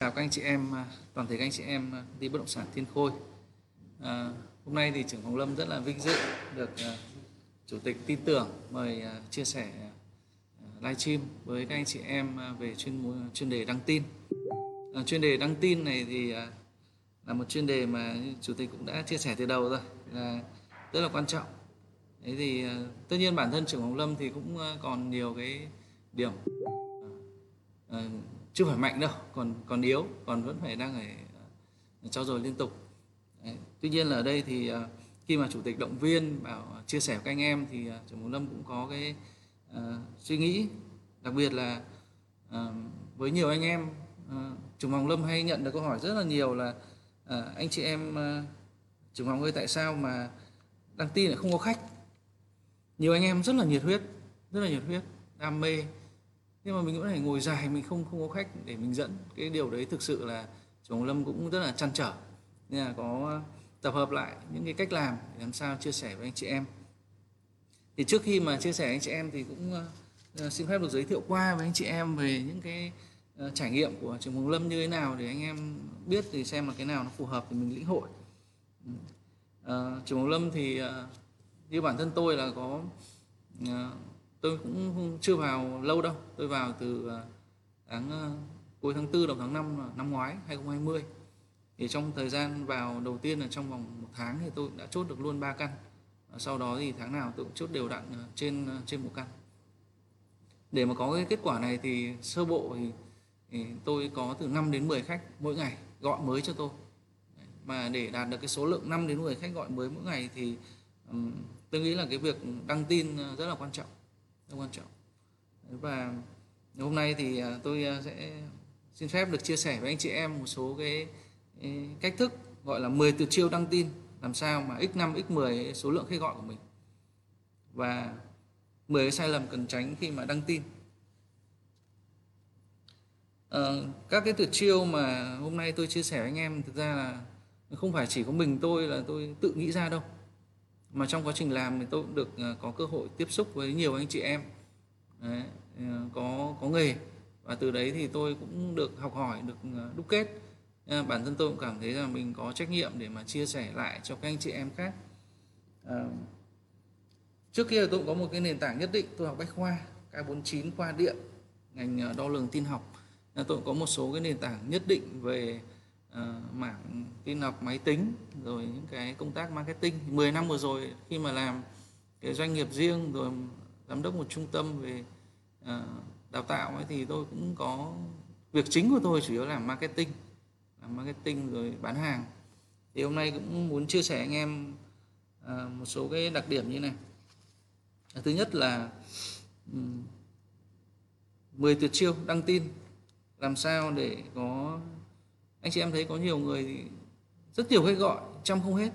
chào các anh chị em à, toàn thể các anh chị em à, đi bất động sản Thiên Khôi. À, hôm nay thì trưởng phòng Lâm rất là vinh dự được à, chủ tịch tin tưởng mời à, chia sẻ à, livestream với các anh chị em à, về chuyên môn- chuyên đề đăng tin. À, chuyên đề đăng tin này thì à, là một chuyên đề mà chủ tịch cũng đã chia sẻ từ đầu rồi là rất là quan trọng. Thế thì à, tất nhiên bản thân trưởng phòng Lâm thì cũng à, còn nhiều cái điểm chưa phải mạnh đâu còn còn yếu còn vẫn phải đang phải à, trao dồi liên tục. Đấy. tuy nhiên là ở đây thì à, khi mà chủ tịch động viên bảo à, chia sẻ với các anh em thì trưởng Phú lâm cũng có cái uh, suy nghĩ. Đặc biệt là uh, với nhiều anh em uh, trưởng phòng lâm hay nhận được câu hỏi rất là nhiều là uh, anh chị em uh, trưởng phòng ơi tại sao mà đăng tin lại không có khách? Nhiều anh em rất là nhiệt huyết rất là nhiệt huyết đam mê nhưng mà mình vẫn phải ngồi dài mình không không có khách để mình dẫn. Cái điều đấy thực sự là chồng lâm cũng rất là chăn trở. Nên là có tập hợp lại những cái cách làm để làm sao chia sẻ với anh chị em. Thì trước khi mà chia sẻ với anh chị em thì cũng ờ, xin phép được giới thiệu qua với anh chị em về những cái ờ, trải nghiệm của trường Hồng Lâm như thế nào để anh em biết thì xem là cái nào nó phù hợp thì mình lĩnh hội. Ờ, uh, trường Hồng Lâm thì như bản thân tôi là có tôi cũng chưa vào lâu đâu. Tôi vào từ à, tháng à, cuối tháng 4 đầu tháng 5 à, năm ngoái 2020 thì trong thời gian vào đầu tiên là trong vòng một tháng thì tôi đã chốt được luôn 3 căn. Sau đó thì tháng nào tôi cũng chốt đều đặn trên trên một căn. Để mà có cái kết quả này thì sơ bộ thì, thì tôi có từ 5 đến 10 khách mỗi ngày gọi mới cho tôi. Mà để đạt được cái số lượng 5 đến 10 khách gọi mới mỗi ngày thì tôi nghĩ là cái việc đăng tin rất là quan trọng rất quan trọng. Và hôm nay thì à, tôi à, sẽ xin phép được chia sẻ với anh chị em một số cái, cách thức gọi là 10 tuyệt chiêu đăng tin làm sao mà x5 x10 số lượng khách gọi của mình. Và 10 cái sai lầm cần tránh khi mà đăng tin. À, các cái tuyệt chiêu mà hôm nay tôi chia sẻ với anh em thực ra là không phải chỉ có mình tôi là tôi tự nghĩ ra đâu mà trong quá trình làm thì tôi cũng được ờ, có cơ hội tiếp xúc với nhiều anh chị em. Đấy, ờ, có có nghề. Và từ đấy thì tôi cũng được học hỏi được ờ, đúc kết. Bản thân tôi cũng cảm thấy là mình có trách nhiệm để mà chia sẻ lại cho các anh chị em khác. À, trước kia tôi cũng có một cái nền tảng nhất định tôi học bách khoa K49 khoa điện ngành đo lường tin học. Tôi cũng có một số cái nền tảng nhất định về uh, mảng tin học máy tính rồi những cái công tác marketing. 10 năm vừa rồi khi mà làm cái doanh nghiệp riêng rồi giám đốc một trung tâm về uh, đào tạo ấy thì tôi cũng có việc chính của tôi chủ yếu là marketing làm marketing rồi bán hàng. Thì hôm nay cũng muốn chia sẻ anh em uh, một số cái đặc điểm như này. Thứ nhất là um, 10 tuyệt chiêu đăng tin làm sao để có anh chị em thấy có nhiều người thì rất nhiều khách gọi trăm không hết.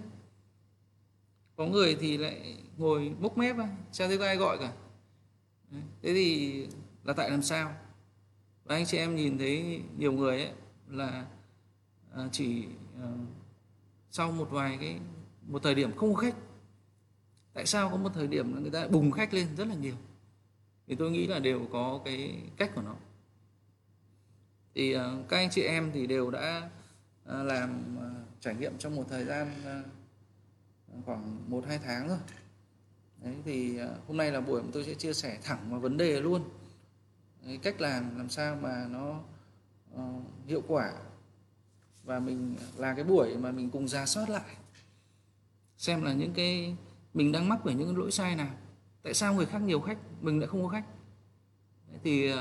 Có người thì lại ngồi bốc mép á, chả thấy có ai gọi cả. Đấy, thế thì là tại làm sao? Và anh chị em nhìn thấy nhiều người ấy là à, chỉ à, sau một vài cái một thời điểm không có khách. Tại sao có một thời điểm là người ta bùng khách lên rất là nhiều? Thì tôi nghĩ là đều có cái cách của nó thì ờ, các anh chị em thì đều đã ờ, làm ờ, trải nghiệm trong một thời gian khoảng một hai tháng rồi. Đấy, thì hôm nay là buổi mà tôi sẽ chia sẻ thẳng vào vấn đề luôn. Đấy, cách làm làm sao mà nó uh, hiệu quả và mình là cái buổi mà mình cùng ra soát lại. Xem là những cái mình đang mắc về những cái lỗi sai nào. Tại sao người khác nhiều khách mình lại không có khách? Đấy, thì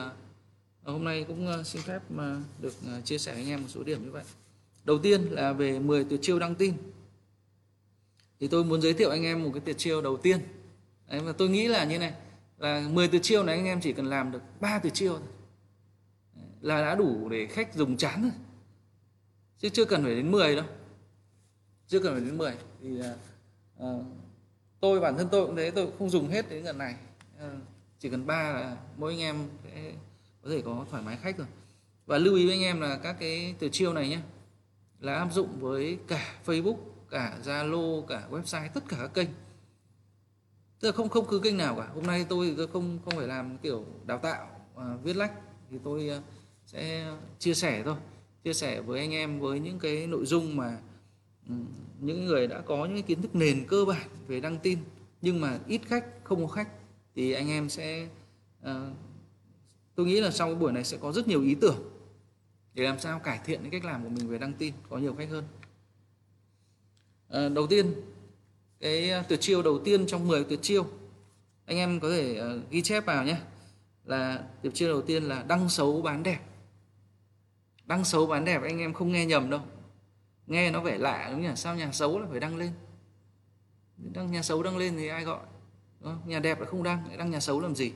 hôm nay cũng ờ, xin phép mà được ờ, chia sẻ với anh em một số điểm như vậy. Đầu tiên là về 10 tuyệt chiêu đăng tin. Thì tôi muốn giới thiệu anh em một cái tuyệt chiêu đầu tiên. Đấy, và tôi nghĩ là như này là 10 tuyệt chiêu này anh em chỉ cần làm được 3 tuyệt chiêu thôi. Là đã đủ để khách dùng chán rồi. Chứ chưa cần phải đến 10 đâu. Chưa cần phải đến 10 thì à, tôi bản thân tôi cũng thế tôi cũng không dùng hết đến gần này. À, chỉ cần ba là mỗi anh em sẽ có thể có thoải mái khách rồi. Và lưu ý với anh em là các cái từ chiêu này nhé là áp dụng với cả Facebook cả Zalo cả website tất cả các kênh. Tức là không không cứ kênh nào cả. Hôm nay tôi tôi không không phải làm kiểu đào tạo à, viết lách. Thì tôi à, sẽ chia sẻ thôi. Chia sẻ với anh em với những cái nội dung mà ừ, những người đã có những kiến thức nền cơ bản về đăng tin. Nhưng mà ít khách không có khách thì anh em sẽ uh, tôi nghĩ là sau cái buổi này sẽ có rất nhiều ý tưởng để làm sao cải thiện cái cách làm của mình về đăng tin có nhiều khách hơn. À, đầu tiên cái ờ, tuyệt chiêu đầu tiên trong 10 tuyệt chiêu anh em có thể uh, ghi chép vào nhé là tuyệt chiêu đầu tiên là đăng xấu bán đẹp. Đăng xấu bán đẹp anh em không nghe nhầm đâu. Nghe nó vẻ lạ đúng nhỉ? Sao nhà xấu là phải đăng lên? Đăng nhà xấu đăng lên thì ai gọi? Nhà đẹp là không đăng đăng nhà xấu làm gì?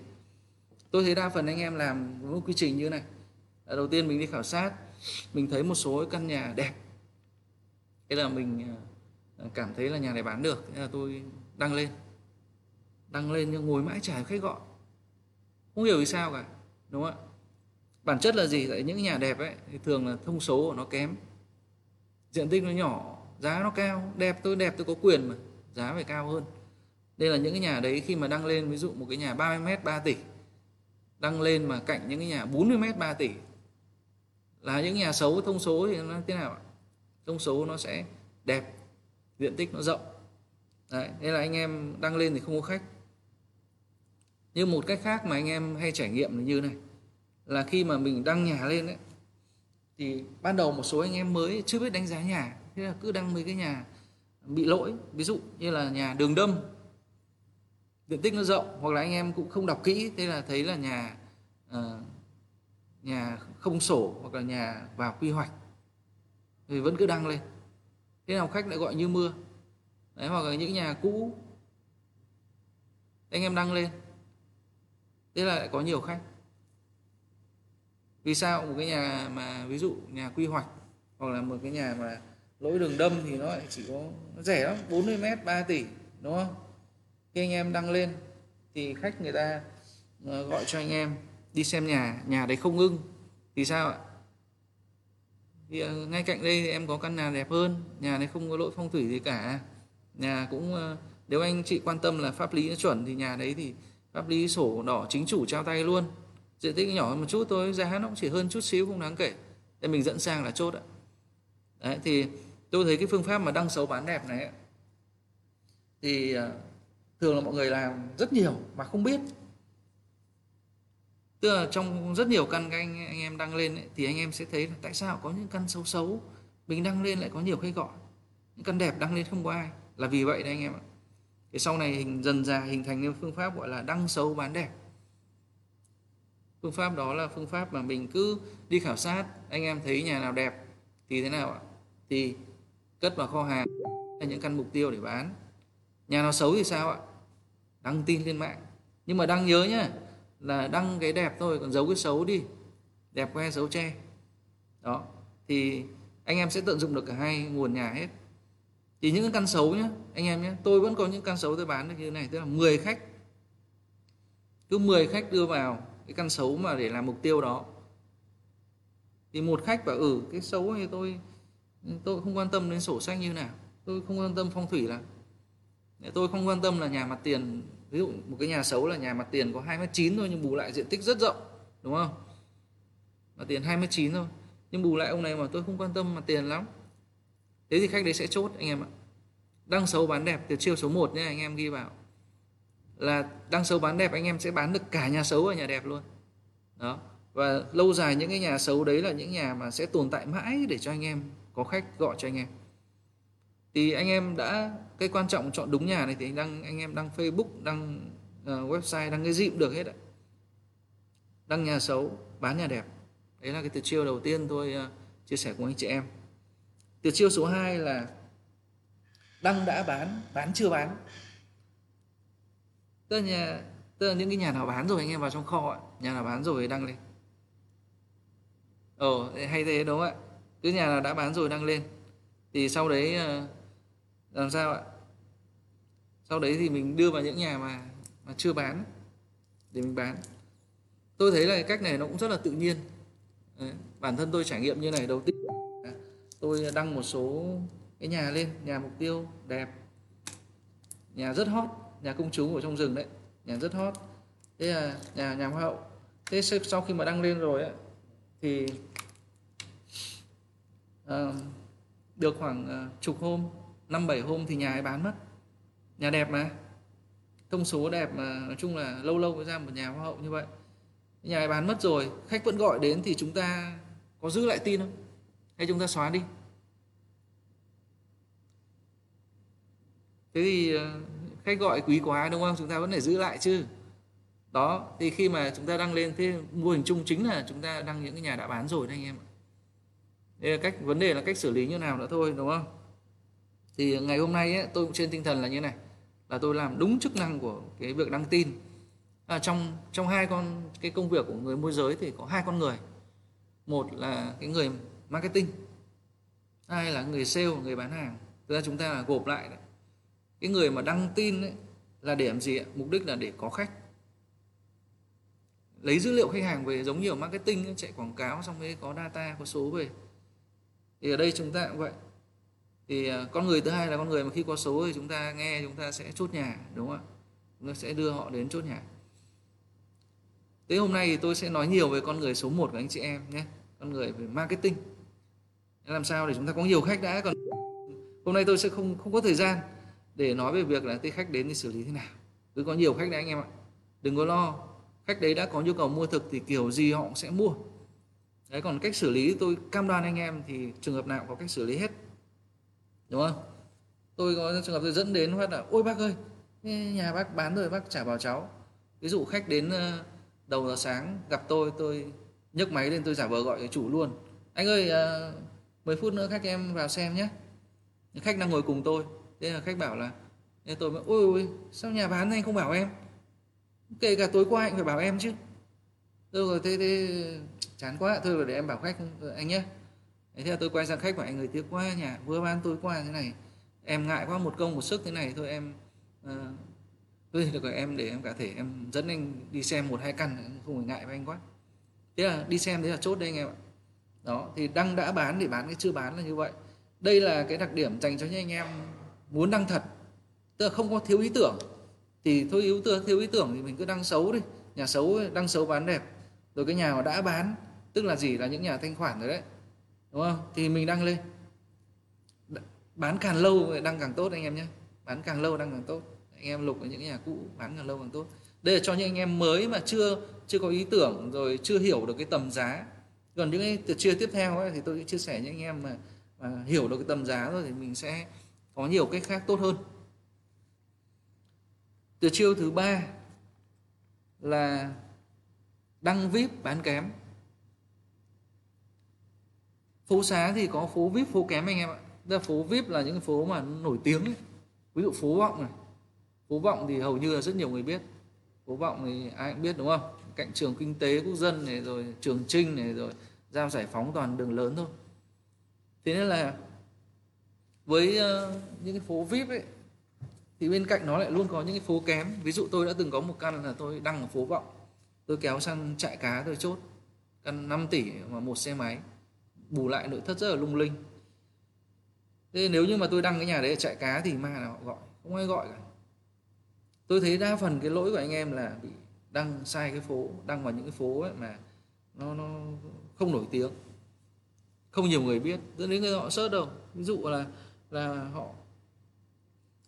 Tôi thấy đa phần anh em làm một quy trình như này. Đầu tiên mình đi khảo sát, mình thấy một số căn nhà đẹp. Thế là mình ờ, cảm thấy là nhà này bán được, thế là tôi đăng lên. Đăng lên nhưng ngồi mãi chả khách gọi. Không hiểu vì sao cả, đúng không ạ? Bản chất là gì? Tại những nhà đẹp ấy, thì thường là thông số của nó kém. Diện tích nó nhỏ, giá nó cao. Đẹp, tôi đẹp, tôi có quyền mà, giá phải cao hơn. Đây là những cái nhà đấy khi mà đăng lên, ví dụ một cái nhà 30 mét 3 tỷ đăng lên mà cạnh những cái nhà 40 mét 3 tỷ. Là những nhà xấu, thông số thì nó thế nào ạ? Thông số nó sẽ đẹp, diện tích nó rộng. Đấy thế là anh em đăng lên thì không có khách. Nhưng một cách khác mà anh em hay trải nghiệm là như này. Là khi mà mình đăng nhà lên đấy thì ban đầu một số anh em mới chưa biết đánh giá nhà. Thế là cứ đăng mấy cái nhà bị lỗi. Ví dụ như là nhà đường đâm diện tích nó rộng hoặc là anh em cũng không đọc kỹ thế là thấy là nhà uh, nhà không sổ hoặc là nhà vào quy hoạch. Thì vẫn cứ đăng lên. Thế nào khách lại gọi như mưa. Đấy hoặc là những nhà cũ. Anh em đăng lên. Thế là lại có nhiều khách. Vì sao một cái nhà mà ví dụ nhà quy hoạch hoặc là một cái nhà mà lỗi đường đâm thì nó lại chỉ có nó rẻ lắm 40 mét 3 tỷ đúng không? Khi anh em đăng lên, thì khách người ta ờ, gọi cho anh em, đi xem nhà nhà đấy không ưng. Thì sao ạ? Thì ờ, ngay cạnh đây thì em có căn nhà đẹp hơn, nhà này không có lỗi phong thủy gì cả. Nhà cũng ờ, nếu anh chị quan tâm là pháp lý nó chuẩn thì nhà đấy thì pháp lý sổ đỏ chính chủ trao tay luôn. Diện tích nhỏ hơn một chút thôi, giá nó cũng chỉ hơn chút xíu không đáng kể. Để mình dẫn sang là chốt ạ. Đấy, thì tôi thấy cái phương pháp mà đăng xấu bán đẹp này thì thường là mọi người làm rất nhiều mà không biết. Tức là trong rất nhiều căn các anh, anh em đăng lên ấy, thì anh em sẽ thấy là tại sao có những căn xấu xấu mình đăng lên lại có nhiều khách gọi. Những căn đẹp đăng lên không có ai. Là vì vậy đấy anh em ạ. Thì sau này hình dần dà hình thành nên phương pháp gọi là đăng xấu bán đẹp. Phương pháp đó là phương pháp mà mình cứ đi khảo sát anh em thấy nhà nào đẹp thì thế nào ạ? Thì cất vào kho hàng là những căn mục tiêu để bán nhà nào xấu thì sao ạ? Đăng tin lên mạng. Nhưng mà đăng nhớ nhá, là đăng cái đẹp thôi, còn giấu cái xấu đi. Đẹp que xấu che. Đó. Thì anh em sẽ tận dụng được cả hai nguồn nhà hết. Thì những căn xấu nhá, anh em nhé tôi vẫn có những căn xấu tôi bán được như thế này. Tức là 10 khách. Cứ 10 khách đưa vào cái căn xấu mà để làm mục tiêu đó. Thì một khách bảo ừ cái xấu thì tôi tôi không quan tâm đến sổ sách như nào. Tôi không quan tâm phong thủy là tôi không quan tâm là nhà mặt tiền, ví dụ một cái nhà xấu là nhà mặt tiền có 2 mét 9 thôi, nhưng bù lại diện tích rất rộng, đúng không? Mặt tiền 2 mét 9 thôi. Nhưng bù lại ông này mà tôi không quan tâm mặt tiền lắm. Thế thì khách đấy sẽ chốt, anh em ạ. Đăng xấu bán đẹp từ chiêu số 1 nhé anh em ghi vào. Là đăng xấu bán đẹp anh em sẽ bán được cả nhà xấu và nhà đẹp luôn. Đó. Và lâu dài những cái nhà xấu đấy là những nhà mà sẽ tồn tại mãi để cho anh em có khách gọi cho anh em thì anh em đã cái quan trọng chọn đúng nhà này thì anh đang anh em đăng Facebook đăng uh, ờ, website đăng cái gì cũng được hết ạ. Đăng nhà xấu bán nhà đẹp. Đấy là cái tuyệt chiêu đầu tiên tôi uh, chia sẻ cùng anh chị em. Tuyệt chiêu số 2 là đăng đã bán bán chưa bán? Tức là, nhà, tức là những cái nhà nào bán rồi anh em vào trong kho ạ. Nhà nào bán rồi đăng lên. Ồ hay thế đúng không ạ? Cứ nhà nào đã bán rồi đăng lên. Thì sau đấy uh, làm sao ạ? Sau đấy thì mình đưa vào những nhà mà mà chưa bán để mình bán. Tôi thấy là cách này nó cũng rất là tự nhiên. Đấy. bản thân tôi trải nghiệm như này đầu tiên tôi đăng một số cái nhà lên nhà mục tiêu đẹp. Nhà rất hot nhà công chúng ở trong rừng đấy nhà rất hot. Thế là nhà nhà hoa hậu. Thế sau khi mà đăng lên rồi ấy, thì uh, được khoảng uh, chục hôm năm bảy hôm thì nhà ấy bán mất. Nhà đẹp mà. Thông số đẹp mà. Nói chung là lâu lâu mới ra một nhà hoa hậu như vậy. Nhà ấy bán mất rồi. Khách vẫn gọi đến thì chúng ta có giữ lại tin không? Hay chúng ta xóa đi? Thế thì ờ, khách gọi quý quá đúng không? Chúng ta vẫn phải giữ lại chứ. Đó, thì khi mà chúng ta đăng lên, thế mô hình chung chính là chúng ta đăng những cái nhà đã bán rồi đấy anh em ạ. Đây là cách, vấn đề là cách xử lý như nào nữa thôi, đúng không? Thì ngày hôm nay ấy, tôi cũng trên tinh thần là như này là tôi làm đúng chức năng của cái việc đăng tin. À, trong trong hai con cái công việc của người môi giới thì có hai con người. Một là cái người marketing hai là người sale người bán hàng. Thực ra chúng ta là gộp lại đấy. Cái người mà đăng tin ấy, là để làm gì ạ? Mục đích là để có khách. Lấy dữ liệu khách hàng về giống như ở marketing ấy, chạy quảng cáo xong mới có data có số về. Thì ở đây chúng ta cũng vậy thì à, con người thứ hai là con người mà khi có số thì chúng ta nghe, chúng ta sẽ chốt nhà đúng không ạ? Chúng ta sẽ đưa họ đến chốt nhà thế hôm nay thì tôi sẽ nói nhiều về con người số 1 của anh chị em nhé, con người về marketing. Làm sao để chúng ta có nhiều khách đã, còn hôm nay tôi sẽ không không có thời gian để nói về việc là cái khách đến thì xử lý thế nào. Cứ có nhiều khách đấy anh em ạ. Đừng có lo, khách đấy đã có nhu cầu mua thực thì kiểu gì họ cũng sẽ mua. Đấy, còn cách xử lý tôi cam đoan anh em thì trường hợp nào có cách xử lý hết đúng không? Tôi có trường hợp tôi dẫn đến phát là, ôi bác ơi nhà bác bán rồi, bác trả bảo cháu. Ví dụ khách đến ờ, đầu giờ sáng gặp tôi tôi nhấc máy lên, tôi giả vờ gọi chủ luôn. Anh ơi ờ, 10 phút nữa khách em vào xem nhé. Khách đang ngồi cùng tôi. Thế là khách bảo là nên tôi mới, ôi ôi, sao nhà bán anh không bảo em? Kể cả tối qua anh phải bảo em chứ. Tôi rồi thế thế, chán quá, thôi rồi để em bảo khách ờ, anh nhé thế là tôi quay sang khách và anh người tiếc quá nhà vừa bán tối qua thế này. Em ngại quá một công một sức thế này. Thôi em uh, tôi được rồi em để em cả thể em dẫn anh đi xem một hai căn không phải ngại với anh quá. Thế là đi xem thế là chốt đây anh em ạ. Đó thì đăng đã bán để bán cái chưa bán là như vậy. Đây là cái đặc điểm dành cho những anh em muốn đăng thật. Tức là không có thiếu ý tưởng. Thì thôi yếu tưởng thiếu ý tưởng thì mình cứ đăng xấu đi. Nhà xấu đăng xấu bán đẹp. Rồi cái nhà mà đã bán tức là gì? Là những nhà thanh khoản rồi đấy đúng không? Thì mình đăng lên. Bán càng lâu đăng càng tốt anh em nhé. Bán càng lâu đăng càng tốt. Anh em lục ở những nhà cũ bán càng lâu càng tốt. Đây là cho những anh em mới mà chưa chưa có ý tưởng rồi chưa hiểu được cái tầm giá. Còn những cái chia tiếp theo ấy, thì tôi sẽ chia sẻ những anh em mà, mà hiểu được cái tầm giá rồi thì mình sẽ có nhiều cách khác tốt hơn. Từ chiêu thứ ba là đăng vip bán kém phố xá thì có phố vip phố kém anh em ạ. Ra phố vip là những phố mà nổi tiếng ấy. ví dụ phố vọng này. Phố vọng thì hầu như là rất nhiều người biết. Phố vọng thì ai cũng biết đúng không? Cạnh trường kinh tế quốc dân này rồi trường trinh này rồi giao giải phóng toàn đường lớn thôi. Thế nên là với uh, những cái phố vip ấy thì bên cạnh nó lại luôn có những cái phố kém. Ví dụ tôi đã từng có một căn là tôi đăng ở phố vọng. Tôi kéo sang trại cá tôi chốt. Căn 5 tỷ mà một xe máy bù lại nội thất rất là lung linh. Thế nếu như mà tôi đăng cái nhà đấy ở trại cá thì ma là họ gọi? Không ai gọi cả. Tôi thấy đa phần cái lỗi của anh em là bị đăng sai cái phố đăng vào những cái phố ấy mà nó nó không nổi tiếng. Không nhiều người biết. Dẫn đến người họ sớt đâu. Ví dụ là là họ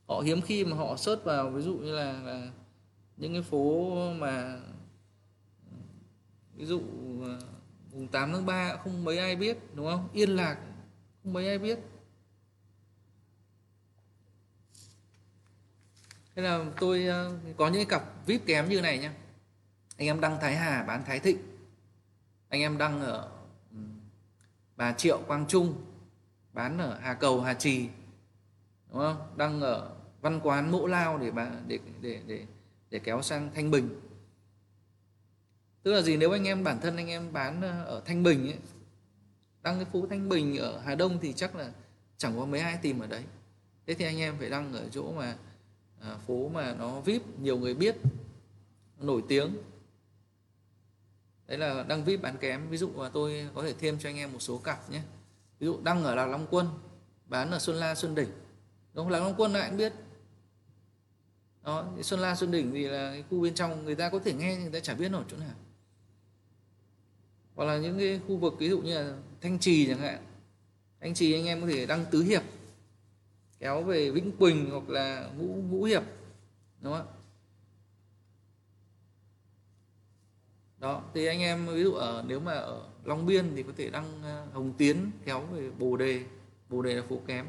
họ hiếm khi mà họ sớt vào ví dụ như là, là những cái phố mà ví dụ à, mùng 8 tháng 3 không mấy ai biết, đúng không? Yên lạc, không mấy ai biết. Thế là tôi ờ, có những cặp vip kém như này nhá. Anh em đăng thái hà bán thái thịnh. Anh em đăng ở ừ, bà triệu, quang trung, bán ở hà cầu, hà trì, đúng không? Đăng ở văn quán mẫu lao để bà, để để để để kéo sang thanh bình tức là gì? Nếu anh em bản thân anh em bán ờ, ở thanh bình ấy đăng cái phố thanh bình ở hà đông thì chắc là chẳng có mấy ai tìm ở đấy. Thế thì anh em phải đăng ở chỗ mà à, phố mà nó vip nhiều người biết nổi tiếng. Đấy là đăng vip bán kém. Ví dụ mà tôi có thể thêm cho anh em một số cặp nhé. Ví dụ đăng ở lạc long quân bán ở xuân la xuân đỉnh. Đúng lạc long quân lại cũng biết. Đó xuân la xuân đỉnh thì là cái khu bên trong người ta có thể nghe người ta chả biết ở chỗ nào hoặc là những cái khu vực ví dụ như là thanh trì chẳng hạn. Thanh trì anh em có thể đăng tứ hiệp kéo về Vĩnh Quỳnh hoặc là Ngũ Ngũ Hiệp đúng không ạ? Đó thì anh em ví dụ ở nếu mà ở Long Biên thì có thể đăng ờ, Hồng Tiến kéo về Bồ Đề. Bồ Đề là phố kém.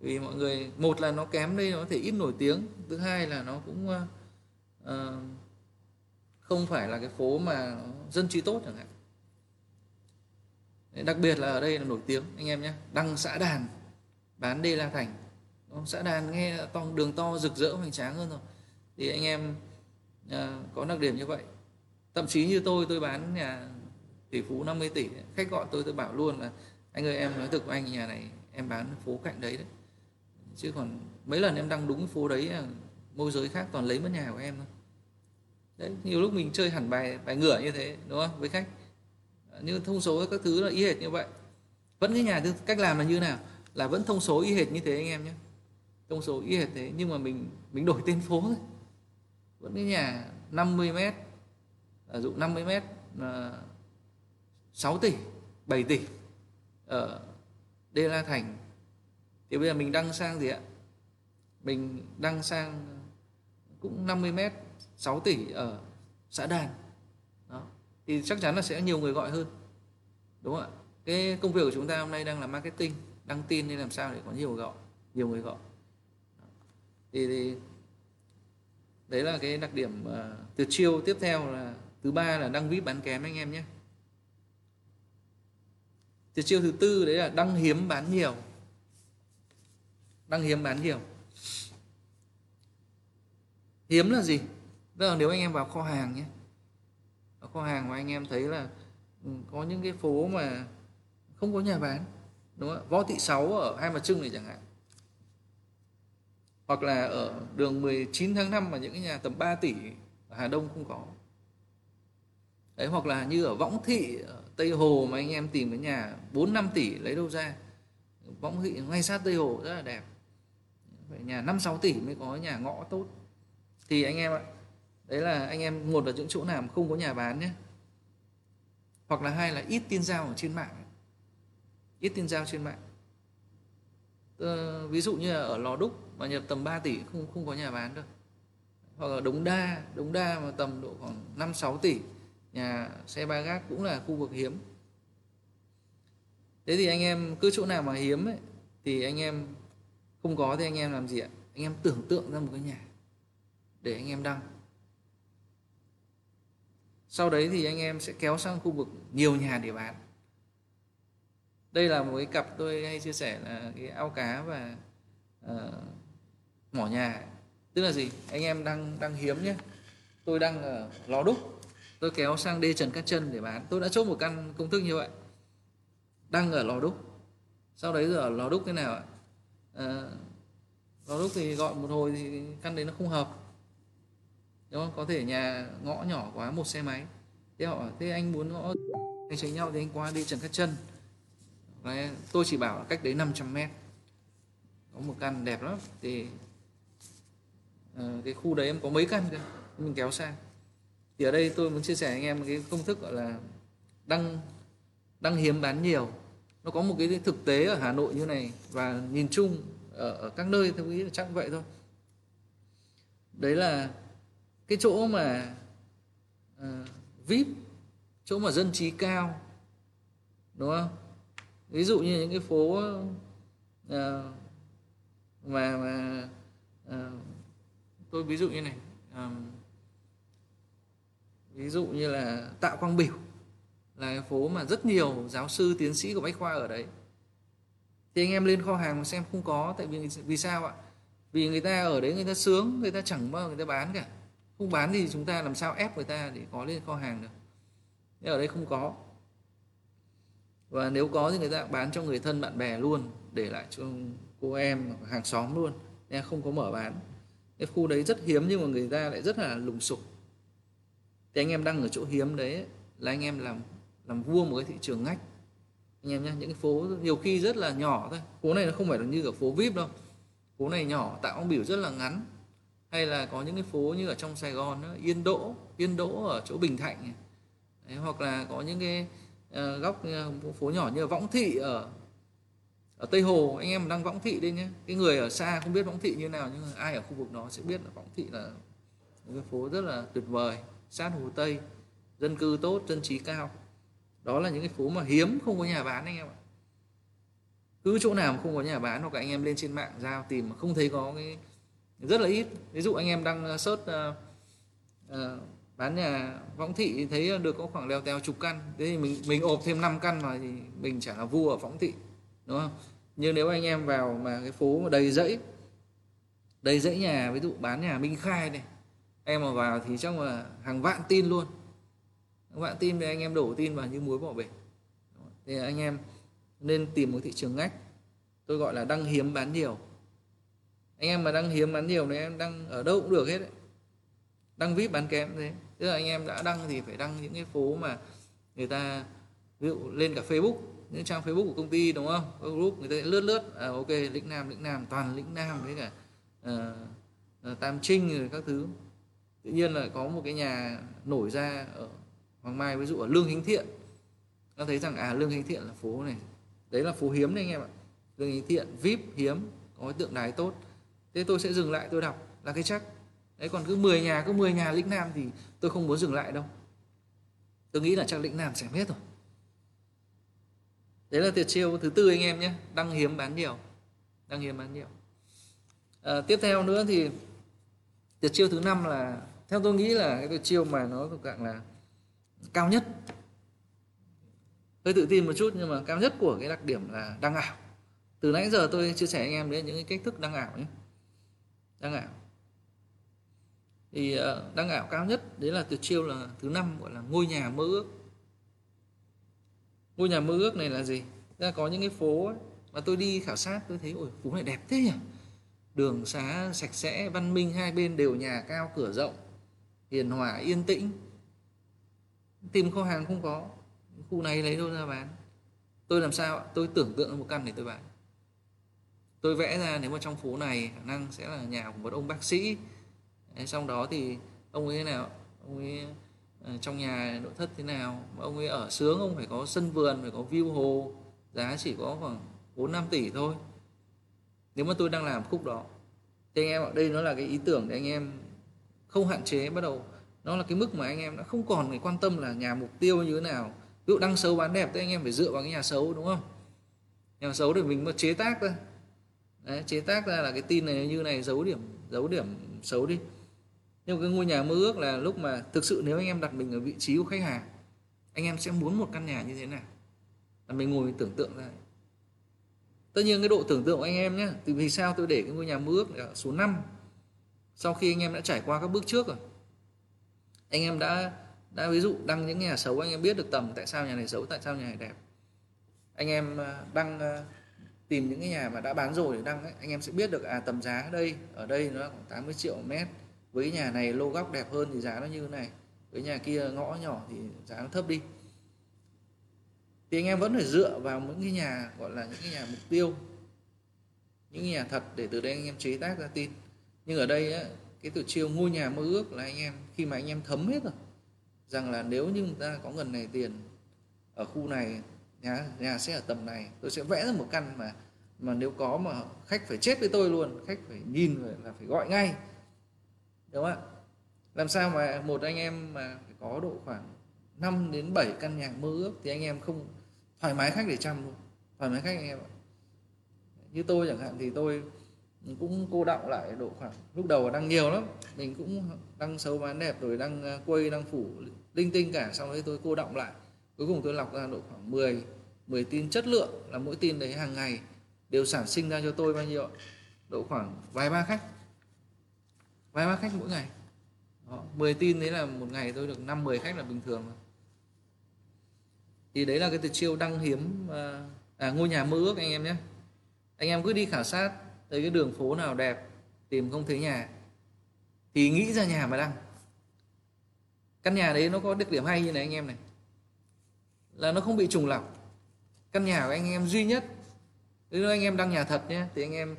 Vì mọi người một là nó kém đây nó có thể ít nổi tiếng thứ hai là nó cũng uh, không phải là cái phố mà dân trí tốt chẳng hạn. Đặc biệt là ở đây là nổi tiếng anh em nhé đăng xã đàn bán đê la thành. Xã đàn nghe to đường to rực rỡ hoành tráng hơn rồi. Thì anh em à, có đặc điểm như vậy. Thậm chí như tôi tôi bán nhà tỷ phú 50 tỷ khách gọi tôi tôi bảo luôn là anh ơi em nói thực với anh nhà này em bán phố cạnh đấy đấy. Chứ còn mấy lần em đăng đúng phố đấy à, môi giới khác toàn lấy mất nhà của em thôi đấy, nhiều lúc mình chơi hẳn bài bài ngửa như thế, đúng không? Với khách. Ờ, như thông số các thứ là y hệt như vậy. Vẫn cái nhà cách làm là như nào? Là vẫn thông số y hệt như thế anh em nhé. Thông số y hệt thế, nhưng mà mình mình đổi tên phố thôi. Vẫn cái nhà 50 mét ví dụ 50 mét là 6 tỷ 7 tỷ, ở Đê La Thành. Thì bây giờ mình đăng sang gì ạ? Mình đăng sang cũng 50 mét 6 tỷ ở xã Đàn. Đó. Thì chắc chắn là sẽ nhiều người gọi hơn. Đúng không ạ? Cái công việc của chúng ta hôm nay đang là marketing đăng tin nên làm sao để có nhiều gọi nhiều người gọi. Thì, thì đấy là cái đặc điểm uh, từ chiêu tiếp theo là thứ ba là đăng vip bán kém anh em nhé. Tuyệt chiêu thứ tư đấy là đăng hiếm bán nhiều. Đăng hiếm bán nhiều. Hiếm là gì? Tức là nếu anh em vào kho hàng nhé ở kho hàng mà anh em thấy là ừ, có những cái phố mà không có nhà bán, đúng không võ thị sáu ở hai mặt trưng này chẳng hạn. Hoặc là ở đường 19 tháng 5 mà những cái nhà tầm 3 tỷ ở Hà Đông không có. Đấy, hoặc là như ở Võng Thị, ở Tây Hồ mà anh em tìm cái nhà 4 5 tỷ lấy đâu ra. Võng Thị ngay sát Tây Hồ rất là đẹp. Phải nhà 5 6 tỷ mới có nhà ngõ tốt. Thì anh em ạ đấy là anh em một là những chỗ nào mà không có nhà bán nhé. Hoặc là hai là ít tin giao ở trên mạng. Ít tin giao trên mạng. Ờ, ví dụ như là ở lò đúc mà nhập tầm 3 tỷ không không có nhà bán đâu. Hoặc là đống đa đống đa mà tầm độ khoảng 5 6 tỷ nhà xe ba gác cũng là khu vực hiếm. Thế thì anh em cứ chỗ nào mà hiếm ấy, thì anh em không có thì anh em làm gì ạ? Anh em tưởng tượng ra một cái nhà để anh em đăng sau đấy thì anh em sẽ kéo sang khu vực nhiều nhà để bán. Đây là một cái cặp tôi hay chia sẻ là cái ao cá và uh, mỏ nhà. Tức là gì? Anh em đang đang hiếm nhé. Tôi đang ở lò đúc. Tôi kéo sang đê trần cát chân để bán. Tôi đã chốt một căn công thức như vậy. Đang ở lò đúc. Sau đấy giờ lò đúc thế nào ạ? À, lò đúc thì gọi một hồi thì căn đấy nó không hợp đúng không? Có thể nhà ngõ nhỏ quá một xe máy. Thế họ thế anh muốn ngõ anh tránh nhau thì anh qua đi trần cát chân. Đấy, tôi chỉ bảo cách đấy 500 mét. Có một căn đẹp lắm. Thì uh, cái khu đấy em có mấy căn cơ? Mình kéo sang. Thì ở đây tôi muốn chia sẻ anh em cái công thức gọi là đăng đăng hiếm bán nhiều. Nó có một cái thực tế ở Hà Nội như này và nhìn chung ở, ở các nơi tôi nghĩ là chắc vậy thôi. Đấy là cái chỗ mà uh, vip chỗ mà dân trí cao đúng không? Ví dụ như những cái phố uh, mà mà uh, tôi ví dụ như này um, ví dụ như là Tạ Quang Biểu là cái phố mà rất nhiều giáo sư tiến sĩ của bách khoa ở đấy. Thì anh em lên kho hàng mà xem không có tại vì vì sao ạ? Vì người ta ở đấy người ta sướng người ta chẳng bao người ta bán cả không bán thì chúng ta làm sao ép người ta để có lên kho hàng được? Nhưng ở đây không có. Và nếu có thì người ta bán cho người thân, bạn bè luôn, để lại cho cô em hàng xóm luôn. Nên không có mở bán. Cái khu đấy rất hiếm nhưng mà người ta lại rất là lùng sục. Thì anh em đang ở chỗ hiếm đấy là anh em làm làm vua một cái thị trường ngách. Anh em nhé những cái phố nhiều khi rất là nhỏ thôi. Phố này nó không phải là như ở phố vip đâu. Phố này nhỏ, tạo ông biểu rất là ngắn hay là có những cái phố như ở trong sài gòn đó, yên đỗ yên đỗ ở chỗ bình thạnh đấy, hoặc là có những cái uh, góc uh, phố nhỏ như là võng thị ở ở Tây Hồ. Anh em đang võng thị đây nhé. Cái người ở xa không biết võng thị như nào nhưng mà ai ở khu vực đó sẽ biết là võng thị là một cái phố rất là tuyệt vời. Sát hồ Tây dân cư tốt dân trí cao. Đó là những cái phố mà hiếm không có nhà bán anh em ạ. Cứ chỗ nào mà không có nhà bán hoặc là anh em lên trên mạng giao tìm mà không thấy có cái rất là ít. Ví dụ anh em đang ờ, search uh, uh, bán nhà võng thị thấy được có khoảng leo teo chục căn. Thế thì mình mình ộp thêm 5 căn vào thì mình chả là vua ở võng thị đúng không? Nhưng nếu anh em vào mà cái phố mà đầy dãy đầy dãy nhà ví dụ bán nhà Minh Khai này em mà vào thì chắc là hàng vạn tin luôn. Hàng vạn tin thì anh em đổ tin vào như muối bỏ bể. Thì anh em nên tìm một thị trường ngách tôi gọi là đăng hiếm bán nhiều anh em mà đăng hiếm bán nhiều thì em đăng ở đâu cũng được hết đấy. Đăng vip bán kém thế. Tức là anh em đã đăng thì phải đăng những cái phố mà người ta ví dụ lên cả facebook những trang facebook của công ty đúng không? Các group người ta lướt lướt. À, ok lĩnh nam lĩnh nam toàn lĩnh nam với cả à, tam trinh rồi các thứ. Tự nhiên là có một cái nhà nổi ra ở hoàng mai ví dụ ở lương hính thiện. Nó thấy rằng à lương hính thiện là phố này. Đấy là phố hiếm đấy anh em ạ. Lương hính thiện vip hiếm có tượng đài tốt thế tôi sẽ dừng lại tôi đọc. Là cái chắc. Đấy còn cứ 10 nhà cứ 10 nhà lĩnh nam thì tôi không muốn dừng lại đâu. Tôi nghĩ là chắc lĩnh nam sẽ hết rồi. Đấy là tuyệt chiêu thứ tư anh em nhé. Đăng hiếm bán nhiều. Đăng hiếm bán nhiều. À, tiếp theo nữa thì tuyệt chiêu thứ năm là theo tôi nghĩ là cái tuyệt chiêu mà nó thuộc dạng là cao nhất. Hơi tự tin một chút nhưng mà cao nhất của cái đặc điểm là đăng ảo. Từ nãy giờ tôi chia sẻ anh em đến những cái cách thức đăng ảo nhé đăng ảo. Thì đang đăng ảo cao nhất đấy là tuyệt chiêu là thứ năm gọi là ngôi nhà mơ ước. Ngôi nhà mơ ước này là gì? Ra có những cái phố ấy, mà tôi đi khảo sát tôi thấy ôi phố này đẹp thế nhỉ? Đường xá sạch sẽ văn minh hai bên đều nhà cao cửa rộng hiền hòa yên tĩnh. Tìm kho hàng không có khu này lấy đâu ra bán. Tôi làm sao tôi tưởng tượng một căn để tôi bán tôi vẽ ra nếu mà trong phố này khả năng sẽ là nhà của một ông bác sĩ. Xong đó thì ông ấy thế nào? Ông ấy ờ, trong nhà nội thất thế nào? Mà ông ấy ở sướng, ông phải có sân vườn, phải có view hồ, giá chỉ có khoảng 4 5 tỷ thôi. Nếu mà tôi đang làm khúc đó, thì anh em ở đây nó là cái ý tưởng để anh em không hạn chế bắt đầu. Nó là cái mức mà anh em đã không còn phải quan tâm là nhà mục tiêu như thế nào. Ví dụ đăng xấu bán đẹp thì anh em phải dựa vào cái nhà xấu, đúng không? Nhà xấu để mình mà chế tác thôi Đấy, chế tác ra là cái tin này như này giấu điểm giấu điểm xấu đi. Nhưng cái ngôi nhà mơ ước là lúc mà thực sự nếu anh em đặt mình ở vị trí của khách hàng anh em sẽ muốn một căn nhà như thế nào? Là mình ngồi mình tưởng tượng ra. Tất nhiên cái độ tưởng tượng của anh em nhé từ vì sao tôi để cái ngôi nhà mơ ước ở số 5 sau khi anh em đã trải qua các bước trước rồi. Anh em đã đã ví dụ đăng những nhà xấu anh em biết được tầm tại sao nhà này xấu tại sao nhà này đẹp. Anh em à, đăng à, tìm những cái nhà mà đã bán rồi để đăng ấy, anh em sẽ biết được à tầm giá đây ở đây nó khoảng 80 triệu mét. Với nhà này lô góc đẹp hơn thì giá nó như thế này. Với nhà kia ngõ nhỏ thì giá nó thấp đi. Thì anh em vẫn phải dựa vào những cái nhà gọi là những cái nhà mục tiêu những cái nhà thật để từ đây anh em chế tác ra tin. Nhưng ở đây á, cái từ chiêu ngôi nhà mơ ước là anh em khi mà anh em thấm hết rồi rằng là nếu như người ta có ngần này tiền ở khu này nhà nhà sẽ ở tầm này. Tôi sẽ vẽ ra một căn mà mà nếu có mà khách phải chết với tôi luôn, khách phải nhìn rồi là phải gọi ngay. Đúng không ạ? Làm sao mà một anh em mà phải có độ khoảng 5 đến 7 căn nhà mơ ước thì anh em không thoải mái khách để chăm luôn. Thoải mái khách anh em ạ. Như tôi chẳng hạn thì tôi cũng cô động lại độ khoảng, lúc đầu đăng nhiều lắm. Mình cũng đăng xấu bán đẹp rồi đăng à, quây quay đăng phủ linh tinh cả, xong đấy tôi cô động lại cuối cùng tôi lọc ra độ khoảng 10 10 tin chất lượng là mỗi tin đấy hàng ngày đều sản sinh ra cho tôi bao nhiêu độ khoảng vài ba khách. Vài ba khách mỗi ngày. Đó, 10 tin đấy là một ngày tôi được 5 10 khách là bình thường thì đấy là cái tuyệt chiêu đăng hiếm à, à, ngôi nhà mơ ước anh em nhé. Anh em cứ đi khảo sát tới cái đường phố nào đẹp tìm không thấy nhà thì nghĩ ra nhà mà đăng. Căn nhà đấy nó có đặc điểm hay như này anh em này là nó không bị trùng lặp. Căn nhà của anh em duy nhất nếu anh em đăng nhà thật nhé thì anh em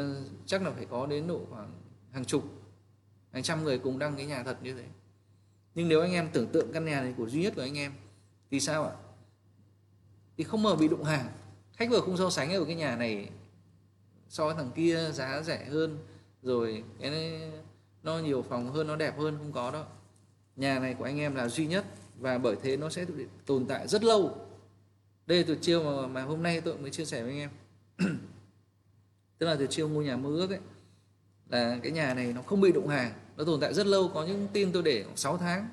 uh, chắc là phải có đến độ khoảng hàng chục hàng trăm người cùng đăng cái nhà thật như thế. Nhưng nếu anh em tưởng tượng căn nhà này của duy nhất của anh em thì sao ạ? Thì không mở bị đụng hàng. Khách vừa không so sánh ở cái nhà này so với thằng kia giá rẻ hơn rồi cái này, nó nhiều phòng hơn nó đẹp hơn không có đâu nhà này của anh em là duy nhất và bởi thế nó sẽ tồn tại rất lâu. Đây là tuyệt chiêu mà, mà hôm nay tôi mới chia sẻ với anh em. Tức là tuyệt chiêu ngôi nhà mơ ước ấy là cái nhà này nó không bị đụng hàng nó tồn tại rất lâu. Có những tin tôi để 6 tháng.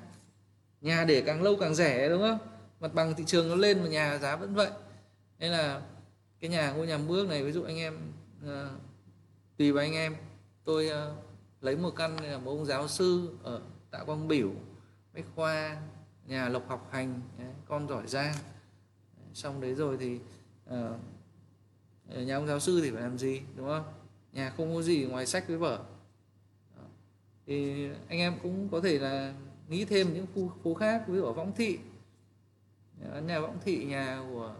Nhà để càng lâu càng rẻ đúng không? Mặt bằng thị trường nó lên mà nhà giá vẫn vậy. Nên là cái nhà ngôi nhà mơ ước này ví dụ anh em uh, tùy vào anh em. Tôi uh, lấy một căn là một ông giáo sư ở tạ quang biểu bách khoa nhà lộc học hành con giỏi giang. Xong đấy rồi thì uh, nhà ông giáo sư thì phải làm gì đúng không? Nhà không có gì ngoài sách với vở. Thì anh em cũng có thể là nghĩ thêm những khu phố khác ví dụ ở võng thị. Nhà võng thị nhà của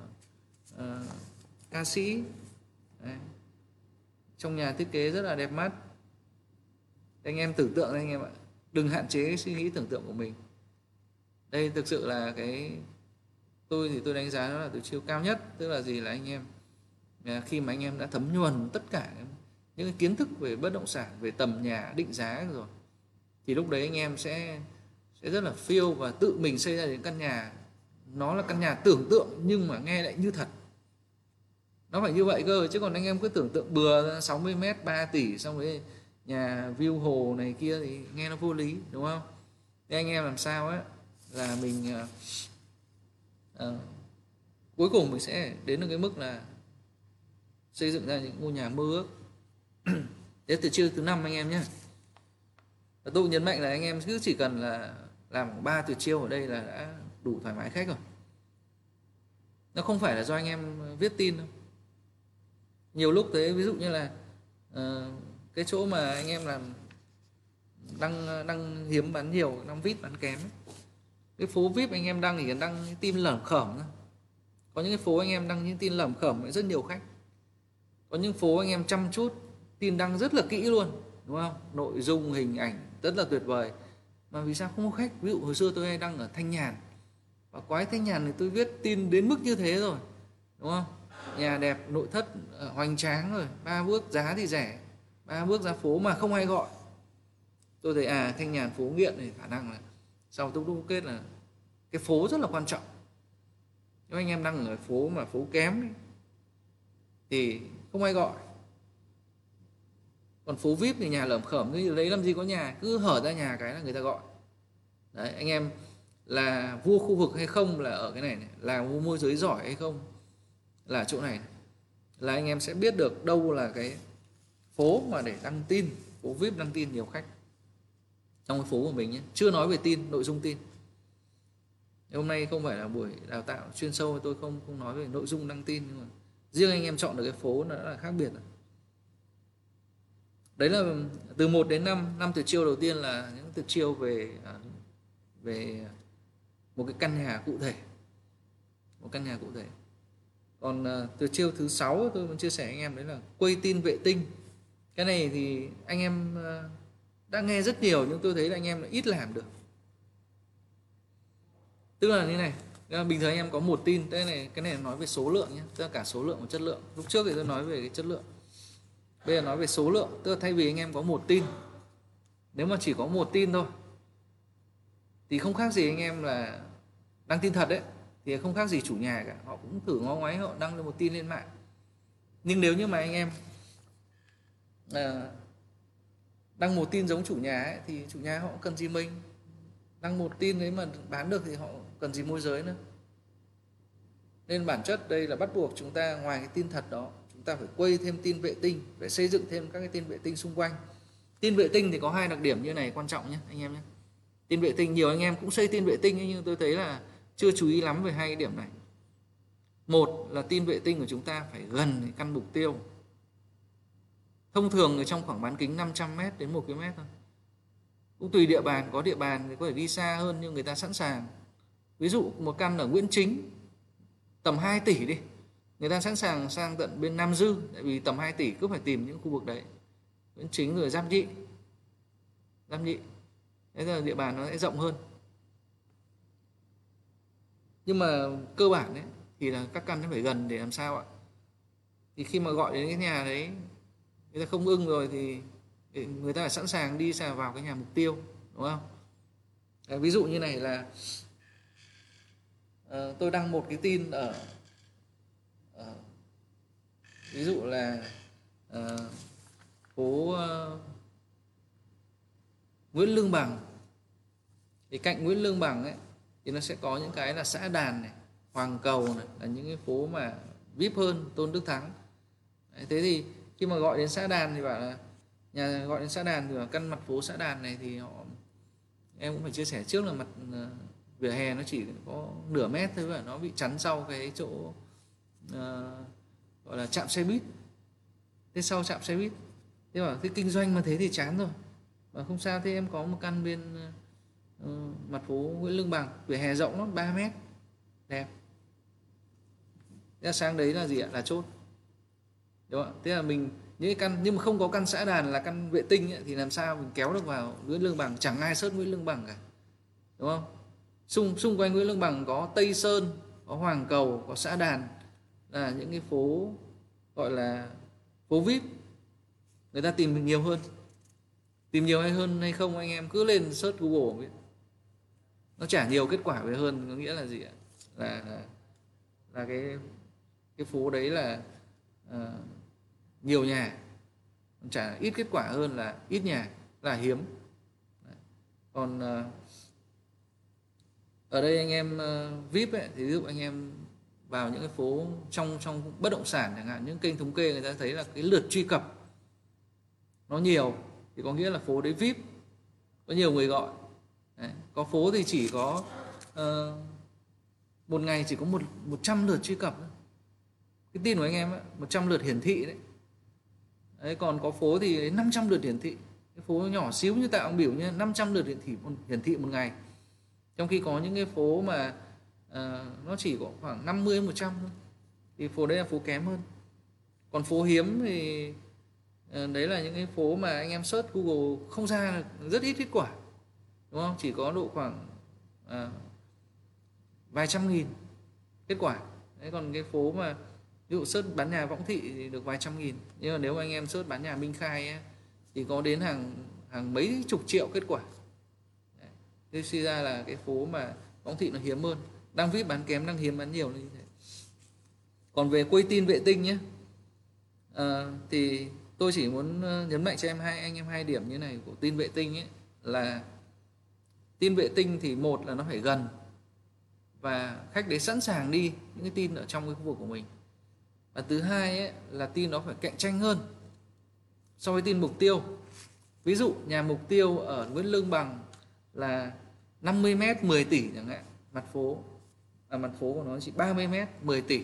uh, ca sĩ. Đấy. trong nhà thiết kế rất là đẹp mắt. Anh em tưởng tượng anh em ạ. Đừng hạn chế suy nghĩ tưởng tượng của mình đây, thực sự là cái tôi thì tôi đánh giá nó là từ chiêu cao nhất, tức là gì là anh em à, khi mà anh em đã thấm nhuần tất cả những cái kiến thức về bất động sản, về tầm nhà, định giá rồi, thì lúc đấy anh em sẽ sẽ rất là phiêu và tự mình xây ra những căn nhà. Nó là căn nhà tưởng tượng nhưng mà nghe lại như thật. Nó phải như vậy cơ, chứ còn anh em cứ tưởng tượng bừa 60 mét 3 tỷ, xong rồi nhà view hồ này kia thì nghe nó vô lý, đúng không? Thế anh em làm sao ấy là mình uh, uh, cuối cùng mình sẽ đến được cái mức là xây dựng ra những ngôi nhà mơ ước. Thế từ chiều thứ năm anh em nhé. Và tôi nhấn mạnh là anh em cứ chỉ cần là làm ba từ chiêu ở đây là đã đủ thoải mái khách rồi. Nó không phải là do anh em viết tin đâu. Nhiều lúc thế ví dụ như là uh, cái chỗ mà anh em làm đăng đăng hiếm bán nhiều đăng vít bán kém cái phố vip anh em đăng thì đăng tin lởm khởm thôi. Có những cái phố anh em đăng những tin lởm khởm rất nhiều khách. Có những phố anh em chăm chút, tin đăng rất là kỹ luôn, đúng không? Nội dung, hình ảnh rất là tuyệt vời. Mà vì sao không có khách? Ví dụ hồi xưa tôi hay đăng ở thanh nhàn. Và quái thanh nhàn thì tôi viết tin đến mức như thế rồi, đúng không? Nhà đẹp, nội thất ờ, hoành tráng rồi. Ba bước giá thì rẻ, ba bước ra phố mà không ai gọi. Tôi thấy à thanh nhàn phố nghiện thì khả năng là sau tôi đúc kết là cái phố rất là quan trọng. Nếu anh em đang ở phố mà phố kém ấy, thì không ai gọi. Còn phố vip thì nhà lởm khởm như đấy làm gì có nhà cứ hở ra nhà cái là người ta gọi. Đấy anh em là vua khu vực hay không là ở cái này, này là vua môi giới giỏi hay không là chỗ này là anh em sẽ biết được đâu là cái phố mà để đăng tin phố vip đăng tin nhiều khách trong cái phố của mình nhé, chưa nói về tin, nội dung tin. Hôm nay không phải là buổi đào tạo chuyên sâu, tôi không không nói về nội dung đăng tin, nhưng mà riêng anh em chọn được cái phố nó đã là khác biệt rồi. Đấy là từ 1 đến 5 năm tuyệt chiêu đầu tiên là những tuyệt chiêu về à, về một cái căn nhà cụ thể. Một căn nhà cụ thể. Còn từ tuyệt chiêu thứ sáu tôi muốn chia sẻ anh em đấy là quay tin vệ tinh. Cái này thì anh em à, đã nghe rất nhiều nhưng tôi thấy là anh em ít làm được. Tức là như này à, bình thường anh em có một tin cái này cái này nói về số lượng nhé tức là cả số lượng và chất lượng. Lúc trước thì tôi nói về cái chất lượng. Bây giờ nói về số lượng tức là thay vì anh em có một tin nếu mà chỉ có một tin thôi thì không khác gì anh em là đăng tin thật đấy. Thì không khác gì chủ nhà cả họ cũng thử ngó ngoáy họ đăng được một tin lên mạng. Nhưng nếu như mà anh em à, đăng một tin giống chủ nhà ấy, thì chủ nhà họ cần gì mình? Đăng một tin đấy mà bán được thì họ cần gì môi giới nữa. Nên bản chất đây là bắt buộc chúng ta ngoài cái tin thật đó chúng ta phải quay thêm tin vệ tinh phải xây dựng thêm các cái tin vệ tinh xung quanh. Tin vệ tinh thì có hai đặc điểm như này quan trọng nhé anh em nhé. Tin vệ tinh nhiều anh em cũng xây tin vệ tinh nhưng tôi thấy là chưa chú ý lắm về hai cái điểm này. Một là tin vệ tinh của chúng ta phải gần căn mục tiêu thông thường ở trong khoảng bán kính 500m đến 1 km thôi. Cũng tùy địa bàn, có địa bàn thì có thể đi xa hơn nhưng người ta sẵn sàng. Ví dụ một căn ở Nguyễn Chính, tầm 2 tỷ đi. Người ta sẵn sàng sang tận bên Nam Dư, tại vì tầm 2 tỷ cứ phải tìm những khu vực đấy. Nguyễn Chính rồi Giáp Nhị. Giáp Nhị. Thế là địa bàn nó sẽ rộng hơn. Nhưng mà cơ bản đấy thì là các căn nó phải gần để làm sao ạ? Thì khi mà gọi đến cái nhà đấy người ta không ưng rồi thì người ta phải sẵn sàng đi xà vào cái nhà mục tiêu đúng không? À, ví dụ như này là à, tôi đăng một cái tin ở uh, ví dụ là à, phố à, Nguyễn Lương Bằng. Thì cạnh Nguyễn Lương Bằng ấy thì nó sẽ có những cái là xã đàn này Hoàng Cầu này là những cái phố mà vip hơn Tôn Đức Thắng. Đấy, thế thì khi mà gọi đến xã đàn thì bảo là nhà gọi đến xã đàn thì ở căn mặt phố xã đàn này thì họ em cũng phải chia sẻ trước là mặt ờ, vỉa hè nó chỉ có nửa mét thôi và nó bị chắn sau cái chỗ uh, gọi là chạm xe buýt. Thế sau chạm xe buýt thế bảo thế kinh doanh mà thế thì chán rồi. Và không sao thế em có một căn bên uh, mặt phố Nguyễn Lương Bằng vỉa hè rộng lắm 3 mét đẹp. Thế sang đấy là gì ạ? Là chốt đúng không thế là mình những cái căn nhưng mà không có căn xã đàn là căn vệ tinh ấy, thì làm sao mình kéo được vào Nguyễn Lương Bằng? Chẳng ai sớt Nguyễn Lương Bằng cả. Đúng không? Xung xung quanh Nguyễn Lương Bằng có Tây Sơn có Hoàng Cầu có xã đàn. Là những cái phố gọi là phố vip. Người ta tìm nhiều hơn. Tìm nhiều hay hơn hay không anh em cứ lên search google biết. Nó trả nhiều kết quả về hơn có nghĩa là gì ạ? Là là, là cái cái phố đấy là uh, nhiều nhà trả ít kết quả hơn là ít nhà là hiếm. Còn ờ, ở đây anh em ờ, vip ấy, thì ví dụ anh em vào những cái phố trong trong bất động sản chẳng hạn những kênh thống kê người ta thấy là cái lượt truy cập nó nhiều thì có nghĩa là phố đấy vip có nhiều người gọi. Đấy. có phố thì chỉ có uh, một ngày chỉ có một một trăm lượt truy cập cái tin của anh em ấy, 100 lượt hiển thị đấy đấy còn có phố thì 500 lượt hiển thị. Cái phố nhỏ xíu như tạo biểu như 500 lượt hiển thị một, hiển thị một ngày. Trong khi có những cái phố mà uh, nó chỉ có khoảng 50 100 thôi thì phố đấy là phố kém hơn. Còn phố hiếm thì uh, đấy là những cái phố mà anh em search Google không ra rất ít kết quả đúng không? Chỉ có độ khoảng uh, vài trăm nghìn kết quả. Đấy còn cái phố mà ví dụ search bán nhà võng thị thì được vài trăm nghìn. Nhưng mà nếu anh em search bán nhà minh khai ấy, thì có đến hàng hàng mấy chục triệu kết quả. Thế suy ra là cái phố mà võng thị nó hiếm hơn. Đang vip bán kém đang hiếm bán nhiều như thế. Còn về quay tin vệ tinh nhé. À, thì tôi chỉ muốn ờ, nhấn mạnh cho em hai anh em hai điểm như này của tin vệ tinh ấy là tin vệ tinh thì một là nó phải gần và khách đấy sẵn sàng đi những cái tin ở trong cái khu vực của mình và thứ hai ấy, là tin nó phải cạnh tranh hơn so với tin mục tiêu. Ví dụ nhà mục tiêu ở Nguyễn Lương Bằng là 50 m 10 tỷ chẳng hạn mặt phố. À, mặt phố của nó chỉ 30 m 10 tỷ.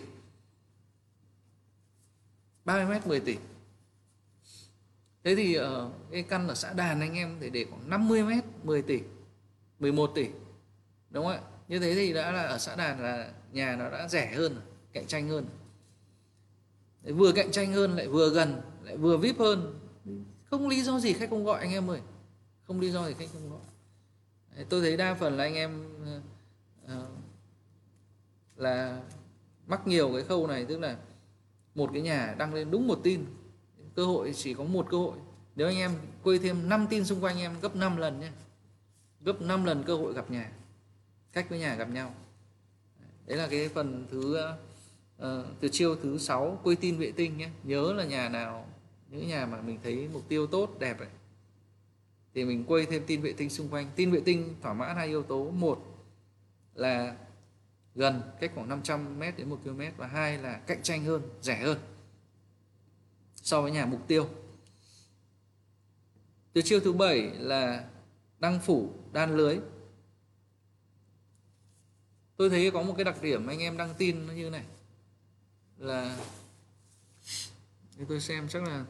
30 m 10 tỷ. Thế thì ở cái căn ở xã Đàn anh em thể để khoảng 50 m 10 tỷ 11 tỷ. Đúng không ạ? Như thế thì đã là ở xã Đàn là nhà nó đã rẻ hơn cạnh tranh hơn vừa cạnh tranh hơn lại vừa gần lại vừa vip hơn. Không lý do gì khách không gọi anh em ơi. Không lý do gì khách không gọi. Tôi thấy đa phần là anh em uh, là mắc nhiều cái khâu này tức là một cái nhà đăng lên đúng một tin. Cơ hội chỉ có một cơ hội. Nếu anh em quay thêm 5 tin xung quanh em gấp 5 lần nhé gấp 5 lần cơ hội gặp nhà. Cách với nhà gặp nhau. Đấy là cái phần thứ ờ, Ờ, từ chiêu thứ sáu quay tin vệ tinh nhé. Nhớ là nhà nào, những nhà mà mình thấy mục tiêu tốt, đẹp này thì mình quay thêm tin vệ tinh xung quanh. Tin vệ tinh thỏa mãn hai yếu tố. Một là gần cách khoảng 500 m đến 1 km và hai là cạnh tranh hơn, rẻ hơn so với nhà mục tiêu. Từ chiêu thứ bảy là đăng phủ, đan lưới. Tôi thấy có một cái đặc điểm anh em đăng tin nó như này là để tôi xem chắc là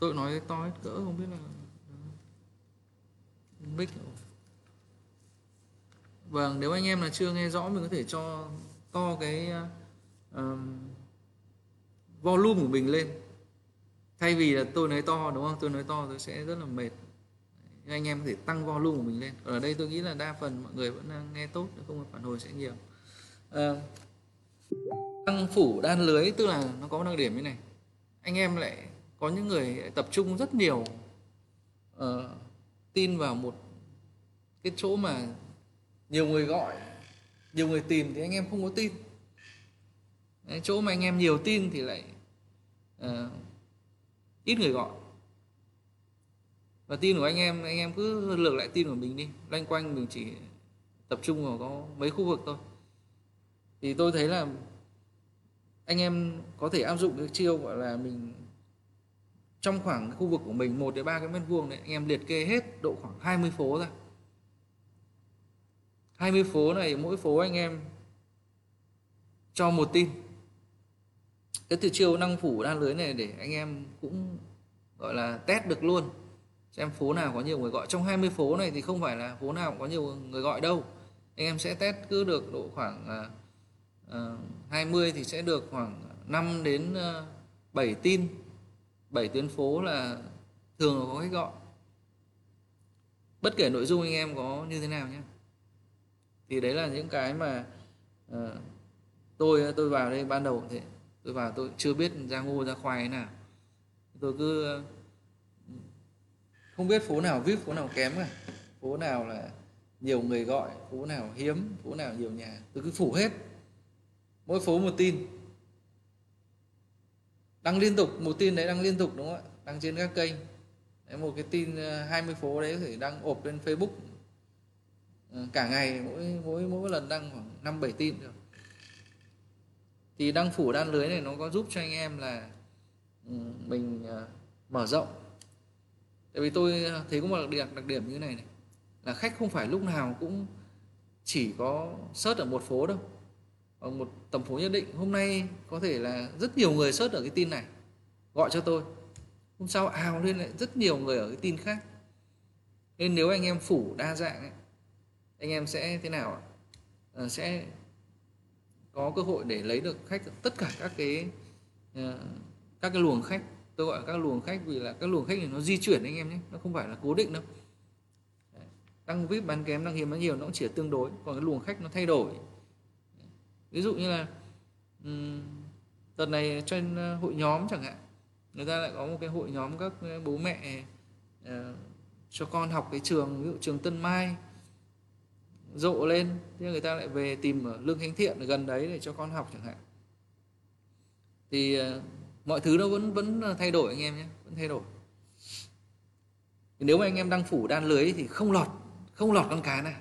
tôi nói to hết cỡ không biết là mic vâng nếu anh em là chưa nghe rõ mình có thể cho to cái uh, volume của mình lên. Thay vì là tôi nói to đúng không? Tôi nói to tôi sẽ rất là mệt. Anh em có thể tăng volume của mình lên. Ở đây tôi nghĩ là đa phần mọi người vẫn đang nghe tốt không phản hồi sẽ nhiều. Uh, tăng phủ đan lưới tức là nó có một đặc điểm như này. Anh em lại có những người tập trung rất nhiều uh, tin vào một cái chỗ mà nhiều người gọi nhiều người tìm thì anh em không có tin. Đấy, chỗ mà anh em nhiều tin thì lại uh, ít người gọi. Và tin của anh em anh em cứ lược lại tin của mình đi. Loanh quanh mình chỉ tập trung vào có mấy khu vực thôi. Thì tôi thấy là anh em có thể áp dụng cái chiêu gọi là mình trong khoảng khu vực của mình 1 đến 3 cái mét vuông đấy anh em liệt kê hết độ khoảng 20 phố ra. 20 phố này mỗi phố anh em cho một tin cái từ chiêu năng phủ đa lưới này để anh em cũng gọi là test được luôn xem phố nào có nhiều người gọi. Trong 20 phố này thì không phải là phố nào có nhiều người gọi đâu. Anh em sẽ test cứ được độ khoảng uh, Ờ, 20 thì sẽ được khoảng 5 đến ờ, 7 tin. 7 tuyến phố là thường là có khách gọi. Bất kể nội dung anh em có như thế nào nhé. Thì đấy là những cái mà uh, tôi tôi vào đây ban đầu thế tôi vào tôi chưa biết ra ngô ra khoai thế nào. Tôi cứ không biết phố nào vip phố nào kém cả. Phố nào là nhiều người gọi phố nào hiếm phố nào nhiều nhà. Tôi cứ phủ hết mỗi phố một tin. Đăng liên tục một tin đấy đăng liên tục đúng không ạ? Đăng trên các kênh. Đấy, một cái tin ờ, 20 phố đấy thì đăng ộp lên facebook. Ờ, cả ngày mỗi mỗi mỗi lần đăng khoảng năm bảy tin được. Thì đăng phủ đan lưới này nó có giúp cho anh em là ừ, mình ờ, mở rộng. Tại vì tôi thấy có một đặc điểm, đặc điểm như thế này này. Là khách không phải lúc nào cũng chỉ có search ở một phố đâu ở một tầm phố nhất định. Hôm nay có thể là rất nhiều người search ở cái tin này. Gọi cho tôi. Hôm sau ào lên lại rất nhiều người ở cái tin khác. Nên nếu anh em phủ đa dạng ấy, anh em sẽ thế nào à, sẽ có cơ hội để lấy được khách tất cả các cái uh, các cái luồng khách. Tôi gọi là các luồng khách vì là các luồng khách này nó di chuyển anh em nhé. Nó không phải là cố định đâu. Đăng vip bán kém đăng hiếm bán nhiều nó cũng chỉ là tương đối. Còn cái luồng khách nó thay đổi ví dụ như là đợt này trên ờ, hội nhóm chẳng hạn. Người ta lại có một cái hội nhóm các ờ, bố mẹ uh, cho con học cái trường ví dụ trường Tân Mai rộ lên thế người ta lại về tìm ở lương khánh thiện gần đấy để cho con học chẳng hạn. Thì uh, mọi thứ nó vẫn vẫn thay đổi anh em nhé vẫn thay đổi. Nếu mà anh em đang phủ đan lưới thì không lọt không lọt con cá nào.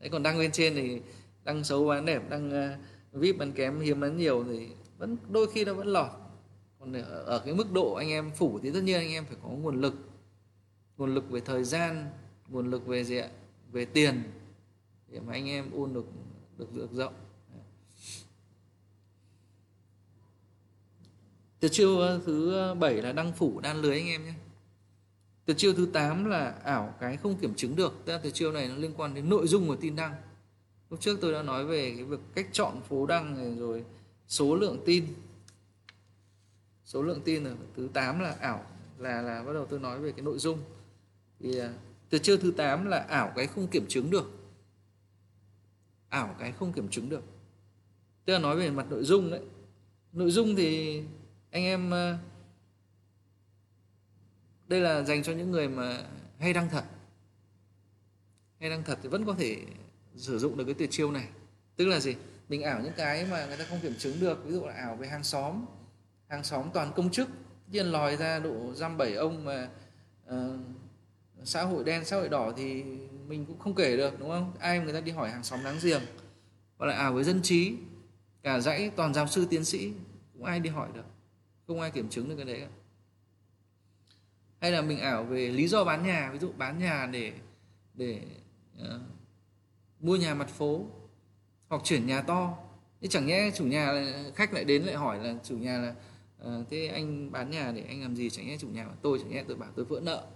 Đấy còn đang lên trên thì đăng xấu bán đẹp đăng uh, ờ, vip bán kém hiếm bán nhiều thì vẫn đôi khi nó vẫn lọt còn ở, ở cái mức độ anh em phủ thì tất nhiên anh em phải có nguồn lực nguồn lực về thời gian nguồn lực về gì ạ về tiền để mà anh em ôn được được được rộng Tuyệt chiêu ờ, thứ ờ, bảy là đăng phủ đan lưới anh em nhé. Tuyệt chiêu thứ 8 là ảo cái không kiểm chứng được. Tức là tuyệt chiêu này nó liên quan đến nội dung của tin đăng. Lúc trước tôi đã nói về cái việc cách chọn phố đăng này rồi, số lượng tin. Số lượng tin là thứ 8 là ảo, là là bắt đầu tôi nói về cái nội dung. Thì à, từ tuyệt thứ 8 là ảo cái không kiểm chứng được. Ảo cái không kiểm chứng được. Tức là nói về mặt nội dung đấy. Nội dung thì anh em à, đây là dành cho những người mà hay đăng thật hay đăng thật thì vẫn có thể sử dụng được cái tuyệt chiêu này. Tức là gì? Mình ảo những cái mà người ta không kiểm chứng được ví dụ là ảo về hàng xóm hàng xóm toàn công chức nhiên lòi ra độ dăm bảy ông mà uh, xã hội đen xã hội đỏ thì mình cũng không kể được đúng không? Ai người ta đi hỏi hàng xóm láng giềng hoặc là ảo với dân trí cả dãy toàn giáo sư tiến sĩ cũng ai đi hỏi được không ai kiểm chứng được cái đấy cả. Hay là mình ảo về lý do bán nhà ví dụ bán nhà để để uh, mua nhà mặt phố hoặc chuyển nhà to. Thế chẳng nhẽ chủ nhà khách lại đến lại hỏi là chủ nhà là ờ, thế anh bán nhà để anh làm gì? Chẳng nhẽ chủ nhà bảo tôi chẳng nhẽ tôi bảo tôi vỡ nợ.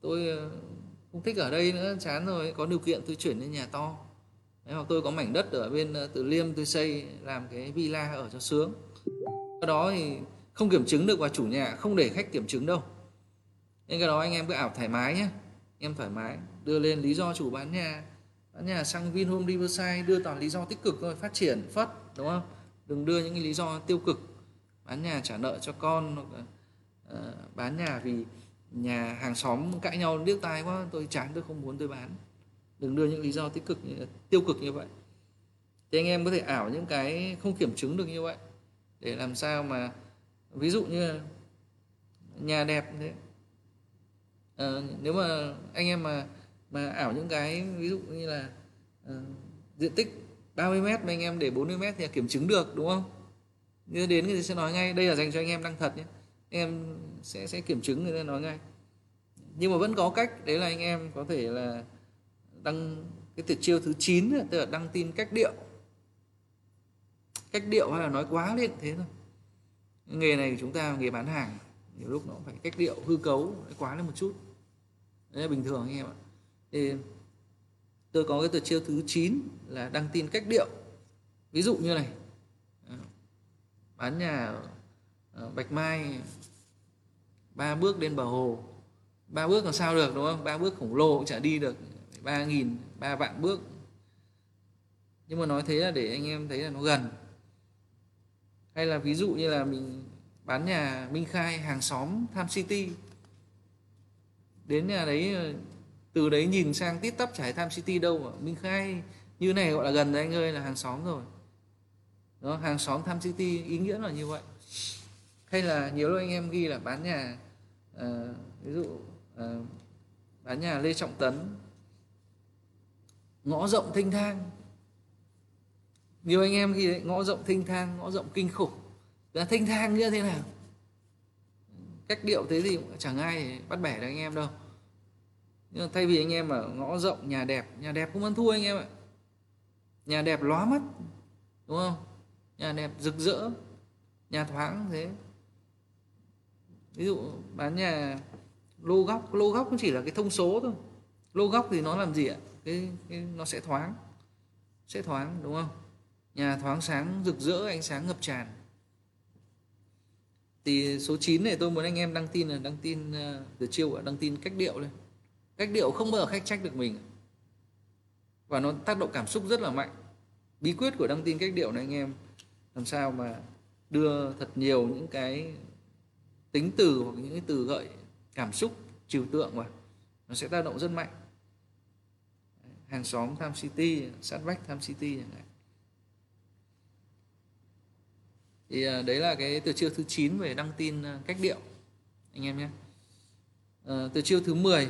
Tôi ờ, không thích ở đây nữa chán rồi có điều kiện tôi chuyển lên nhà to. Đấy, hoặc tôi có mảnh đất ở bên ờ, Từ Liêm tôi xây làm cái villa ở cho sướng. Cái đó thì không kiểm chứng được và chủ nhà không để khách kiểm chứng đâu. Nên cái đó anh em cứ ảo thoải mái nhé em thoải mái đưa lên lý do chủ bán nhà nhà sang Vinhome Riverside đưa toàn lý do tích cực thôi phát triển phất đúng không? Đừng đưa những cái lý do tiêu cực bán nhà trả nợ cho con hoặc là uh, bán nhà vì nhà hàng xóm cãi nhau điếc tai quá tôi chán tôi không muốn tôi bán. Đừng đưa những lý do tích cực như, tiêu cực như vậy. Thì anh em có thể ảo những cái không kiểm chứng được như vậy để làm sao mà ví dụ như nhà đẹp thế. À, nếu mà anh em mà mà ảo những cái ví dụ như là uh, diện tích 30 mét mà anh em để 40 mét thì kiểm chứng được đúng không? Như đến người ta sẽ nói ngay đây là dành cho anh em đăng thật nhé. Anh em sẽ sẽ kiểm chứng người ta nói ngay. Nhưng mà vẫn có cách đấy là anh em có thể là đăng cái tuyệt chiêu thứ 9 tức là đăng tin cách điệu. Cách điệu hay là nói quá lên thế thôi. Nghề này của chúng ta nghề bán hàng nhiều lúc nó phải cách điệu hư cấu quá lên một chút. Đấy là bình thường anh em ạ thì tôi có cái tuyệt chiêu thứ 9 là đăng tin cách điệu. Ví dụ như này. Ờ, bán nhà ờ, Bạch Mai, ba bước lên bờ hồ. Ba bước làm sao được, đúng không? Ba bước khổng lồ cũng chả đi được. Ba nghìn, ba vạn bước. Nhưng mà nói thế là để anh em thấy là nó gần. Hay là ví dụ như là mình bán nhà Minh Khai hàng xóm Tham City. Đến nhà đấy từ đấy nhìn sang tít tắp trải Tham City đâu mà Minh Khai như này gọi là gần đấy anh ơi là hàng xóm rồi. Đó hàng xóm Tham City ý nghĩa là như vậy. Hay là nhiều lúc anh em ghi là bán nhà uh, ví dụ uh, bán nhà Lê Trọng Tấn ngõ rộng thênh thang. Nhiều anh em ghi đấy, ngõ rộng thênh thang ngõ rộng kinh khủng. Là thênh thang như thế nào? Cách điệu thế thì chẳng ai bắt bẻ được anh em đâu nhưng thay vì anh em ở ngõ rộng nhà đẹp nhà đẹp cũng vẫn thua anh em ạ. Nhà đẹp lóa mắt đúng không? Nhà đẹp rực rỡ nhà thoáng thế. Ví dụ bán nhà lô góc lô góc cũng chỉ là cái thông số thôi. Lô góc thì nó làm gì ạ? Cái, cái nó sẽ thoáng sẽ thoáng đúng không? Nhà thoáng sáng rực rỡ ánh sáng ngập tràn. Thì số 9 này tôi muốn anh em đăng tin là đăng tin ờ, từ chiêu đăng tin cách điệu lên cách điệu không bao giờ khách trách được mình. Và nó tác động cảm xúc rất là mạnh. Bí quyết của đăng tin cách điệu này anh em làm sao mà đưa thật nhiều những cái tính từ hoặc những cái từ gợi cảm xúc trừu tượng vào. Nó sẽ tác động rất mạnh. Hàng xóm tham city sát vách tham city chẳng hạn. Thì à, đấy là cái từ chiêu thứ 9 về đăng tin à, cách điệu anh em nhé. À, từ chiêu thứ 10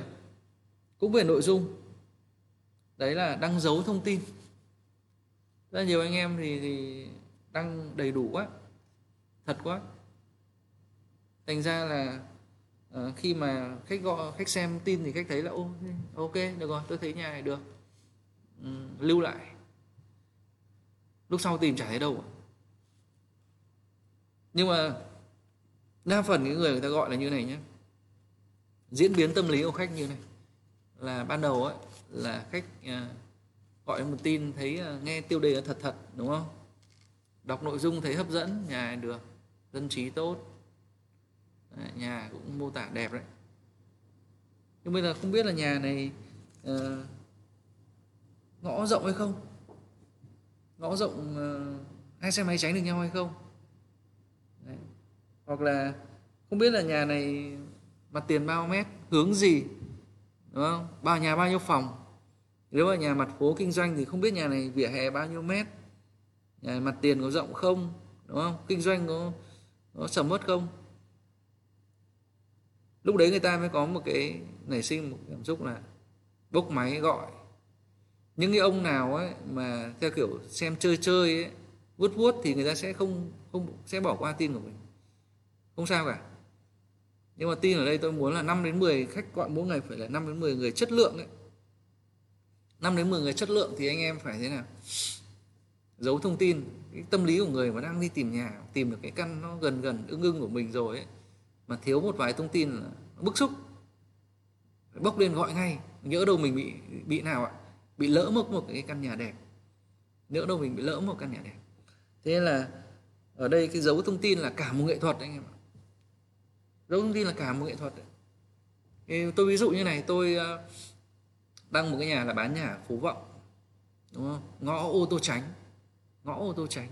cũng về nội dung. Đấy là đăng dấu thông tin. Rất nhiều anh em thì, thì đăng đầy đủ quá. Thật quá. Thành ra là uh, khi mà khách gọi khách xem tin thì khách thấy là ô ok được rồi tôi thấy nhà này được. Um, lưu lại. Lúc sau tìm chả thấy đâu nhưng mà đa phần những người người ta gọi là như này nhé diễn biến tâm lý của khách như này là ban đầu ấy là khách à, gọi một tin thấy à, nghe tiêu đề là thật thật đúng không? Đọc nội dung thấy hấp dẫn nhà được dân trí tốt. Nhà cũng mô tả đẹp đấy. Nhưng bây giờ không biết là nhà này uh, ngõ rộng hay không? Ngõ rộng uh, hai xe máy tránh được nhau hay không? Đấy. hoặc là không biết là nhà này mặt tiền bao mét hướng gì? Đúng không? Bao nhà bao nhiêu phòng? Nếu ở nhà mặt phố kinh doanh thì không biết nhà này vỉa hè bao nhiêu mét. Nhà mặt tiền có rộng không? Đúng không? Kinh doanh có có sầm uất không? Lúc đấy người ta mới có một cái nảy sinh một cảm xúc là bốc máy gọi. Những cái ông nào ấy mà theo kiểu xem chơi chơi ấy, vuốt vuốt thì người ta sẽ không không, sẽ bỏ qua tin của mình. Không sao cả nhưng mà tin ở đây tôi muốn là 5 đến 10 khách gọi mỗi ngày phải là 5 đến 10 người chất lượng đấy 5 đến 10 người chất lượng thì anh em phải thế nào? Giấu thông tin, cái tâm lý của người mà đang đi tìm nhà, tìm được cái căn nó gần gần ưng ưng của mình rồi ấy, mà thiếu một vài thông tin là bức xúc. Bốc lên gọi ngay, nhỡ đâu mình bị bị nào ạ? Bị lỡ mất một cái căn nhà đẹp. Nhỡ đâu mình bị lỡ một căn nhà đẹp. Thế là ở đây cái dấu thông tin là cả một nghệ thuật anh em ạ giấu thông tin là cả một nghệ thuật tôi ví dụ như này, tôi ờ, đăng một cái nhà là bán nhà phú vọng, đúng không? Ngõ ô tô tránh, ngõ ô tô tránh.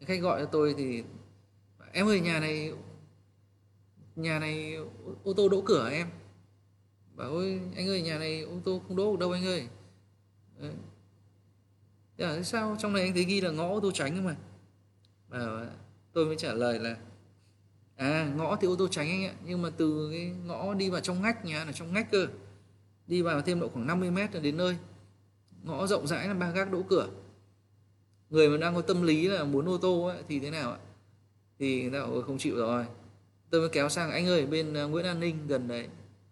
Khách gọi cho tôi thì, em ơi, nhà này nhà này ô tô đỗ cửa em? Bảo ơi anh ơi, nhà này ô tô không đỗ được đâu anh ơi. Ờ. Đấy. Thế sao? Trong này anh thấy ghi là ngõ ô tô tránh cơ mà. Bảo, tôi mới trả lời là à ngõ thì ô tô tránh anh ạ. Nhưng mà từ cái ngõ đi vào trong ngách nhà là trong ngách cơ. Đi vào thêm độ khoảng 50 mét là đến nơi. Ngõ rộng rãi là ba gác đỗ cửa. Người mà đang có tâm lý là muốn ô tô ấy, thì thế nào ạ? Thì người ta bảo ừ, không chịu rồi. Tôi mới kéo sang anh ơi bên à, Nguyễn An Ninh gần đấy.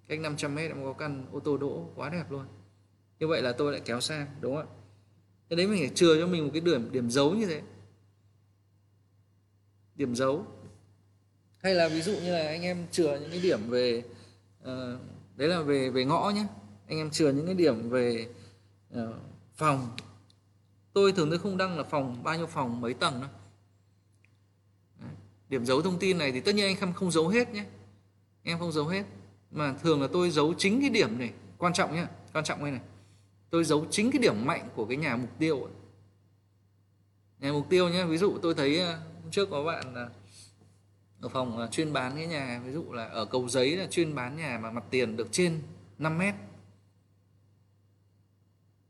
Cách 500 mét có căn ô tô đỗ quá đẹp luôn. Như vậy là tôi lại kéo sang đúng không ạ? Thế đấy mình phải chừa cho mình một cái điểm điểm dấu như thế. Điểm dấu hay là ví dụ như là anh em chừa những cái điểm về uh, đấy là về về ngõ nhé anh em chừa những cái điểm về uh, phòng. Tôi thường tôi không đăng là phòng bao nhiêu phòng mấy tầng đâu. Điểm giấu thông tin này thì tất nhiên anh em không giấu hết nhé em không giấu hết. Mà thường là tôi giấu chính cái điểm này. Quan trọng nhé quan trọng đây này. Tôi giấu chính cái điểm mạnh của cái nhà mục tiêu nhà mục tiêu nhé ví dụ tôi thấy ờ, hôm trước có bạn ở phòng à, chuyên bán cái nhà, ví dụ là ở cầu giấy là chuyên bán nhà mà mặt tiền được trên 5 mét.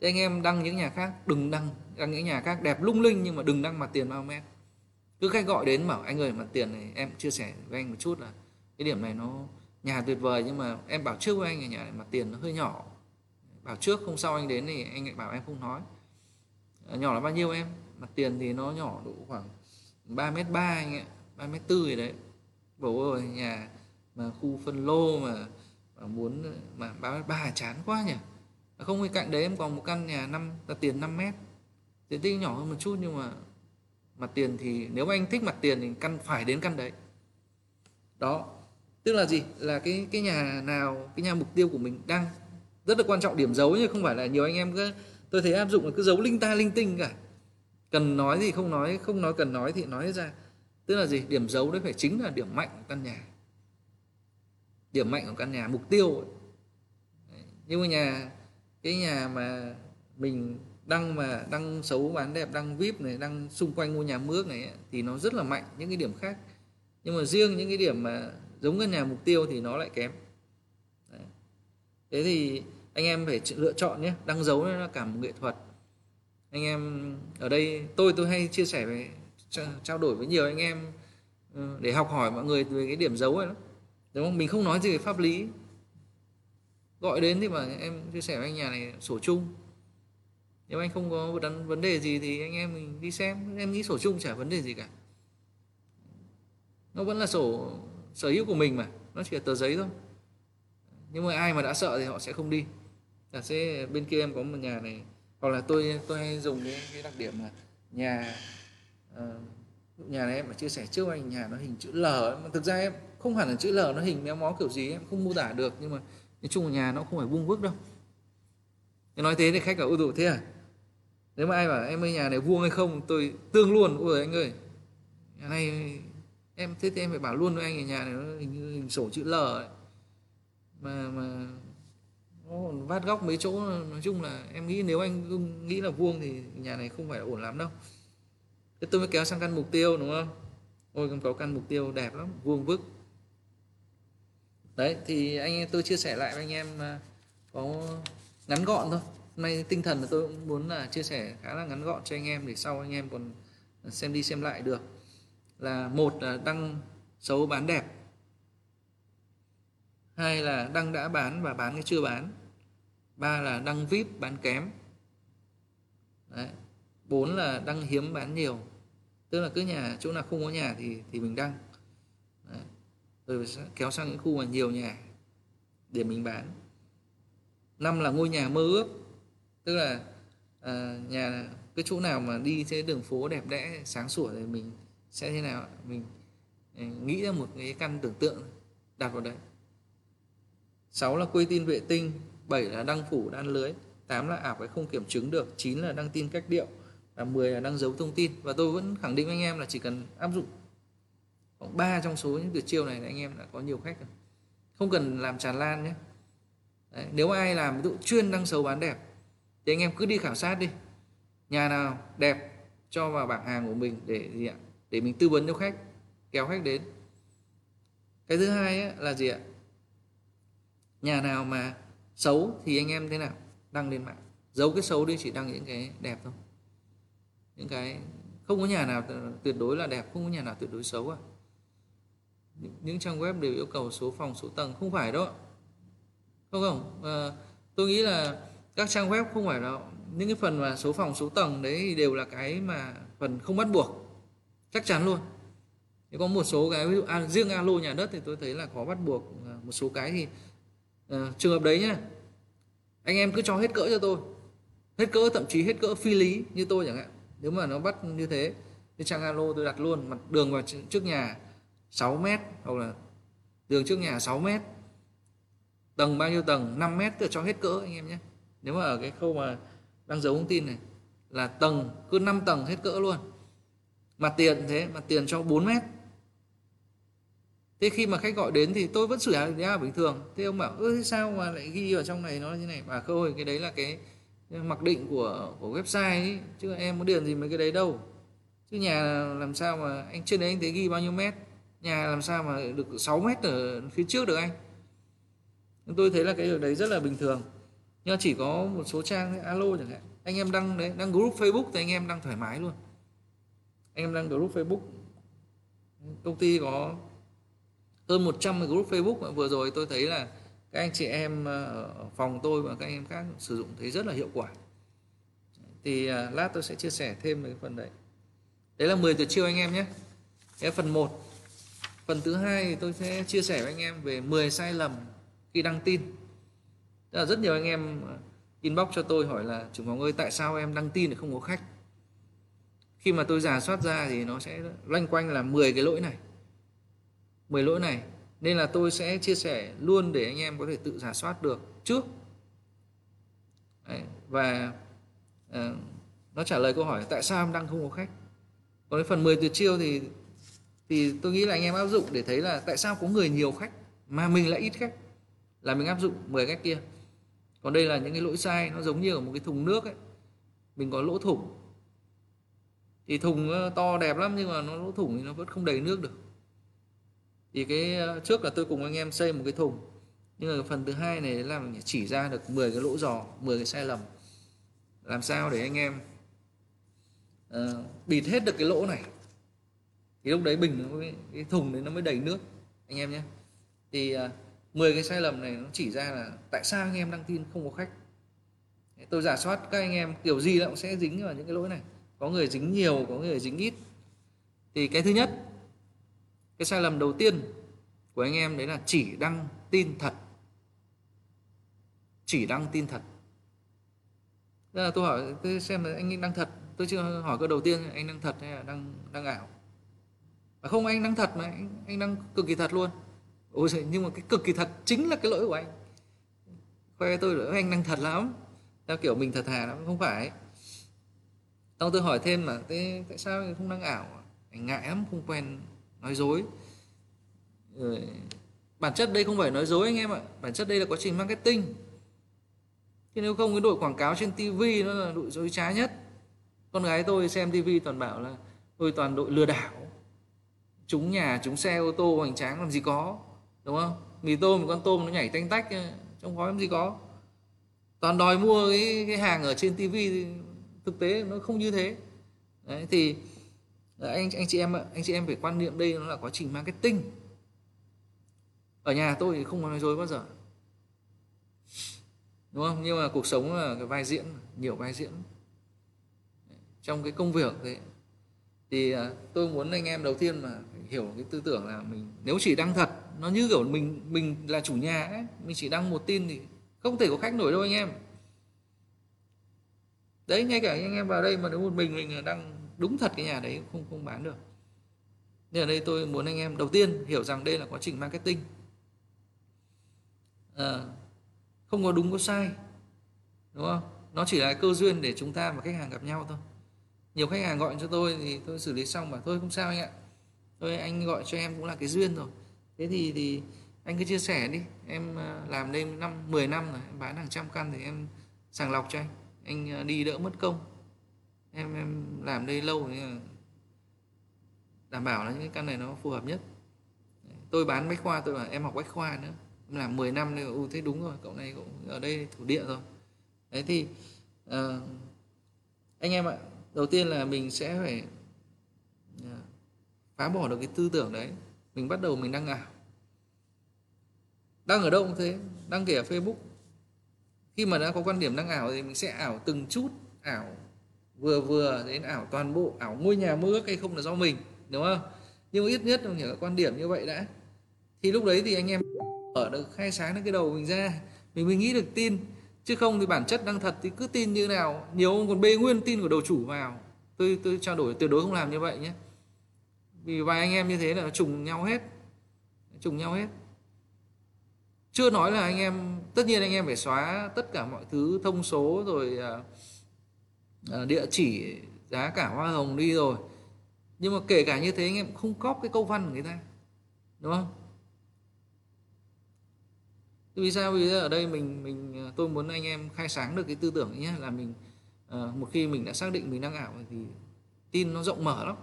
Thế anh em đăng những nhà khác, đừng đăng đăng những nhà khác đẹp lung linh nhưng mà đừng đăng mặt tiền bao mét. Cứ khách gọi đến bảo, anh ơi, mặt tiền này em chia sẻ với anh một chút là cái điểm này nó nhà tuyệt vời nhưng mà em bảo trước với anh là nhà này mặt tiền nó hơi nhỏ. Bảo trước không sau anh đến thì anh lại bảo em không nói. Ờ, nhỏ là bao nhiêu em? Mặt tiền thì nó nhỏ độ khoảng 3 mét ba anh ạ ba mét tư gì đấy. Bố ơi nhà mà khu phân lô mà, mà muốn mà ba mét ba chán quá nhỉ. Không bên cạnh đấy em còn một căn nhà năm là tiền 5 mét. Diện tích nhỏ hơn một chút nhưng mà mặt tiền thì nếu mà anh thích mặt tiền thì căn phải đến căn đấy. Đó. Tức là gì? Là cái cái nhà nào cái nhà mục tiêu của mình đang rất là quan trọng điểm dấu nhưng không phải là nhiều anh em cứ tôi thấy áp dụng là cứ giấu linh ta linh tinh cả. Cần nói thì không nói không nói cần nói thì nói ra tức là gì? Điểm dấu đấy phải chính là điểm mạnh của căn nhà. Điểm mạnh của căn nhà, mục tiêu ấy. nhưng mà nhà, cái nhà mà mình đăng mà đăng xấu, bán đẹp đăng vip này đăng xung quanh ngôi nhà mước này thì nó rất là mạnh, những cái điểm khác. Nhưng mà riêng những cái điểm mà giống cái nhà mục tiêu thì nó lại kém. Đấy. thế thì anh em phải lựa chọn nhé. Đăng dấu nó là cả một nghệ thuật. Anh em ở đây, tôi tôi hay chia sẻ về trao đổi với nhiều anh em ờ, để học hỏi mọi người về cái điểm dấu ấy đó đúng không? Mình không nói gì về pháp lý. Gọi đến thì mà em chia sẻ với anh nhà này sổ chung. Nếu anh không có vấn đề gì thì anh em mình đi xem. Em nghĩ sổ chung chả vấn đề gì cả. Nó vẫn là sổ sở hữu của mình mà. Nó chỉ là tờ giấy thôi. Nhưng mà ai mà đã sợ thì họ sẽ không đi. Là sẽ bên kia em có một nhà này hoặc là tôi tôi hay dùng cái, cái đặc điểm là nhà uh, nhà này em phải chia sẻ trước anh nhà nó hình chữ L mà thực ra em không hẳn là chữ L nó hình méo mó kiểu gì em không mô tả được nhưng mà nói chung là nhà nó không phải vuông vức đâu. Nói thế thì khách bảo ưu dụ thế à? Nếu mà ai bảo em ơi nhà này vuông hay không tôi tương luôn. Ôi anh ơi nhà này em thế thì em phải bảo luôn với anh ở nhà này nó hình hình sổ chữ L ấy. mà mà nó vát góc mấy chỗ nói chung là em nghĩ nếu anh nghĩ là vuông thì nhà này không phải là ổn lắm đâu thế tôi mới kéo sang căn mục tiêu, đúng không? Ôi có căn mục tiêu đẹp lắm, vuông vức. Đấy, thì anh em, tôi chia sẻ lại với anh em có ngắn gọn thôi. Hôm nay tinh thần là tôi cũng muốn là chia sẻ khá là ngắn gọn cho anh em để sau anh em còn xem đi xem lại được. Là một là đăng xấu bán đẹp. Hai là đăng đã bán và bán cái chưa bán. Ba là đăng vip bán kém. Đấy. bốn là đăng hiếm bán nhiều tức là cứ nhà chỗ nào không có nhà thì thì mình đăng. Đấy. rồi kéo sang những khu mà nhiều nhà để mình bán. Năm là ngôi nhà mơ ước. Tức là à, nhà cái chỗ nào mà đi trên đường phố đẹp đẽ sáng sủa thì mình sẽ thế nào mình ừ, nghĩ ra một cái căn tưởng tượng đặt vào đấy. Sáu là quê tin vệ tinh. Bảy là đăng phủ đan lưới. Tám là ảo cái không kiểm chứng được. Chín là đăng tin cách điệu và 10 là đăng dấu thông tin. Và tôi vẫn khẳng định với anh em là chỉ cần áp dụng khoảng 3 trong số những tuyệt chiêu này là anh em đã có nhiều khách rồi. Không cần làm tràn lan nhé. Đấy, nếu ai làm ví dụ chuyên đăng xấu bán đẹp thì anh em cứ đi khảo sát đi. Nhà nào đẹp cho vào bảng hàng của mình để gì ạ? Để mình tư vấn cho khách kéo khách đến. Cái thứ hai ấy, là gì ạ? Nhà nào mà xấu thì anh em thế nào? Đăng lên mạng. Giấu cái xấu đi chỉ đăng những cái đẹp thôi những cái không có nhà nào tuyệt đối là đẹp không có nhà nào tuyệt đối xấu à. Những trang web đều yêu cầu số phòng số tầng không phải đâu không không? À, tôi nghĩ là các trang web không phải đâu. những cái phần mà số phòng số tầng đấy thì đều là cái mà phần không bắt buộc. Chắc chắn luôn. Thì có một số cái ví dụ à, riêng alo nhà đất thì tôi thấy là có bắt buộc à, một số cái thì à, trường hợp đấy nhá. Anh em cứ cho hết cỡ cho tôi. Hết cỡ thậm chí hết cỡ phi lý như tôi chẳng hạn nếu mà nó bắt như thế, thì trang alo tôi đặt luôn, mặt đường vào trước nhà 6 mét, hoặc là đường trước nhà 6 mét. Tầng bao nhiêu tầng? 5 mét tôi cho hết cỡ anh em nhé. Nếu mà ở cái khâu mà đăng dấu thông tin này, là tầng, cứ 5 tầng hết cỡ luôn. Mặt tiền thế, mặt tiền cho 4 mét. Thế khi mà khách gọi đến thì tôi vẫn xử lý bình thường. Thế ông bảo, ơ sao mà lại ghi ở trong này nó như này? Bà khôi, cái đấy là cái mặc định của của website ấy, chứ em có điền gì mấy cái đấy đâu. Chứ nhà làm sao mà, anh trên đấy anh thấy ghi bao nhiêu mét? Nhà làm sao mà được 6 mét ở phía trước được anh? Tôi thấy là cái điều đấy rất là bình thường. Nhưng chỉ có một số trang alo chẳng hạn. Anh em đăng đấy, đăng group facebook thì anh em đăng thoải mái luôn. Anh em đăng group facebook. Công ty có hơn 100 group facebook vừa rồi tôi thấy là các anh chị em ờ, ở phòng tôi và các anh em khác sử dụng thấy rất là hiệu quả. Thì ờ, lát tôi sẽ chia sẻ thêm về cái phần đấy. Đấy là 10 tuyệt chiêu anh em nhé. Cái phần 1 phần thứ hai thì tôi sẽ chia sẻ với anh em về 10 sai lầm khi đăng tin. Tức là rất nhiều anh em ờ, inbox cho tôi hỏi là, chủ phòng ơi, tại sao em đăng tin lại không có khách? Khi mà tôi giả soát ra thì nó sẽ loanh quanh là 10 cái lỗi này. 10 lỗi này nên là tôi sẽ chia sẻ luôn để anh em có thể tự giả soát được trước Đấy, và uh, nó trả lời câu hỏi tại sao em đang không có khách? Còn cái phần 10 tuyệt chiêu thì thì tôi nghĩ là anh em áp dụng để thấy là tại sao có người nhiều khách mà mình lại ít khách? Là mình áp dụng 10 cách kia. Còn đây là những cái lỗi sai nó giống như ở một cái thùng nước ấy. Mình có lỗ thủng. Thì thùng ờ, to đẹp lắm nhưng mà nó lỗ thủng thì nó vẫn không đầy nước được thì cái ờ, trước là tôi cùng anh em xây một cái thùng. Nhưng mà phần thứ hai này là chỉ ra được 10 cái lỗ giò 10 cái sai lầm. Làm sao để anh em uh, bịt hết được cái lỗ này? Thì lúc đấy bình nó mới, cái thùng đấy nó mới đầy nước anh em nhé. Thì ờ, uh, 10 cái sai lầm này nó chỉ ra là tại sao anh em đăng tin không có khách? Tôi giả soát các anh em kiểu gì cũng sẽ dính vào những cái lỗi này. Có người dính nhiều có người dính ít. Thì cái thứ nhất cái sai lầm đầu tiên của anh em đấy là chỉ đăng tin thật. Chỉ đăng tin thật. Là tôi hỏi tôi xem là anh đăng thật? Tôi chưa hỏi câu đầu tiên anh đăng thật hay là đăng đăng ảo? Mà không anh đăng thật mà anh, anh đăng cực kỳ thật luôn. Ôi giời, nhưng mà cái cực kỳ thật chính là cái lỗi của anh. Khoe tôi là anh đăng thật lắm. Theo kiểu mình thật thà lắm không phải xong tôi hỏi thêm mà thế tại sao không đăng ảo? Anh ngại lắm không quen nói dối. Rồi bản chất đây không phải nói dối anh em ạ. Bản chất đây là quá trình marketing. Chứ nếu không cái đội quảng cáo trên TV nó là đội dối trá nhất. Con gái tôi xem TV toàn bảo là tôi toàn đội lừa đảo. Chúng nhà chúng xe ô tô hoành tráng làm gì có. Đúng không? Mì tôm con tôm nó nhảy tanh tách trong gói làm gì có. Toàn đòi mua cái, cái hàng ở trên TV thực tế nó không như thế. Đấy thì anh anh chị em anh chị em phải quan niệm đây nó là quá trình marketing. Ở nhà tôi thì không nói dối bao giờ. Đúng không? Nhưng mà cuộc sống là cái vai diễn, nhiều vai diễn. Trong cái công việc thế thì à, tôi muốn anh em đầu tiên mà hiểu cái tư tưởng là mình, nếu chỉ đăng thật, nó như kiểu mình mình là chủ nhà ấy, mình chỉ đăng một tin thì không thể có khách nổi đâu anh em. Đấy, ngay cả anh em vào đây mà nếu một mình mình đăng đúng thật cái nhà đấy không không bán được. Nên ở đây tôi muốn anh em đầu tiên hiểu rằng đây là quá trình marketing. À, không có đúng có sai đúng không? Nó chỉ là cơ duyên để chúng ta và khách hàng gặp nhau thôi. Nhiều khách hàng gọi cho tôi thì tôi xử lý xong bảo thôi không sao anh ạ. Thôi anh gọi cho em cũng là cái duyên rồi. Thế thì thì anh cứ chia sẻ đi. Em ờ, làm đây năm 10 năm rồi em bán hàng trăm căn thì em sàng lọc cho anh. Anh ờ, đi đỡ mất công em em làm đây lâu thì đảm bảo là những cái căn này nó phù hợp nhất. Tôi bán bách khoa tôi bảo em học bách khoa nữa. Em làm 10 năm nên u ừ, thế đúng rồi cậu này cũng ở đây thủ địa rồi. Đấy thì uh, anh em ạ đầu tiên là mình sẽ phải uh, phá bỏ được cái tư tưởng đấy. Mình bắt đầu mình đăng ảo. Đăng ở đâu cũng thế đăng kể ở facebook. Khi mà đã có quan điểm đăng ảo thì mình sẽ ảo từng chút ảo vừa vừa đến ảo toàn bộ ảo ngôi nhà mơ ước hay không là do mình đúng không? Nhưng mà ít nhất mình hiểu quan điểm như vậy đã. Thì lúc đấy thì anh em ở được khai sáng được cái đầu mình ra. Mình mới nghĩ được tin. Chứ không thì bản chất đang thật thì cứ tin như nào. Nhiều ông còn bê nguyên tin của đầu chủ vào. Tôi tôi trao đổi tuyệt đối không làm như vậy nhé. Vì vài anh em như thế là trùng nhau hết. Trùng nhau hết. Chưa nói là anh em tất nhiên anh em phải xóa tất cả mọi thứ thông số rồi uh, Ờ, địa chỉ giá cả hoa hồng đi rồi. Nhưng mà kể cả như thế anh em không cóp cái câu văn của người ta đúng không? Vì sao? Vì ở đây mình mình ờ, tôi muốn anh em khai sáng được cái tư tưởng nhé là mình ờ, một khi mình đã xác định mình đang ảo thì tin nó rộng mở lắm.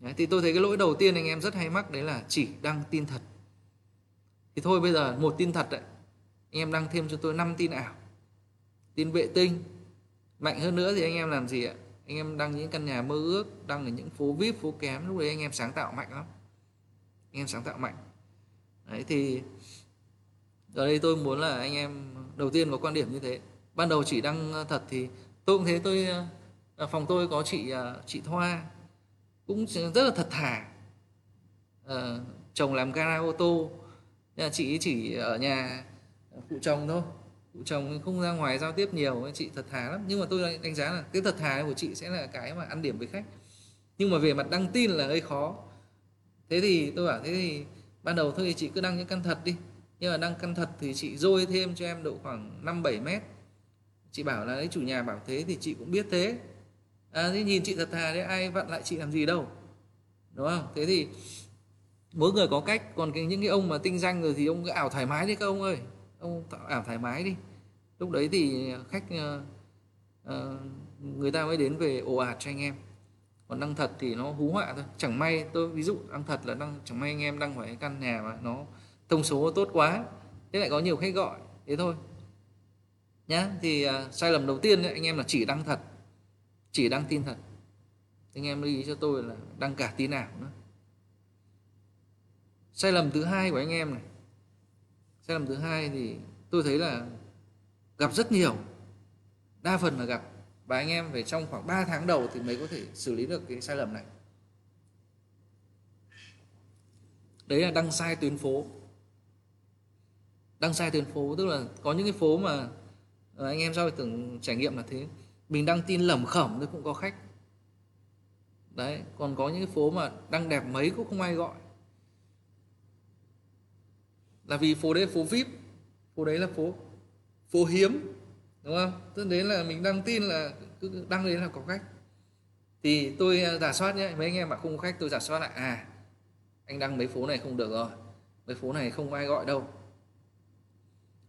Đấy, thì tôi thấy cái lỗi đầu tiên anh em rất hay mắc đấy là chỉ đăng tin thật. Thì thôi bây giờ một tin thật đấy anh em đăng thêm cho tôi 5 tin ảo tin vệ tinh mạnh hơn nữa thì anh em làm gì ạ? Anh em đăng những căn nhà mơ ước đăng ở những phố vip phố kém lúc đấy anh em sáng tạo mạnh lắm. Anh em sáng tạo mạnh. Đấy thì ở đây tôi muốn là anh em đầu tiên có quan điểm như thế. Ban đầu chỉ đăng thật thì tôi cũng thế tôi à, phòng tôi có chị à, chị Thoa cũng rất là thật thà. À, chồng làm gara ô tô nhà chị chỉ ở nhà phụ chồng thôi cụ chồng không ra ngoài giao tiếp nhiều chị thật thà lắm. Nhưng mà tôi đánh giá là cái thật thà của chị sẽ là cái mà ăn điểm với khách. Nhưng mà về mặt đăng tin là hơi khó. Thế thì tôi bảo thế thì ban đầu thôi thì chị cứ đăng những căn thật đi. Nhưng mà đăng căn thật thì chị dôi thêm cho em độ khoảng 5 7 mét. Chị bảo là đấy chủ nhà bảo thế thì chị cũng biết thế. À, thế nhìn chị thật thà đấy ai vặn lại chị làm gì đâu. Đúng không? Thế thì mỗi người có cách. Còn cái, những cái ông mà tinh danh rồi thì ông cứ ảo thoải mái đi các ông ơi ông ảo thoải mái đi. Lúc đấy thì khách uh, uh, người ta mới đến về ồ ạt cho anh em. Còn đăng thật thì nó hú họa thôi. Chẳng may tôi ví dụ đăng thật là đăng chẳng may anh em đăng phải căn nhà mà nó thông số tốt quá thế lại có nhiều khách gọi. Thế thôi. Nhá thì uh, sai lầm đầu tiên ấy, anh em là chỉ đăng thật. Chỉ đăng tin thật. Anh em lưu ý cho tôi là đăng cả tin ảo nữa. Sai lầm thứ hai của anh em này sai lầm thứ hai thì tôi thấy là gặp rất nhiều. Đa phần là gặp. Và anh em phải trong khoảng 3 tháng đầu thì mới có thể xử lý được cái sai lầm này. Đấy là đăng sai tuyến phố. Đăng sai tuyến phố, tức là có những cái phố mà ờ, anh em sau tưởng trải nghiệm là thế. Mình đăng tin lẩm khẩm thì cũng có khách. Đấy, còn có những cái phố mà đăng đẹp mấy cũng không ai gọi là vì phố đấy là phố vip phố đấy là phố phố hiếm đúng không? Tức đến là mình đăng tin là cứ đăng đến là có khách. Thì tôi à, giả soát nhé mấy anh em mà không có khách tôi giả soát lại à anh đăng mấy phố này không được rồi mấy phố này không ai gọi đâu.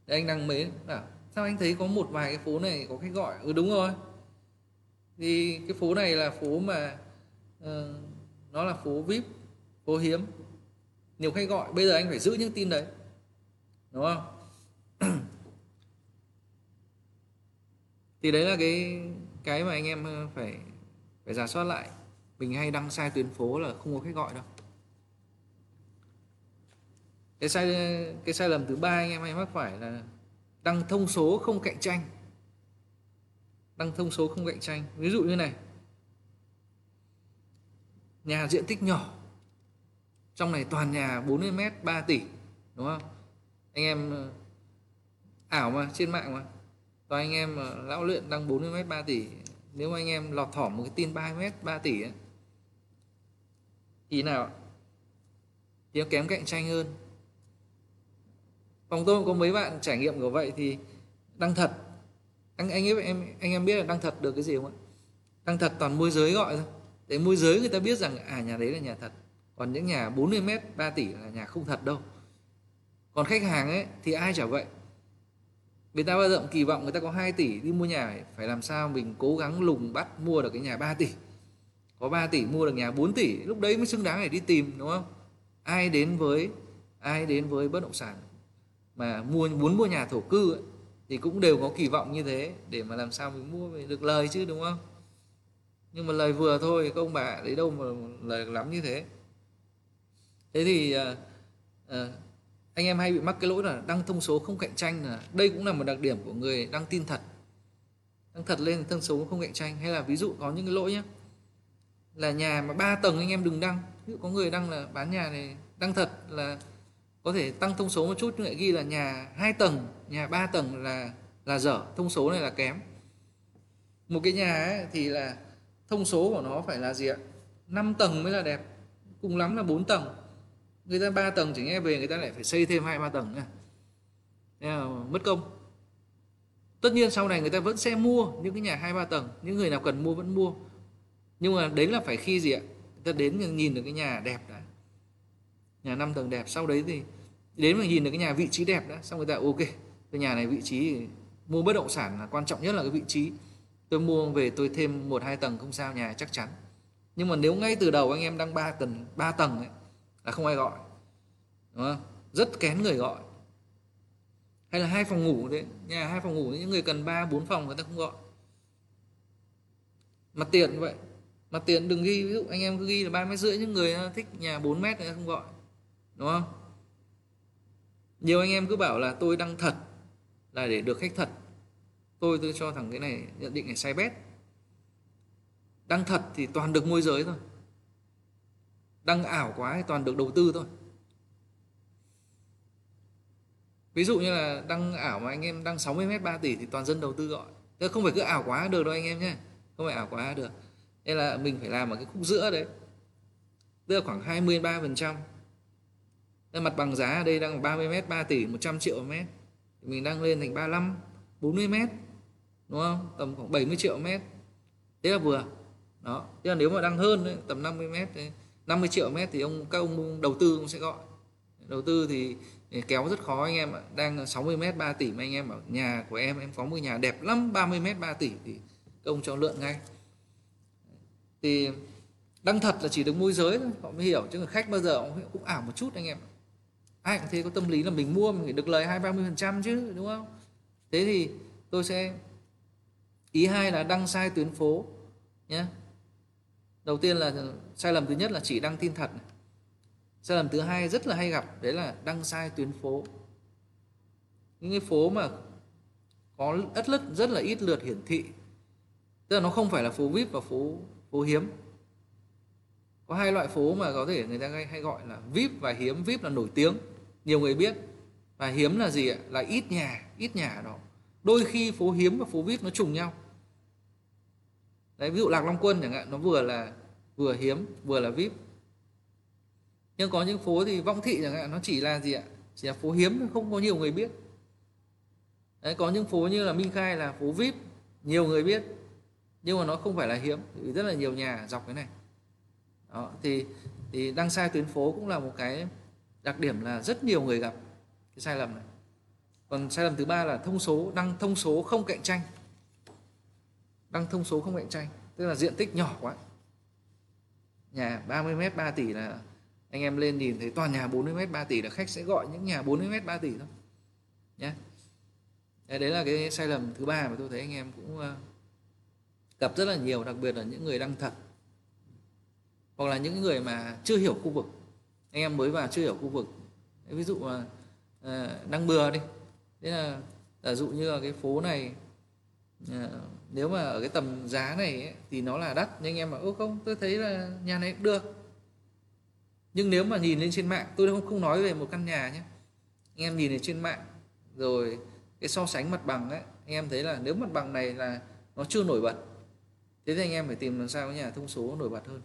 Đấy, anh đăng mấy à, sao anh thấy có một vài cái phố này có khách gọi? Ừ đúng rồi. Thì cái phố này là phố mà uh, nó là phố vip phố hiếm. Nhiều khách gọi bây giờ anh phải giữ những tin đấy đúng không? Thì đấy là cái cái mà anh em ờ, phải phải giả soát lại. Mình hay đăng sai tuyến phố là không có khách gọi đâu. Cái sai cái sai lầm thứ ba anh em hay mắc phải là đăng thông số không cạnh tranh. Đăng thông số không cạnh tranh. Ví dụ như này. Nhà diện tích nhỏ. Trong này toàn nhà 40 mét 3 tỷ, đúng không? Anh em ờ, ảo mà trên mạng mà. Toàn anh em ờ, lão luyện đăng 40 mét 3 tỷ. Nếu mà anh em lọt thỏm một cái tin 3 mét 3 tỷ ấy, thì nào thì nó kém cạnh tranh hơn. Phòng tôi có mấy bạn trải nghiệm của vậy thì đăng thật. Anh anh ấy em anh em biết là đăng thật được cái gì không ạ? Đăng thật toàn môi giới gọi thôi. Để môi giới người ta biết rằng à nhà đấy là nhà thật. Còn những nhà 40 mét 3 tỷ là nhà không thật đâu còn khách hàng ấy thì ai chả vậy? Người ta bao giờ kỳ vọng người ta có 2 tỷ đi mua nhà phải làm sao mình cố gắng lùng bắt mua được cái nhà 3 tỷ? Có 3 tỷ mua được nhà 4 tỷ lúc đấy mới xứng đáng để đi tìm đúng không? Ai đến với ai đến với bất động sản mà mua muốn mua nhà thổ cư ấy, thì cũng đều có kỳ vọng như thế để mà làm sao mình mua được lời chứ đúng không? Nhưng mà lời vừa thôi các ông bà lấy đâu mà lời lắm như thế. Thế thì uh, uh, anh em hay bị mắc cái lỗi là đăng thông số không cạnh tranh là đây cũng là một đặc điểm của người đăng tin thật. Đăng thật lên thông số không cạnh tranh. Hay là ví dụ có những cái lỗi nhé là nhà mà 3 tầng anh em đừng đăng. Ví dụ có người đăng là bán nhà này đăng thật là có thể tăng thông số một chút, nhưng lại ghi là nhà hai tầng, nhà 3 tầng là là dở. Thông số này là kém. Một cái nhà ấy thì là thông số của nó phải là gì ạ? 5 tầng mới là đẹp. Cùng lắm là 4 tầng người ta ba tầng chỉ nghe về người ta lại phải xây thêm hai, ba tầng nữa mất công. Tất nhiên sau này người ta vẫn sẽ mua những cái nhà hai, ba tầng. Những người nào cần mua vẫn mua. Nhưng mà đấy là phải khi gì ạ? Người ta đến nhìn được cái nhà đẹp đã. Nhà năm tầng đẹp, sau đấy thì đến mà nhìn được cái nhà vị trí đẹp đã, xong người ta, ok, cái nhà này vị trí mua bất động sản là quan trọng nhất là cái vị trí. Tôi mua về tôi thêm một, hai tầng không sao, nhà chắc chắn. Nhưng mà nếu ngay từ đầu anh em đang ba tầng ba tầng ấy là không ai gọi, đúng không? Rất kén người gọi. Hay là hai phòng ngủ đấy nhà hai phòng ngủ những người cần ba, bốn phòng người ta không gọi. Mặt tiền vậy. Mặt tiền đừng ghi, ví dụ anh em cứ ghi là ba mét rưỡi, những người ờ, thích nhà 4 mét người ta không gọi, đúng không? Nhiều anh em cứ bảo là tôi đăng thật là để được khách thật. Tôi tôi cho thằng cái này nhận định là sai bét đăng thật thì toàn được môi giới thôi đăng ảo quá thì toàn được đầu tư thôi. Ví dụ như là đăng ảo mà anh em đăng 60 mét 3 tỷ thì toàn dân đầu tư gọi. Thế không phải cứ ảo quá được đâu anh em nhé. Không phải ảo quá được. Nên là mình phải làm ở cái khúc giữa đấy. Tức là khoảng 23 phần trăm. Mặt bằng giá ở đây đang 30 mét 3 tỷ 100 triệu mét. Thì mình đang lên thành 35 40 mét. Đúng không? Tầm khoảng 70 triệu mét. Thế là vừa. Đó. Thế là nếu mà đăng hơn đấy, tầm 50 mét 50 triệu mét thì ông các ông đầu tư cũng sẽ gọi. Đầu tư thì kéo rất khó anh em ạ. Đang 60 mét 3 tỷ mà anh em bảo nhà của em em có một nhà đẹp lắm 30 mét 3 tỷ thì ông cho lượng ngay. Thì đăng thật là chỉ được môi giới thôi họ mới hiểu. Chứ khách bao giờ cũng, cũng ảo một chút anh em ai cũng thế có tâm lý là mình mua mình phải được lời hai ba mươi phần trăm chứ đúng không? Thế thì tôi sẽ ý hai là đăng sai tuyến phố nhé đầu tiên là sai lầm thứ nhất là chỉ đăng tin thật sai lầm thứ hai rất là hay gặp, đấy là đăng sai tuyến phố. Những cái phố mà có ất lất rất là ít lượt hiển thị, tức là nó không phải là phố vip và phố phố hiếm. Có hai loại phố mà có thể người ta hay gọi là vip và hiếm. Vip là nổi tiếng, nhiều người biết. Và hiếm là gì ạ? Là ít nhà ít nhà ở đó. Đôi khi phố hiếm và phố vip nó trùng nhau đấy ví dụ lạc long quân chẳng hạn nó vừa là vừa hiếm vừa là vip. Nhưng có những phố thì vong thị chẳng hạn nó chỉ là gì ạ? Chỉ là phố hiếm không có nhiều người biết. Đấy có những phố như là minh khai là phố vip nhiều người biết. Nhưng mà nó không phải là hiếm vì rất là nhiều nhà dọc cái này. Đó, thì thì đăng sai tuyến phố cũng là một cái đặc điểm là rất nhiều người gặp cái sai lầm này. Còn sai lầm thứ ba là thông số đăng thông số không cạnh tranh đang thông số không cạnh tranh, tức là diện tích nhỏ quá. Nhà 30 mét 3 tỷ là, anh em lên nhìn thấy toàn nhà 40 mét 3 tỷ là khách sẽ gọi những nhà 40 mét 3 tỷ thôi. Nhé đấy là cái sai lầm thứ ba mà tôi thấy anh em cũng ờ, gặp rất là nhiều, đặc biệt là những người đăng thật. Hoặc là những người mà chưa hiểu khu vực. Anh em mới vào chưa hiểu khu vực. Ví dụ mà ờ, đăng bừa đi. Thế là, giả dụ như là cái phố này ờ, nếu mà ở cái tầm giá này ấy, thì nó là đắt. Nhưng anh em bảo ô không tôi thấy là nhà này cũng được. Nhưng nếu mà nhìn lên trên mạng tôi không không nói về một căn nhà nhé. Anh em nhìn lên trên mạng rồi cái so sánh mặt bằng ấy anh em thấy là nếu mặt bằng này là nó chưa nổi bật thế thì anh em phải tìm làm sao cái nhà thông số nổi bật hơn.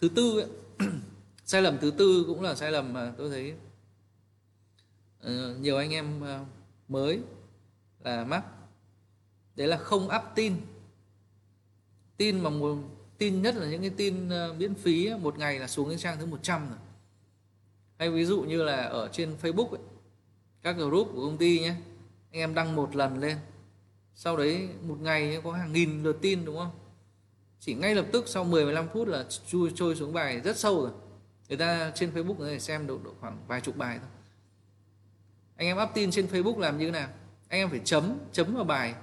Thứ tư ấy, sai lầm thứ tư cũng là sai lầm mà tôi thấy uh, nhiều anh em uh, mới là mắc. Đấy là không up tin. Tin mà một tin nhất là những cái tin ờ, miễn phí một ngày là xuống đến trang thứ 100 rồi. Hay ví dụ như là ở trên Facebook ấy, các group của công ty nhé anh em đăng một lần lên sau đấy một ngày có hàng nghìn lượt tin đúng không? Chỉ ngay lập tức sau 10 15 phút là chui trôi xuống bài rất sâu rồi. Người ta trên Facebook người ta xem được độ khoảng vài chục bài thôi. Anh em up tin trên Facebook làm như thế nào? Anh em phải chấm chấm vào bài.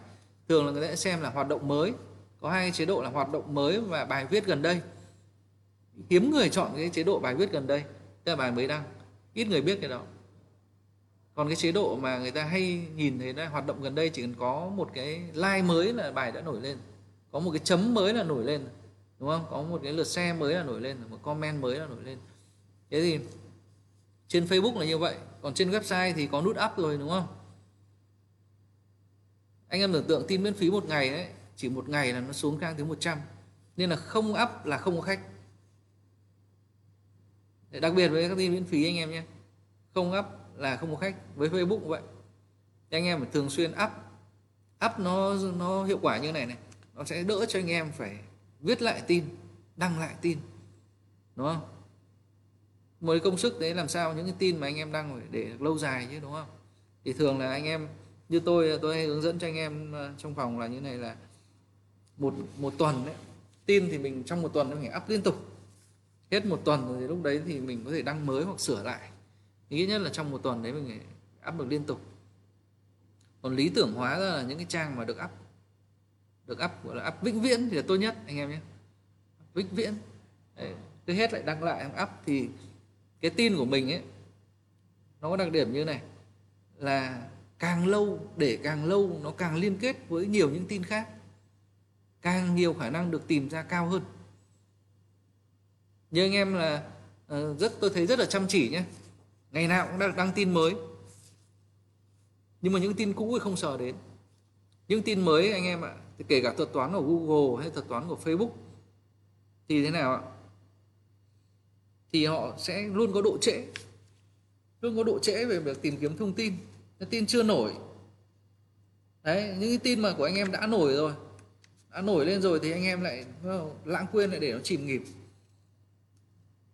Thường là người ta sẽ xem là hoạt động mới. Có hai chế độ là hoạt động mới và bài viết gần đây. Hiếm người chọn cái chế độ bài viết gần đây, tức là bài mới đăng. Ít người biết cái đó. Còn cái chế độ mà người ta hay nhìn thấy là hoạt động gần đây chỉ cần có một cái like mới là bài đã nổi lên. Có một cái chấm mới là nổi lên, đúng không? Có một cái lượt xe mới là nổi lên, một comment mới là nổi lên. Thế thì trên Facebook là như vậy, còn trên website thì có nút up rồi, đúng không? Anh em tưởng tượng tin miễn phí một ngày đấy, chỉ một ngày là nó xuống cao tới 100 nên là không up là không có khách. Đặc biệt với các tin miễn phí anh em nhé. Không up là không có khách. Với Facebook cũng vậy. Thì anh em phải thường xuyên up. Up nó nó hiệu quả như này này. Nó sẽ đỡ cho anh em phải viết lại tin, đăng lại tin. Đúng không? Một công sức đấy làm sao những cái tin mà anh em đăng phải để được lâu dài chứ, đúng không? Thì thường là anh em như tôi tôi hay hướng dẫn cho anh em ờ, trong phòng là như này là một một tuần đấy. Tin thì mình trong một tuần nó phải up liên tục. Hết một tuần rồi thì lúc đấy thì mình có thể đăng mới hoặc sửa lại. Nghĩ nhất là trong một tuần đấy mình phải up được liên tục. Còn lý tưởng hóa ra là những cái trang mà được up được up gọi là up vĩnh viễn thì là tốt nhất anh em nhé. Vĩnh viễn. Đấy, cứ hết lại đăng lại up thì cái tin của mình ấy nó có đặc điểm như này là càng lâu để càng lâu nó càng liên kết với nhiều những tin khác. Càng nhiều khả năng được tìm ra cao hơn. Như anh em là ờ, rất tôi thấy rất là chăm chỉ nhé. Ngày nào cũng đăng, đăng tin mới. Nhưng mà những tin cũ thì không sờ đến. Những tin mới anh em ạ thì kể cả thuật toán của Google hay thuật toán của Facebook thì thế nào ạ? Thì họ sẽ luôn có độ trễ. Luôn có độ trễ về việc tìm kiếm thông tin cái tin chưa nổi. Đấy, những cái tin mà của anh em đã nổi rồi. Đã nổi lên rồi thì anh em lại lãng quên lại để nó chìm nghỉm.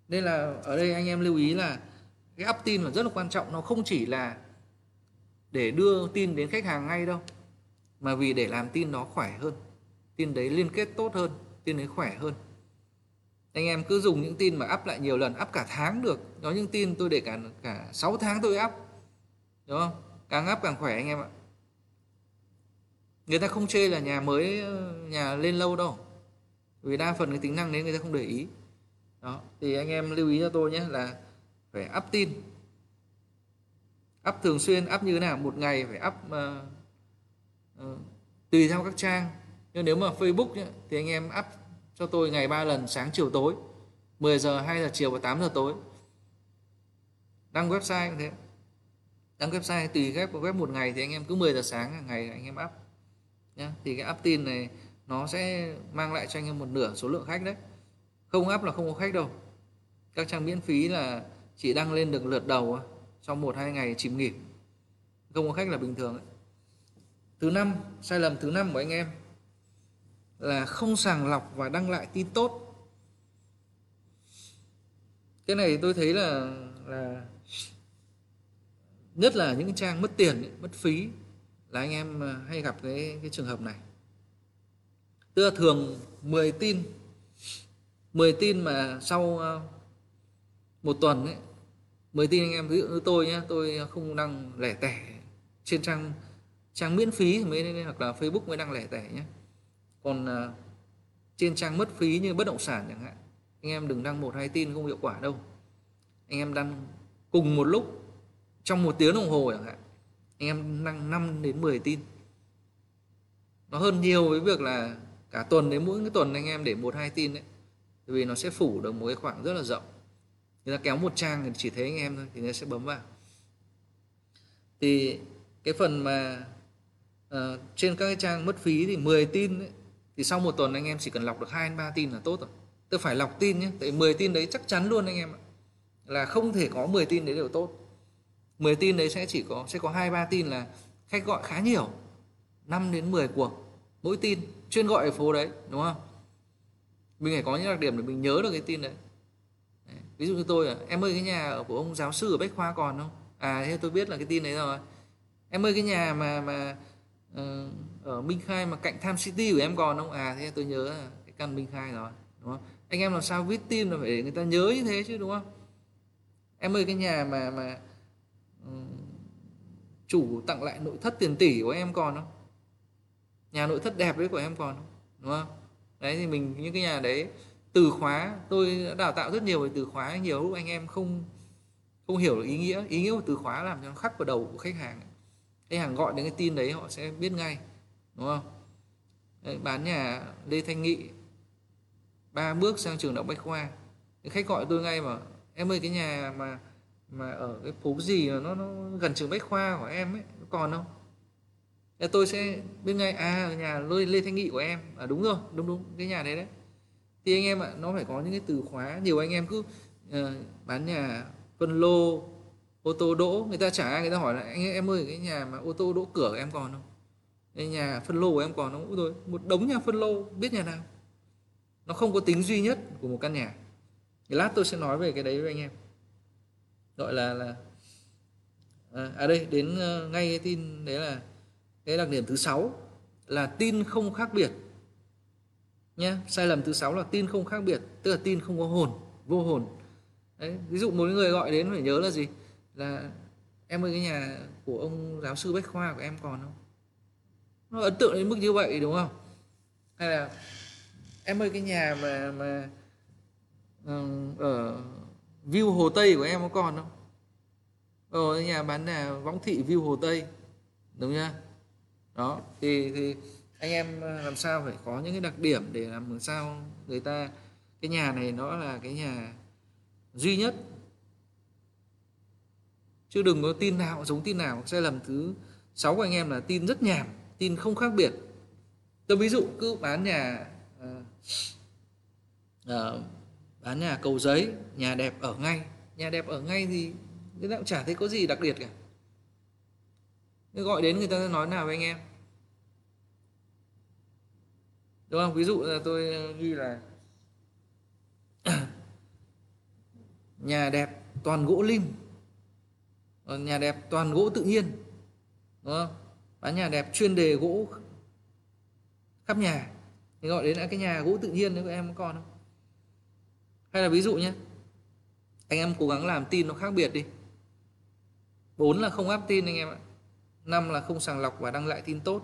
Nên là ở đây anh em lưu ý là cái up tin là rất là quan trọng. Nó không chỉ là để đưa tin đến khách hàng ngay đâu, mà vì để làm tin nó khỏe hơn. Tin đấy liên kết tốt hơn, tin đấy khỏe hơn. Anh em cứ dùng những tin mà up lại nhiều lần, up cả tháng được. Có những tin tôi để cả cả 6 tháng tôi up. Đúng không? Càng áp càng khỏe anh em ạ. Người ta không chê là nhà mới ờ, nhà lên lâu đâu. Vì đa phần cái tính năng đấy người ta không để ý. Đó thì anh em lưu ý cho tôi nhé là phải up tin. Up thường xuyên up như thế nào một ngày phải up uh, uh, tùy theo các trang. Nhưng nếu mà Facebook nhé, thì anh em up cho tôi ngày 3 lần sáng chiều tối 10 giờ 2 giờ chiều và 8 giờ tối. Đăng website cũng thế đăng website tùy ghép web một ngày thì anh em cứ 10 giờ sáng hàng ngày anh em up. Nhá, thì cái up tin này nó sẽ mang lại cho anh em một nửa số lượng khách đấy. Không up là không có khách đâu. Các trang miễn phí là chỉ đăng lên được lượt đầu trong một hai ngày chìm nghỉ không có khách là bình thường đấy. thứ năm, sai lầm thứ năm của anh em là không sàng lọc và đăng lại tin tốt. Cái này tôi thấy là là nhất là những trang mất tiền mất phí là anh em à, hay gặp cái cái trường hợp này. Tức là thường 10 tin 10 tin mà sau à, một tuần ấy 10 tin anh em, ví dụ như tôi nhé tôi không đăng lẻ tẻ trên trang trang miễn phí mới, hoặc là Facebook mới đăng lẻ tẻ nhé còn à, trên trang mất phí như bất động sản chẳng hạn, anh em đừng đăng một hai tin không hiệu quả đâu. Anh em đăng cùng một lúc trong một tiếng đồng hồ chẳng hạn anh em năng 5 đến 10 tin. Nó hơn nhiều với việc là cả tuần đến mỗi cái tuần anh em để một hai tin đấy vì nó sẽ phủ được một cái khoảng rất là rộng. Người ta kéo một trang thì chỉ thấy anh em thôi thì người ta sẽ bấm vào. Thì cái phần mà uh, trên các cái trang mất phí thì 10 tin ấy, thì sau một tuần anh em chỉ cần lọc được hai ba tin là tốt rồi. Tôi phải lọc tin nhé tại 10 tin đấy chắc chắn luôn anh em ạ. Là không thể có 10 tin đấy đều tốt. 10 tin đấy sẽ chỉ có sẽ có hai ba tin là khách gọi khá nhiều 5 đến 10 cuộc mỗi tin chuyên gọi ở phố đấy đúng không? Mình phải có những đặc điểm để mình nhớ được cái tin đấy. Ví dụ như tôi à em ơi cái nhà của ông giáo sư ở bách khoa còn không? À thế tôi biết là cái tin đấy rồi. Em ơi cái nhà mà mà uh, ở Minh Khai mà cạnh Tham City của em còn không? À thế tôi nhớ là cái căn Minh Khai rồi đúng không? Anh em làm sao viết tin là phải để người ta nhớ như thế chứ đúng không? Em ơi cái nhà mà mà chủ tặng lại nội thất tiền tỷ của em còn không? Nhà nội thất đẹp đấy của em còn không? Đúng không? Đấy thì mình những cái nhà đấy từ khóa tôi đã đào tạo rất nhiều về từ khóa. Nhiều lúc anh em không không hiểu được ý nghĩa. Ý nghĩa của từ khóa làm cho nó khắc vào đầu của khách hàng khách hàng gọi đến cái tin đấy họ sẽ biết ngay. Đúng không? Đấy, bán nhà lê thanh nghị ba bước sang trường đại bách khoa. Khách gọi tôi ngay mà em ơi cái nhà mà mà ở cái phố gì mà nó, nó gần trường bách khoa của em ấy nó còn không? Thì tôi sẽ biết ngay à nhà lê, lê thanh nghị của em. À đúng rồi đúng đúng cái nhà đấy đấy. Thì anh em ạ nó phải có những cái từ khóa. Nhiều anh em cứ uh, bán nhà phân lô ô tô đỗ. Người ta trả người ta hỏi là anh em ơi cái nhà mà ô tô đỗ cửa của em còn không? Cái nhà phân lô của em còn không? Rồi một đống nhà phân lô biết nhà nào? Nó không có tính duy nhất của một căn nhà. Thì lát tôi sẽ nói về cái đấy với anh em gọi là là à, à đây đến ờ, ngay cái tin đấy là cái đặc điểm thứ sáu là tin không khác biệt. Nhé sai lầm thứ sáu là tin không khác biệt tức là tin không có hồn vô hồn. Đấy ví dụ một người gọi đến phải nhớ là gì? Là em ơi cái nhà của ông giáo sư bách khoa của em còn không? Nó ấn tượng đến mức như vậy đúng không? Hay là em ơi cái nhà mà mà ờ, ở view hồ tây của em có còn không? Ờ, ở nhà bán nhà võng thị view hồ tây. Đúng chưa? Đó thì thì anh em ờ, làm sao phải có những cái đặc điểm để làm sao người ta cái nhà này nó là cái nhà duy nhất. Chứ đừng có tin nào giống tin nào sai lầm thứ sáu của anh em là tin rất nhảm tin không khác biệt. Tôi ví dụ cứ bán nhà uh, uh, à, nhà cầu giấy nhà đẹp ở ngay. Nhà đẹp ở ngay thì người ta cũng chả thấy có gì đặc biệt cả. Nếu gọi đến người ta nói nào với anh em. Đúng không? Ví dụ là tôi ghi là nhà đẹp toàn gỗ lim. Ờ, nhà đẹp toàn gỗ tự nhiên. Đúng không? Bán nhà đẹp chuyên đề gỗ khắp nhà. Thì gọi đến là cái nhà gỗ tự nhiên đấy của em có còn không? Hay là ví dụ nhé anh em cố gắng làm tin nó khác biệt đi. Bốn là không áp tin anh em ạ năm là không sàng lọc và đăng lại tin tốt.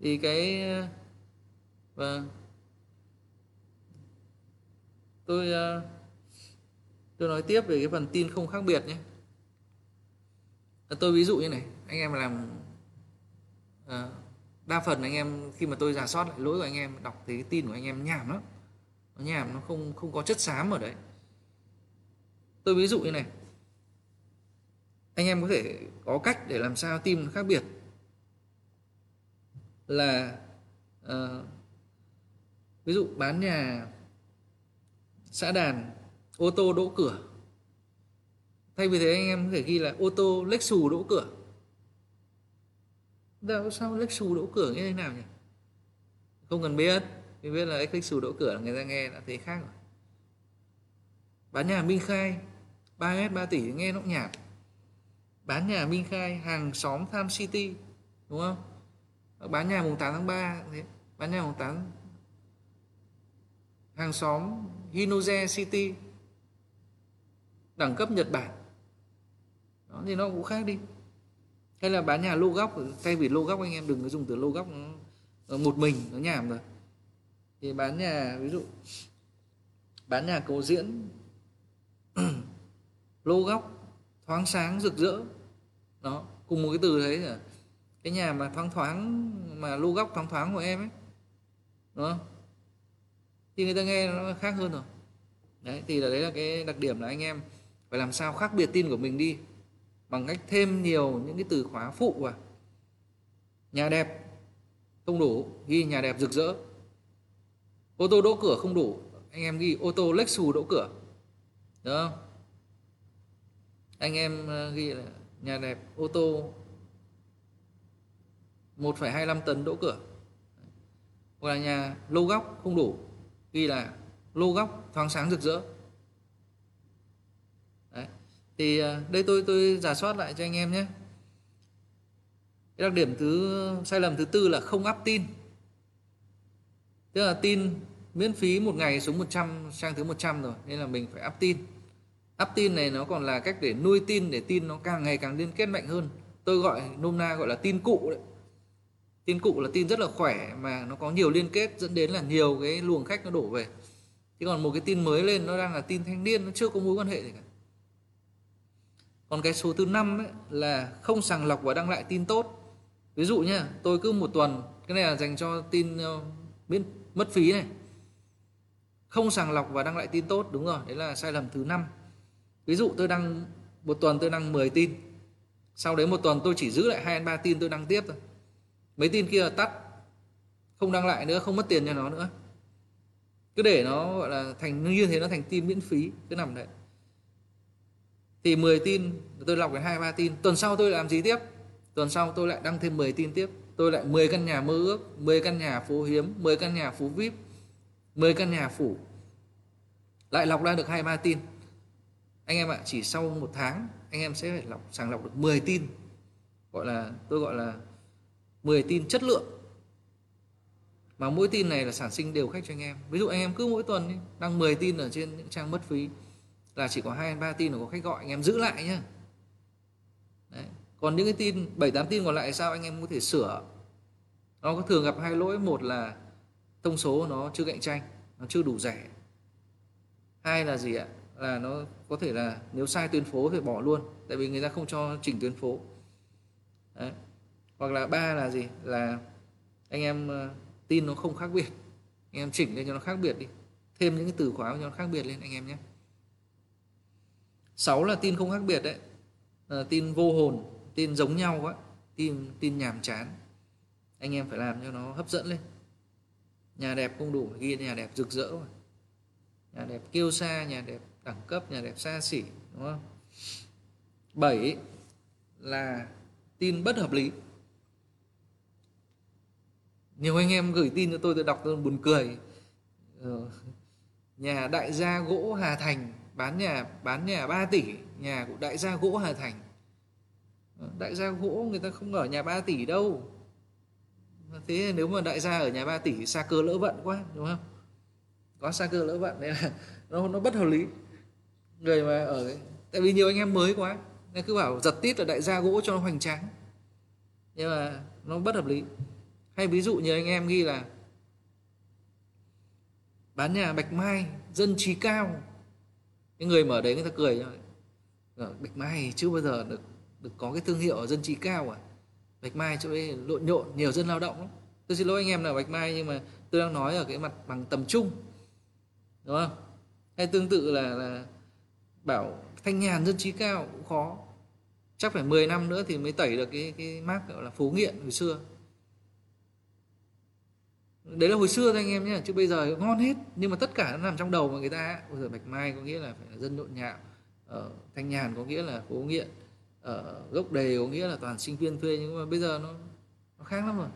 Thì cái vâng. Tôi ờ, tôi nói tiếp về cái phần tin không khác biệt nhé. Tôi ví dụ như này anh em làm à, đa phần anh em khi mà tôi giả soát lại lỗi của anh em đọc thấy cái tin của anh em nhảm lắm. Nó nhảm nó không không có chất xám ở đấy. Tôi ví dụ như này. Anh em có thể có cách để làm sao tin khác biệt. Là uh, ví dụ bán nhà xã đàn ô tô đỗ cửa. Thay vì thế anh em có thể ghi là ô tô Lexus đỗ cửa. Đâu, sao lách xù đỗ cửa như thế nào nhỉ? Không cần biết. Mình biết là lách xù đỗ cửa người ta nghe đã thấy khác rồi. Bán nhà Minh Khai 3 m 3 tỷ, nghe nó cũng nhạt bán nhà Minh Khai, hàng xóm Tham City, đúng không? Bán nhà mùng 8 tháng 3 thế, bán nhà mùng 8 hàng xóm Hinoze City, đẳng cấp Nhật Bản. Đó, thì nó cũng khác đi hay là bán nhà lô góc, thay vì lô góc anh em đừng có dùng từ lô góc, nó một mình, nó nhảm rồi. Thì bán nhà, ví dụ, bán nhà cầu diễn, lô góc, thoáng sáng, rực rỡ. Đó, cùng một cái từ đấy là cái nhà mà thoáng thoáng, mà lô góc thoáng thoáng của em ấy. Đúng không? Thì người ta nghe nó khác hơn rồi. Đấy, thì là đấy là cái đặc điểm là anh em phải làm sao khác biệt tin của mình đi bằng cách thêm nhiều những cái từ khóa phụ vào. Nhà đẹp không đủ ghi nhà đẹp rực rỡ. Ô tô đỗ cửa không đủ anh em ghi ô tô Lexus đỗ cửa. Đúng không? Anh em ờ, ghi là nhà đẹp ô tô 1,25 tấn đỗ cửa. Hoặc là nhà lô góc không đủ ghi là lô góc thoáng sáng rực rỡ thì à, đây tôi tôi giả soát lại cho anh em nhé. Cái đặc điểm thứ, sai lầm thứ tư là không up tin. Tức là tin miễn phí một ngày xuống 100 sang thứ 100 rồi, nên là mình phải up tin. Up tin này nó còn là cách để nuôi tin, để tin nó càng ngày càng liên kết mạnh hơn. Tôi gọi, nôm na gọi là tin cụ đấy. Tin cụ là tin rất là khỏe mà nó có nhiều liên kết, dẫn đến là nhiều cái luồng khách nó đổ về. Chứ còn một cái tin mới lên, nó đang là tin thanh niên, nó chưa có mối quan hệ gì cả còn cái số thứ năm ấy là không sàng lọc và đăng lại tin tốt. Ví dụ nhá, tôi cứ một tuần, cái này là dành cho tin ờ, miễn, mất phí này. Không sàng lọc và đăng lại tin tốt, đúng rồi, đấy là sai lầm thứ năm. Ví dụ tôi đăng một tuần tôi đăng 10 tin, sau đấy một tuần tôi chỉ giữ lại hai ba tin tôi đăng tiếp thôi. Mấy tin kia là tắt, không đăng lại nữa, không mất tiền cho nó nữa. Cứ để nó, gọi là, thành, như thế nó thành tin miễn phí, cứ nằm đấy thì 10 tin, tôi lọc đến hai, ba tin. Tuần sau tôi làm gì tiếp? Tuần sau tôi lại đăng thêm 10 tin tiếp. Tôi lại 10 căn nhà mơ ước 10 căn nhà phố hiếm 10 căn nhà phố vip 10 căn nhà phủ. Lại lọc ra được hai, ba tin. Anh em ạ, chỉ sau một tháng, anh em sẽ phải lọc, sàng lọc được 10 tin. Gọi là, tôi gọi là 10 tin chất lượng. Mà mỗi tin này là sản sinh đều khách cho anh em. Ví dụ anh em cứ mỗi tuần đăng 10 tin ở trên những trang mất phí là chỉ có hai ba tin là có khách gọi, anh em giữ lại nhá. Đấy. còn những cái tin, bảy, tám tin còn lại sao anh em có thể sửa? Nó có thường gặp hai lỗi, một là thông số nó chưa cạnh tranh, nó chưa đủ rẻ. Hai là gì ạ? Là nó có thể là nếu sai tuyến phố thì bỏ luôn, tại vì người ta không cho chỉnh tuyến phố. Đấy. hoặc là ba là gì? Là anh em ờ, tin nó không khác biệt, anh em chỉnh lên cho nó khác biệt đi. Thêm những cái từ khóa cho nó khác biệt lên anh em nhé. 6 là tin không khác biệt đấy. À, tin vô hồn tin giống nhau quá tin tin nhàm chán. Anh em phải làm cho nó hấp dẫn lên. Nhà đẹp không đủ ghi nhà đẹp rực rỡ mà. Nhà đẹp kiêu xa, nhà đẹp đẳng cấp nhà đẹp xa xỉ đúng không? 7 là tin bất hợp lý. Nhiều anh em gửi tin cho tôi tôi đọc tôi buồn cười. Ờ, nhà đại gia gỗ Hà Thành bán nhà bán nhà 3 tỷ, nhà của đại gia gỗ Hà Thành. Ờ, đại gia gỗ người ta không ở nhà 3 tỷ đâu. Thế nếu mà đại gia ở nhà 3 tỷ xa cơ lỡ vận quá, đúng không? Có xa cơ lỡ vận, nên là nó nó bất hợp lý. Người mà ở tại vì nhiều anh em mới quá, nên cứ bảo giật tít là đại gia gỗ cho nó hoành tráng. Nhưng mà nó bất hợp lý. Hay ví dụ như anh em ghi là bán nhà bạch mai, dân trí cao cái người mở đấy người ta cười cho dạ, bạch mai chưa bao giờ được được có cái thương hiệu ở dân trí cao à? Bạch mai chỗ đây lộn nhộn, nhiều dân lao động lắm. Tôi xin lỗi anh em là bạch mai nhưng mà tôi đang nói ở cái mặt bằng tầm trung, đúng không? Hay tương tự là là bảo thanh nhàn dân trí cao cũng khó. Chắc phải 10 năm nữa thì mới tẩy được cái cái mác gọi là phố nghiện hồi xưa đấy là hồi xưa thôi anh em nhé chứ bây giờ ngon hết. Nhưng mà tất cả nó nằm trong đầu mà người ta bây giờ bạch mai có nghĩa là phải là dân nhộn nhạo ở thanh nhàn có nghĩa là phố nghiện ở gốc đề có nghĩa là toàn sinh viên thuê. Nhưng mà bây giờ nó nó khác lắm rồi.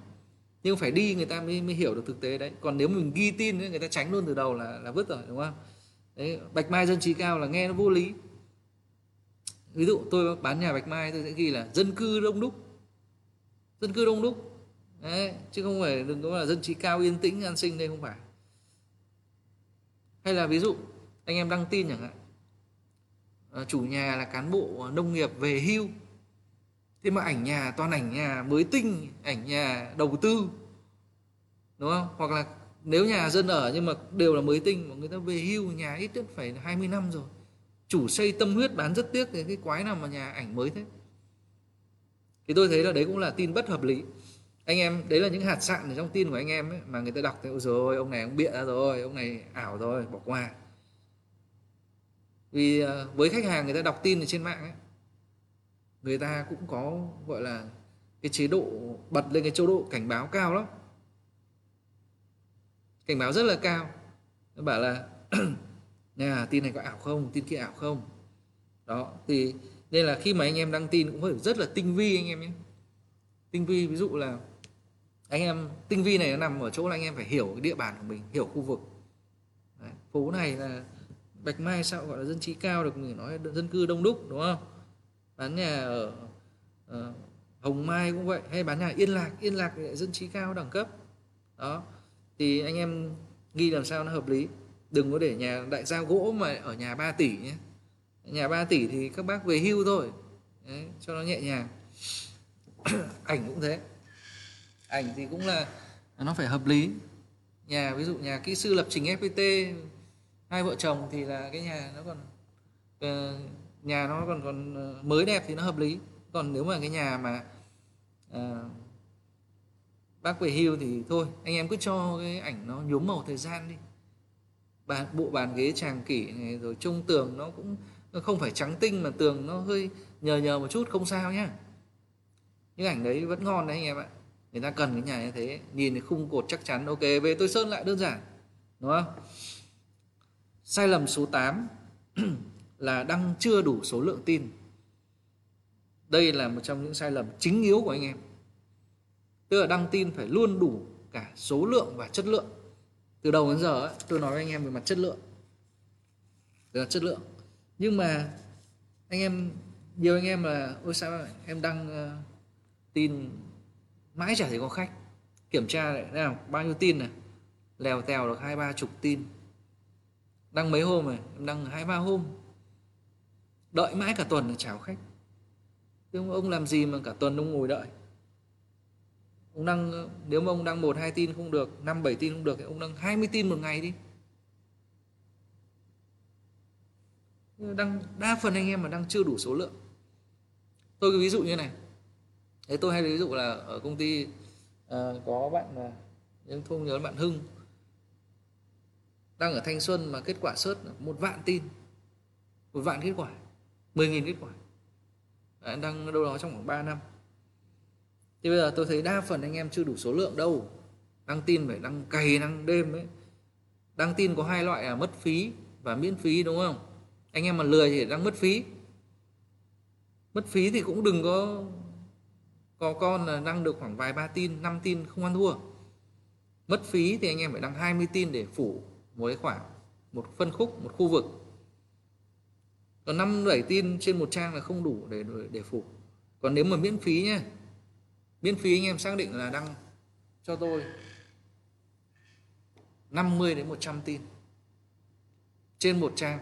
Nhưng phải đi người ta mới mới hiểu được thực tế đấy. Còn nếu mình ghi tin ấy, người ta tránh luôn từ đầu là là vứt rồi đúng không? Đấy bạch mai dân trí cao là nghe nó vô lý. Ví dụ tôi bán nhà bạch mai tôi sẽ ghi là dân cư đông đúc. Dân cư đông đúc đấy chứ không phải đừng có là dân trí cao yên tĩnh an sinh đây không phải. Hay là ví dụ anh em đăng tin chẳng hạn à, chủ nhà là cán bộ nông nghiệp về hưu thế mà ảnh nhà toàn ảnh nhà mới tinh ảnh nhà đầu tư đúng không? Hoặc là nếu nhà dân ở nhưng mà đều là mới tinh mà người ta về hưu nhà ít nhất phải 20 năm rồi chủ xây tâm huyết bán rất tiếc thì cái quái nào mà nhà ảnh mới thế? Thì tôi thấy là đấy cũng là tin bất hợp lý anh em đấy là những hạt sạn ở trong tin của anh em ấy, mà người ta đọc thì rồi ông này ông bịa ra rồi ông này ảo rồi bỏ qua. Vì ờ, với khách hàng người ta đọc tin ở trên mạng ấy người ta cũng có gọi là cái chế độ bật lên cái chế độ cảnh báo cao lắm. Cảnh báo rất là cao. Nó bảo là nhà tin này có ảo không? Tin kia ảo không? Đó thì nên là khi mà anh em đăng tin cũng phải rất là tinh vi anh em nhé. Tinh vi ví dụ là anh em tinh vi này nó nằm ở chỗ là anh em phải hiểu cái địa bàn của mình hiểu khu vực. Đấy, phố này là bạch mai sao gọi là dân trí cao được mình nói dân cư đông đúc đúng không? Bán nhà ở uh, hồng mai cũng vậy hay bán nhà yên lạc yên lạc thì lại dân trí cao đẳng cấp. Đó thì anh em ghi làm sao nó hợp lý. Đừng có để nhà đại gia gỗ mà ở nhà 3 tỷ nhé. Nhà 3 tỷ thì các bác về hưu thôi. Đấy, cho nó nhẹ nhàng. Ảnh cũng thế ảnh thì cũng là nó phải hợp lý. nhà ví dụ nhà kỹ sư lập trình FPT hai vợ chồng thì là cái nhà nó còn uh, nhà nó còn còn ờ, mới đẹp thì nó hợp lý. Còn nếu mà cái nhà mà uh, bác về hưu thì thôi anh em cứ cho cái ảnh nó nhuốm màu thời gian đi. Bàn bộ bàn ghế tràng kỷ này rồi trung tường nó cũng nó không phải trắng tinh mà tường nó hơi nhờ nhờ một chút không sao nhá. Những ảnh đấy vẫn ngon đấy anh em ạ người ta cần cái nhà như thế nhìn thấy khung cột chắc chắn ok về tôi sơn lại đơn giản đúng không? Sai lầm số 8 là đăng chưa đủ số lượng tin. Đây là một trong những sai lầm chính yếu của anh em. Tức là đăng tin phải luôn đủ cả số lượng và chất lượng. Từ đầu đến giờ ấy, tôi nói với anh em về mặt chất lượng. Về mặt chất lượng. Nhưng mà anh em nhiều anh em là ôi sao em đăng uh, tin mãi chả thấy có khách. Kiểm tra lại nào bao nhiêu tin này? Lèo tèo được hai ba chục tin. Đăng mấy hôm rồi, em đăng hai ba hôm. Đợi mãi cả tuần là chào khách. Thế ông làm gì mà cả tuần ông ngồi đợi? Ông đăng, nếu mà ông đăng một, hai tin không được, năm, bảy tin không được thì ông đăng 20 tin một ngày đi. Đăng, đa phần anh em mà đăng chưa đủ số lượng. Tôi cái ví dụ như này thế tôi hay ví dụ là ở công ty uh, có bạn là nhưng không nhớ bạn Hưng. Đang ở Thanh Xuân mà kết quả sớt một vạn tin. Một vạn kết quả. 10.000 kết quả. Đấy, đang đâu đó trong khoảng 3 năm. Thì bây giờ tôi thấy đa phần anh em chưa đủ số lượng đâu. Đăng tin phải đăng cày đăng đêm ấy. Đăng tin có hai loại là mất phí và miễn phí đúng không? Anh em mà lười thì đăng mất phí. Mất phí thì cũng đừng có có con là đăng được khoảng vài ba tin 5 tin không ăn thua. Mất phí thì anh em phải đăng 20 tin để phủ một cái khoảng một phân khúc, một khu vực. Còn năm, bảy tin trên một trang là không đủ để để phủ. Còn nếu mà miễn phí nhé miễn phí anh em xác định là đăng cho tôi 50 đến 100 tin trên một trang.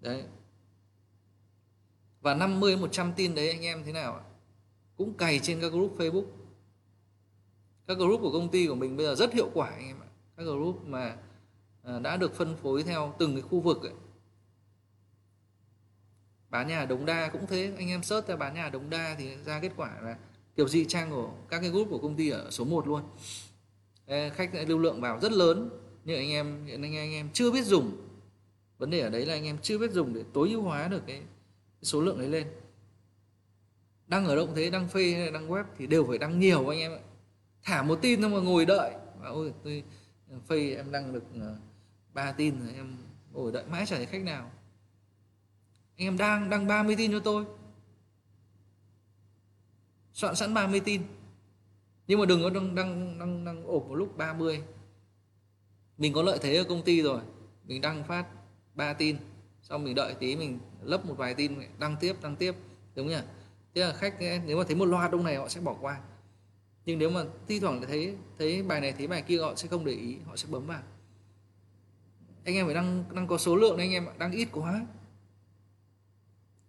Đấy. Và 50 100 tin đấy anh em thế nào ạ? Cũng cày trên các group Facebook. Các group của công ty của mình bây giờ rất hiệu quả anh em ạ. Các group mà ờ, đã được phân phối theo từng cái khu vực ấy. bán nhà đống đa cũng thế. Anh em search ra bán nhà đống đa thì ra kết quả là kiểu gì trang của các cái group của công ty ở số 1 luôn. Ờ, khách lưu lượng vào rất lớn. Nhưng anh em hiện anh em chưa biết dùng. Vấn đề ở đấy là anh em chưa biết dùng để tối ưu hóa được cái số lượng đấy lên đăng ở động thế đăng phê hay đăng web thì đều phải đăng nhiều anh em ạ. Thả một tin thôi mà ngồi đợi. Ôi tôi phê em đăng được ờ, ba tin rồi em ngồi đợi mãi chả thấy khách nào. Anh em đang đăng 30 tin cho tôi. Soạn sẵn 30 tin. Nhưng mà đừng có đăng đăng đăng, đăng ổn một lúc 30 mình có lợi thế ở công ty rồi. Mình đăng phát 3 tin. Xong mình đợi tí mình lấp một vài tin đăng tiếp đăng tiếp. Đúng nhỉ? Thế là khách, nếu mà thấy một loạt đông này, họ sẽ bỏ qua. Nhưng nếu mà thi thoảng thấy thấy bài này, thấy bài kia, họ sẽ không để ý, họ sẽ bấm vào. Anh em phải đăng đăng có số lượng anh em đăng ít quá.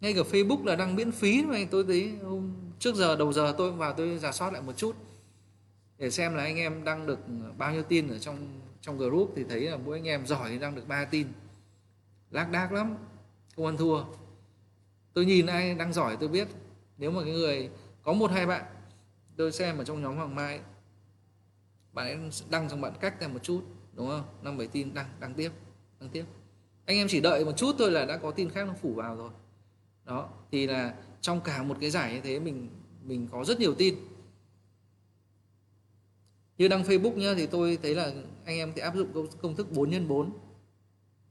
Ngay cả Facebook là đăng miễn phí mà tôi thấy hôm trước giờ, đầu giờ tôi vào tôi giả soát lại một chút. Để xem là anh em đăng được bao nhiêu tin ở trong trong group thì thấy là mỗi anh em giỏi thì đăng được 3 tin. Lác đác lắm, không ăn thua. Tôi nhìn ai đăng giỏi tôi biết nếu mà cái người có một hai bạn tôi xem ở trong nhóm hoàng mai bạn ấy đăng xong bạn cách ra một chút đúng không? Năm bảy tin đăng đăng tiếp đăng tiếp. Anh em chỉ đợi một chút thôi là đã có tin khác nó phủ vào rồi. Đó thì là trong cả một cái giải như thế mình mình có rất nhiều tin. Như đăng Facebook nhá thì tôi thấy là anh em thì áp dụng công thức 4 x 4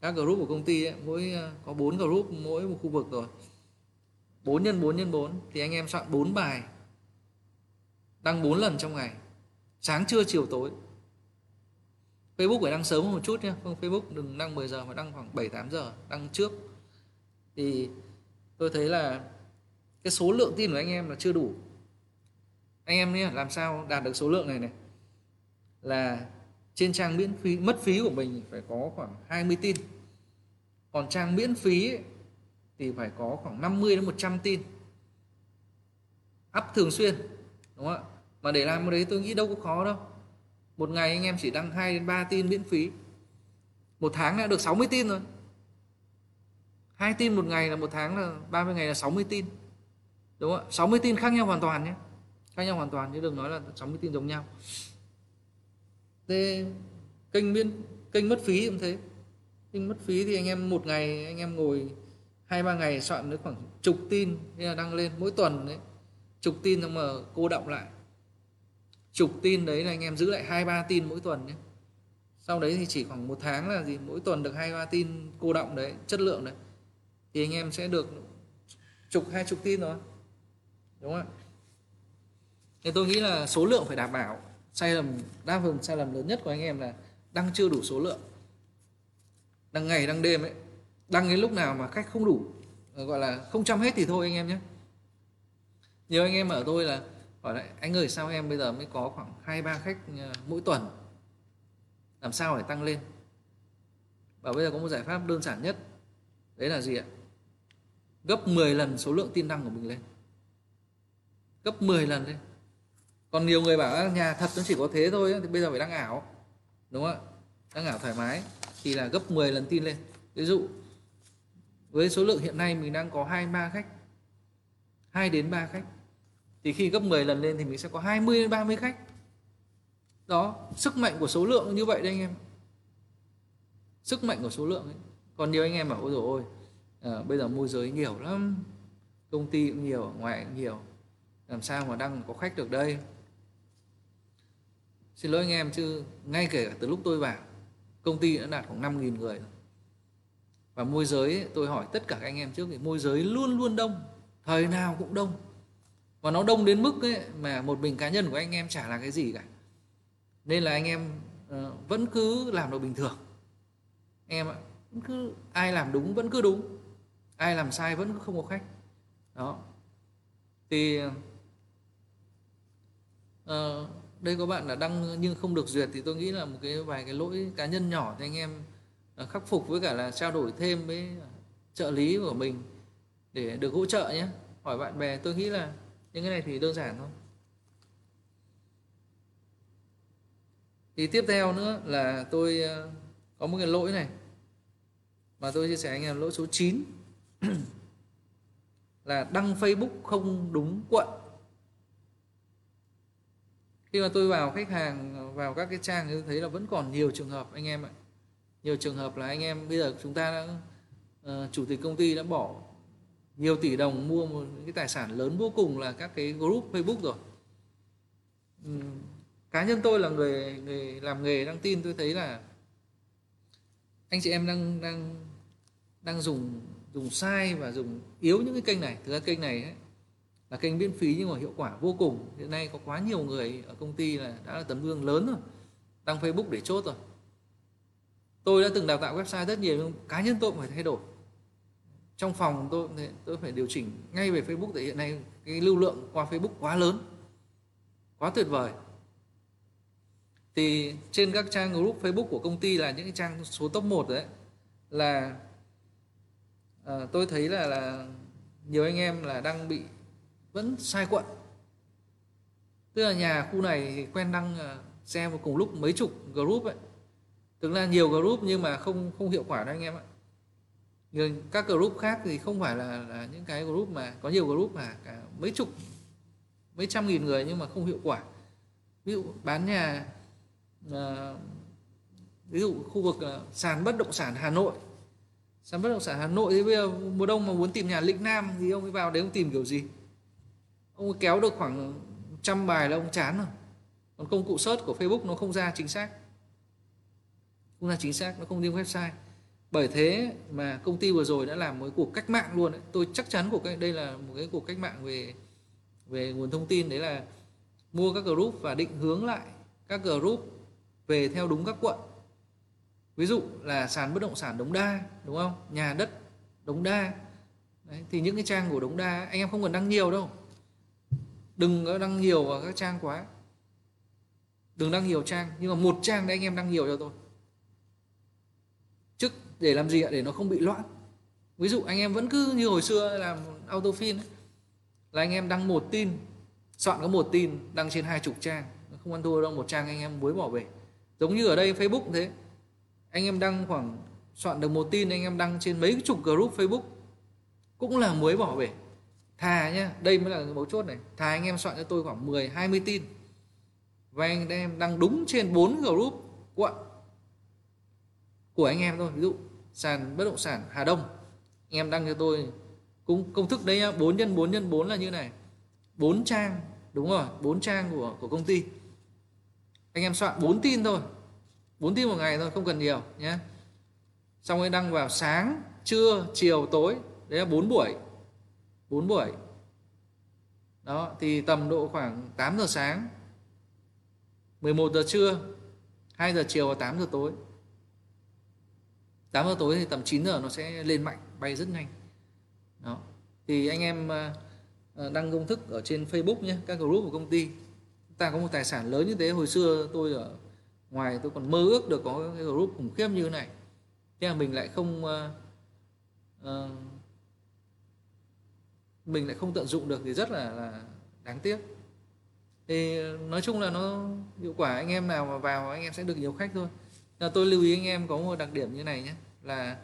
các group của công ty ấy, mỗi ờ, có 4 group mỗi một khu vực rồi. 4 x 4 x 4 thì anh em soạn 4 bài. Đăng 4 lần trong ngày. Sáng trưa chiều tối. Facebook phải đăng sớm hơn một chút nhé. Không Facebook đừng đăng 10 giờ mà đăng khoảng 7 8 giờ. Đăng trước. Thì tôi thấy là cái số lượng tin của anh em là chưa đủ. Anh em nhé làm sao đạt được số lượng này này? Là trên trang miễn phí mất phí của mình phải có khoảng 20 tin. Còn trang miễn phí ấy, thì phải có khoảng 50 đến 100 tin. Up thường xuyên, đúng không ạ? Mà để làm cái đấy tôi nghĩ đâu có khó đâu. Một ngày anh em chỉ đăng 2 đến 3 tin miễn phí. Một tháng đã được 60 tin rồi. Hai tin một ngày là một tháng là 30 ngày là 60 tin. Đúng không ạ? 60 tin khác nhau hoàn toàn nhé. Khác nhau hoàn toàn chứ đừng nói là 60 tin giống nhau. Thế kênh miễn, kênh mất phí cũng thế. Kênh mất phí thì anh em một ngày anh em ngồi hai, ba ngày soạn được khoảng chục tin là đăng lên mỗi tuần đấy. Chục tin xong mà cô động lại. Chục tin đấy là anh em giữ lại hai, ba tin mỗi tuần nhé. Sau đấy thì chỉ khoảng một tháng là gì, mỗi tuần được hai, ba tin cô động đấy, chất lượng đấy. Thì anh em sẽ được chục, hai chục tin rồi đúng không ạ? Thì tôi nghĩ là số lượng phải đảm bảo. Sai lầm, đa phần sai lầm lớn nhất của anh em là đăng chưa đủ số lượng. Đăng ngày, đăng đêm ấy đăng đến lúc nào mà khách không đủ ờ, gọi là không chăm hết thì thôi anh em nhé. Nhiều anh em ở tôi là hỏi lại anh ơi, sao em bây giờ mới có khoảng hai, ba khách ờ, mỗi tuần? Làm sao để tăng lên? Và bây giờ có một giải pháp đơn giản nhất. Đấy là gì ạ? Gấp 10 lần số lượng tin đăng của mình lên. Gấp 10 lần lên. Còn nhiều người bảo à, nhà thật nó chỉ có thế thôi, thì bây giờ phải đăng ảo. Đúng không ạ? Đăng ảo thoải mái thì là gấp 10 lần tin lên. Ví dụ với số lượng hiện nay mình đang có hai ba khách 2 đến 3 khách. Thì khi gấp 10 lần lên thì mình sẽ có 20 đến 30 khách. Đó sức mạnh của số lượng như vậy đấy anh em. Sức mạnh của số lượng ấy. còn nhiều anh em bảo ôi dồi ôi à, bây giờ môi giới nhiều lắm công ty cũng nhiều ngoài cũng nhiều làm sao mà đăng có khách được đây? Xin lỗi anh em chứ ngay kể cả từ lúc tôi vào công ty đã đạt khoảng 5.000 người rồi và môi giới tôi hỏi tất cả các anh em trước thì môi giới luôn luôn đông thời nào cũng đông. Và nó đông đến mức ấy, mà một mình cá nhân của anh em chả là cái gì cả. Nên là anh em uh, vẫn cứ làm được bình thường. Em ạ vẫn cứ ai làm đúng vẫn cứ đúng. Ai làm sai vẫn không có khách. Đó. Thì uh, đây có bạn là đăng nhưng không được duyệt thì tôi nghĩ là một cái vài cái lỗi cá nhân nhỏ thì anh em uh, Ờ, khắc phục với cả là trao đổi thêm với ờ, trợ lý của mình để được hỗ trợ nhé. Hỏi bạn bè, tôi nghĩ là những cái này thì đơn giản thôi. Thì tiếp theo nữa là tôi ờ, có một cái lỗi này mà tôi chia sẻ anh em, lỗi số 9 là đăng Facebook không đúng quận. Khi mà tôi vào khách hàng vào các cái trang thì tôi thấy là vẫn còn nhiều trường hợp anh em ạ nhiều trường hợp là anh em bây giờ chúng ta đã uh, chủ tịch công ty đã bỏ nhiều tỷ đồng mua một cái tài sản lớn vô cùng là các cái group Facebook rồi. Ừ, cá nhân tôi là người người làm nghề đăng tin tôi thấy là anh chị em đang đang đang dùng dùng sai và dùng yếu những cái kênh này. Thực ra kênh này ấy, là kênh miễn phí nhưng mà hiệu quả vô cùng. Hiện nay có quá nhiều người ở công ty là đã là tấm gương lớn rồi đăng Facebook để chốt rồi tôi đã từng đào tạo website rất nhiều nhưng cá nhân tôi cũng phải thay đổi. Trong phòng tôi tôi phải điều chỉnh ngay về Facebook tại hiện nay cái lưu lượng qua Facebook quá lớn quá tuyệt vời. Thì trên các trang group Facebook của công ty là những cái trang số top 1 đấy là à, tôi thấy là là nhiều anh em là đang bị vẫn sai quận. Tức là nhà khu này thì quen đăng ờ, xem xe vào cùng lúc mấy chục group ấy thực ra nhiều group nhưng mà không không hiệu quả đâu anh em ạ. Các group khác thì không phải là, là những cái group mà có nhiều group mà cả mấy chục mấy trăm nghìn người nhưng mà không hiệu quả. Ví dụ bán nhà à, ví dụ khu vực à, sàn bất động sản Hà Nội. Sàn bất động sản Hà Nội thì bây giờ mùa đông mà muốn tìm nhà lĩnh Nam thì ông ấy vào đấy ông tìm kiểu gì? Ông ấy kéo được khoảng trăm bài là ông chán rồi. Còn công cụ search của Facebook nó không ra chính xác không ra chính xác nó không riêng website. Bởi thế mà công ty vừa rồi đã làm một cuộc cách mạng luôn đấy. tôi chắc chắn của cái đây là một cái cuộc cách mạng về về nguồn thông tin đấy là mua các group và định hướng lại các group về theo đúng các quận. Ví dụ là sàn bất động sản đống đa đúng không? Nhà đất đống đa. Đấy, thì những cái trang của đống đa anh em không cần đăng nhiều đâu. Đừng có đăng nhiều vào các trang quá. Đừng đăng nhiều trang nhưng mà một trang đấy anh em đăng nhiều cho tôi chức để làm gì ạ? Để nó không bị loạn ví dụ anh em vẫn cứ như hồi xưa làm autofin ấy, là anh em đăng một tin soạn có một tin đăng trên hai chục trang. Không ăn thua đâu một trang anh em mới bỏ về giống như ở đây facebook thế. Anh em đăng khoảng soạn được một tin anh em đăng trên mấy chục group facebook cũng là mới bỏ về thà nhá đây mới là mấu chốt này. Thà anh em soạn cho tôi khoảng 10 20 tin và anh em đăng đúng trên bốn group quận của anh em thôi. Ví dụ, sàn bất động sản Hà Đông. Anh em đăng cho tôi cũng công thức đấy 4 nhân 4 nhân 4 là như này. 4 trang, đúng rồi 4 trang của của công ty. Anh em soạn 4 tin thôi. 4 tin một ngày thôi, không cần nhiều nhé xong rồi đăng vào sáng, trưa, chiều, tối. Đấy là 4 buổi. 4 buổi. Đó, thì tầm độ khoảng 8 giờ sáng 11 giờ trưa 2 giờ chiều và 8 giờ tối. 8 giờ tối thì tầm 9 giờ nó sẽ lên mạnh bay rất nhanh. Đó. Thì anh em ờ, ờ, đăng công thức ở trên Facebook nhé các group của công ty. Ta có một tài sản lớn như thế. Hồi xưa tôi ở ngoài tôi còn mơ ước được có cái group khủng khiếp như thế này. Thế là mình lại không uh, uh, mình lại không tận dụng được thì rất là là đáng tiếc. Thì nói chung là nó hiệu quả anh em nào mà vào anh em sẽ được nhiều khách thôi là tôi lưu ý anh em có một đặc điểm như này nhé là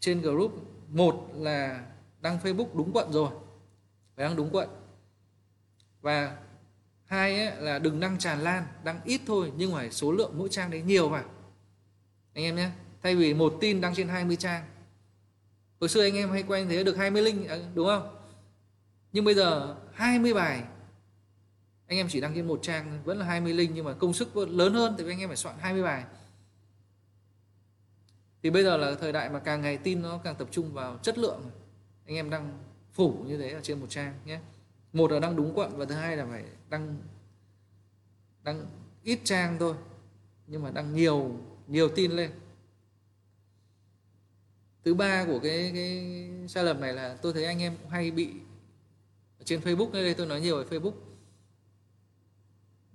trên group một là đăng Facebook đúng quận rồi phải đăng đúng quận. Và hai ấy, là đừng đăng tràn lan đăng ít thôi nhưng mà số lượng mỗi trang đấy nhiều vào anh em nhé thay vì một tin đăng trên 20 trang. Hồi xưa anh em hay quen thế được 20 link ờ, đúng không? Nhưng bây giờ 20 bài anh em chỉ đăng trên một trang vẫn là 20 link nhưng mà công sức lớn hơn thì anh em phải soạn 20 bài thì bây giờ là thời đại mà càng ngày tin nó càng tập trung vào chất lượng. Anh em đăng phủ như thế ở trên một trang nhé. Một là đăng đúng quận và thứ hai là phải đăng đăng ít trang thôi nhưng mà đăng nhiều nhiều tin lên. Thứ ba của cái cái sai lầm này là tôi thấy anh em cũng hay bị ở trên Facebook đây tôi nói nhiều về Facebook.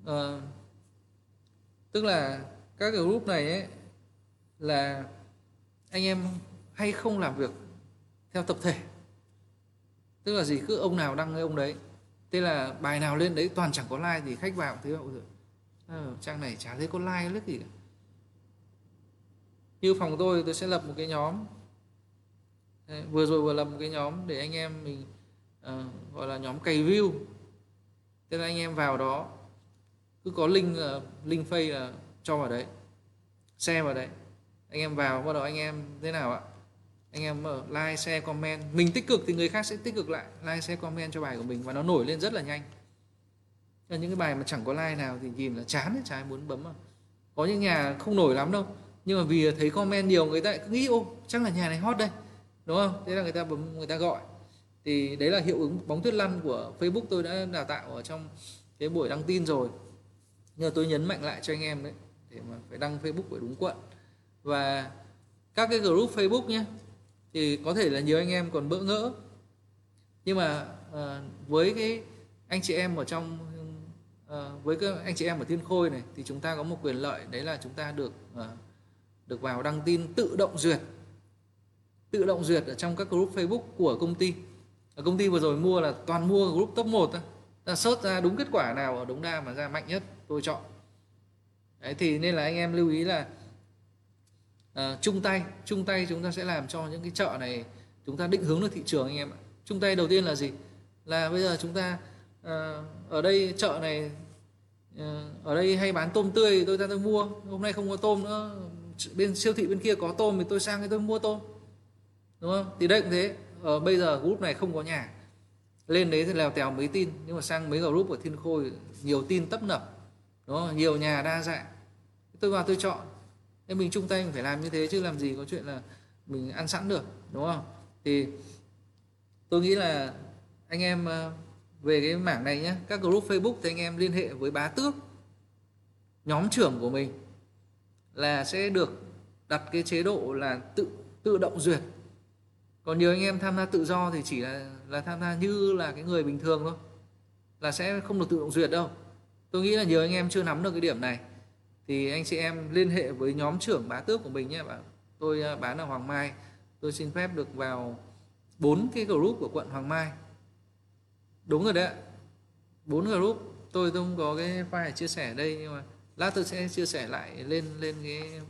À, tức là các cái group này ấy là anh em hay không làm việc theo tập thể. Tức là gì? Cứ ông nào đăng cái ông đấy. Thế là bài nào lên đấy toàn chẳng có like thì khách vào thế rồi à, ờ, trang này chả thấy có like lứt gì cả như phòng tôi tôi sẽ lập một cái nhóm. Đấy, vừa rồi vừa lập một cái nhóm để anh em mình uh, gọi là nhóm cày view. Thế là anh em vào đó cứ có link uh, link face là cho vào đấy share vào đấy anh em vào, bắt đầu anh em, thế nào ạ? Anh em mở like, share, comment. Mình tích cực thì người khác sẽ tích cực lại. Like, share, comment cho bài của mình và nó nổi lên rất là nhanh. Là những cái bài mà chẳng có like nào thì nhìn là chán trái muốn bấm mà có những nhà không nổi lắm đâu. Nhưng mà vì thấy comment nhiều, người ta lại cứ nghĩ, ô, chắc là nhà này hot đây. Đúng không? Thế là người ta bấm, người ta gọi. Thì đấy là hiệu ứng bóng tuyết lăn của Facebook tôi đã đào tạo ở trong cái buổi đăng tin rồi. Nhưng mà tôi nhấn mạnh lại cho anh em đấy, để mà phải đăng Facebook phải đúng quận và các cái group Facebook nhé thì có thể là nhiều anh em còn bỡ ngỡ. Nhưng mà uh, với cái anh chị em ở trong uh, với các anh chị em ở Thiên Khôi này thì chúng ta có một quyền lợi đấy là chúng ta được uh, được vào đăng tin tự động duyệt. Tự động duyệt ở trong các group Facebook của công ty. Ở công ty vừa rồi mua là toàn mua group top 1 thôi. Là search ra đúng kết quả nào ở đống đa mà ra mạnh nhất tôi chọn. Đấy thì nên là anh em lưu ý là Ờ, chung tay chung tay chúng ta sẽ làm cho những cái chợ này chúng ta định hướng được thị trường anh em ạ. Chung tay đầu tiên là gì? Là bây giờ chúng ta uh, ở đây chợ này uh, ở đây hay bán tôm tươi tôi ra tôi mua. Hôm nay không có tôm nữa. Bên siêu thị bên kia có tôm thì tôi sang cái tôi mua tôm. Đúng không? Thì đây cũng thế. Ở bây giờ group này không có nhà. Lên đấy thì lèo tèo mấy tin. Nhưng mà sang mấy group của thiên khôi nhiều tin tấp nập. Đúng không? Nhiều nhà đa dạng. Tôi vào tôi chọn nên mình chung tay mình phải làm như thế chứ làm gì có chuyện là mình ăn sẵn được, đúng không? Thì tôi nghĩ là anh em ờ, về cái mảng này nhé các group Facebook thì anh em liên hệ với bá tước, nhóm trưởng của mình, là sẽ được đặt cái chế độ là tự tự động duyệt. Còn nhiều anh em tham gia tự do thì chỉ là là tham gia như là cái người bình thường thôi, là sẽ không được tự động duyệt đâu. Tôi nghĩ là nhiều anh em chưa nắm được cái điểm này thì anh chị em liên hệ với nhóm trưởng bá tước của mình nhé bạn. Tôi à, bán ở Hoàng Mai. Tôi xin phép được vào bốn cái group của quận Hoàng Mai. Đúng rồi đấy bốn group. Tôi tôi không có cái file chia sẻ đây, nhưng mà lát tôi sẽ chia sẻ lại lên lên cái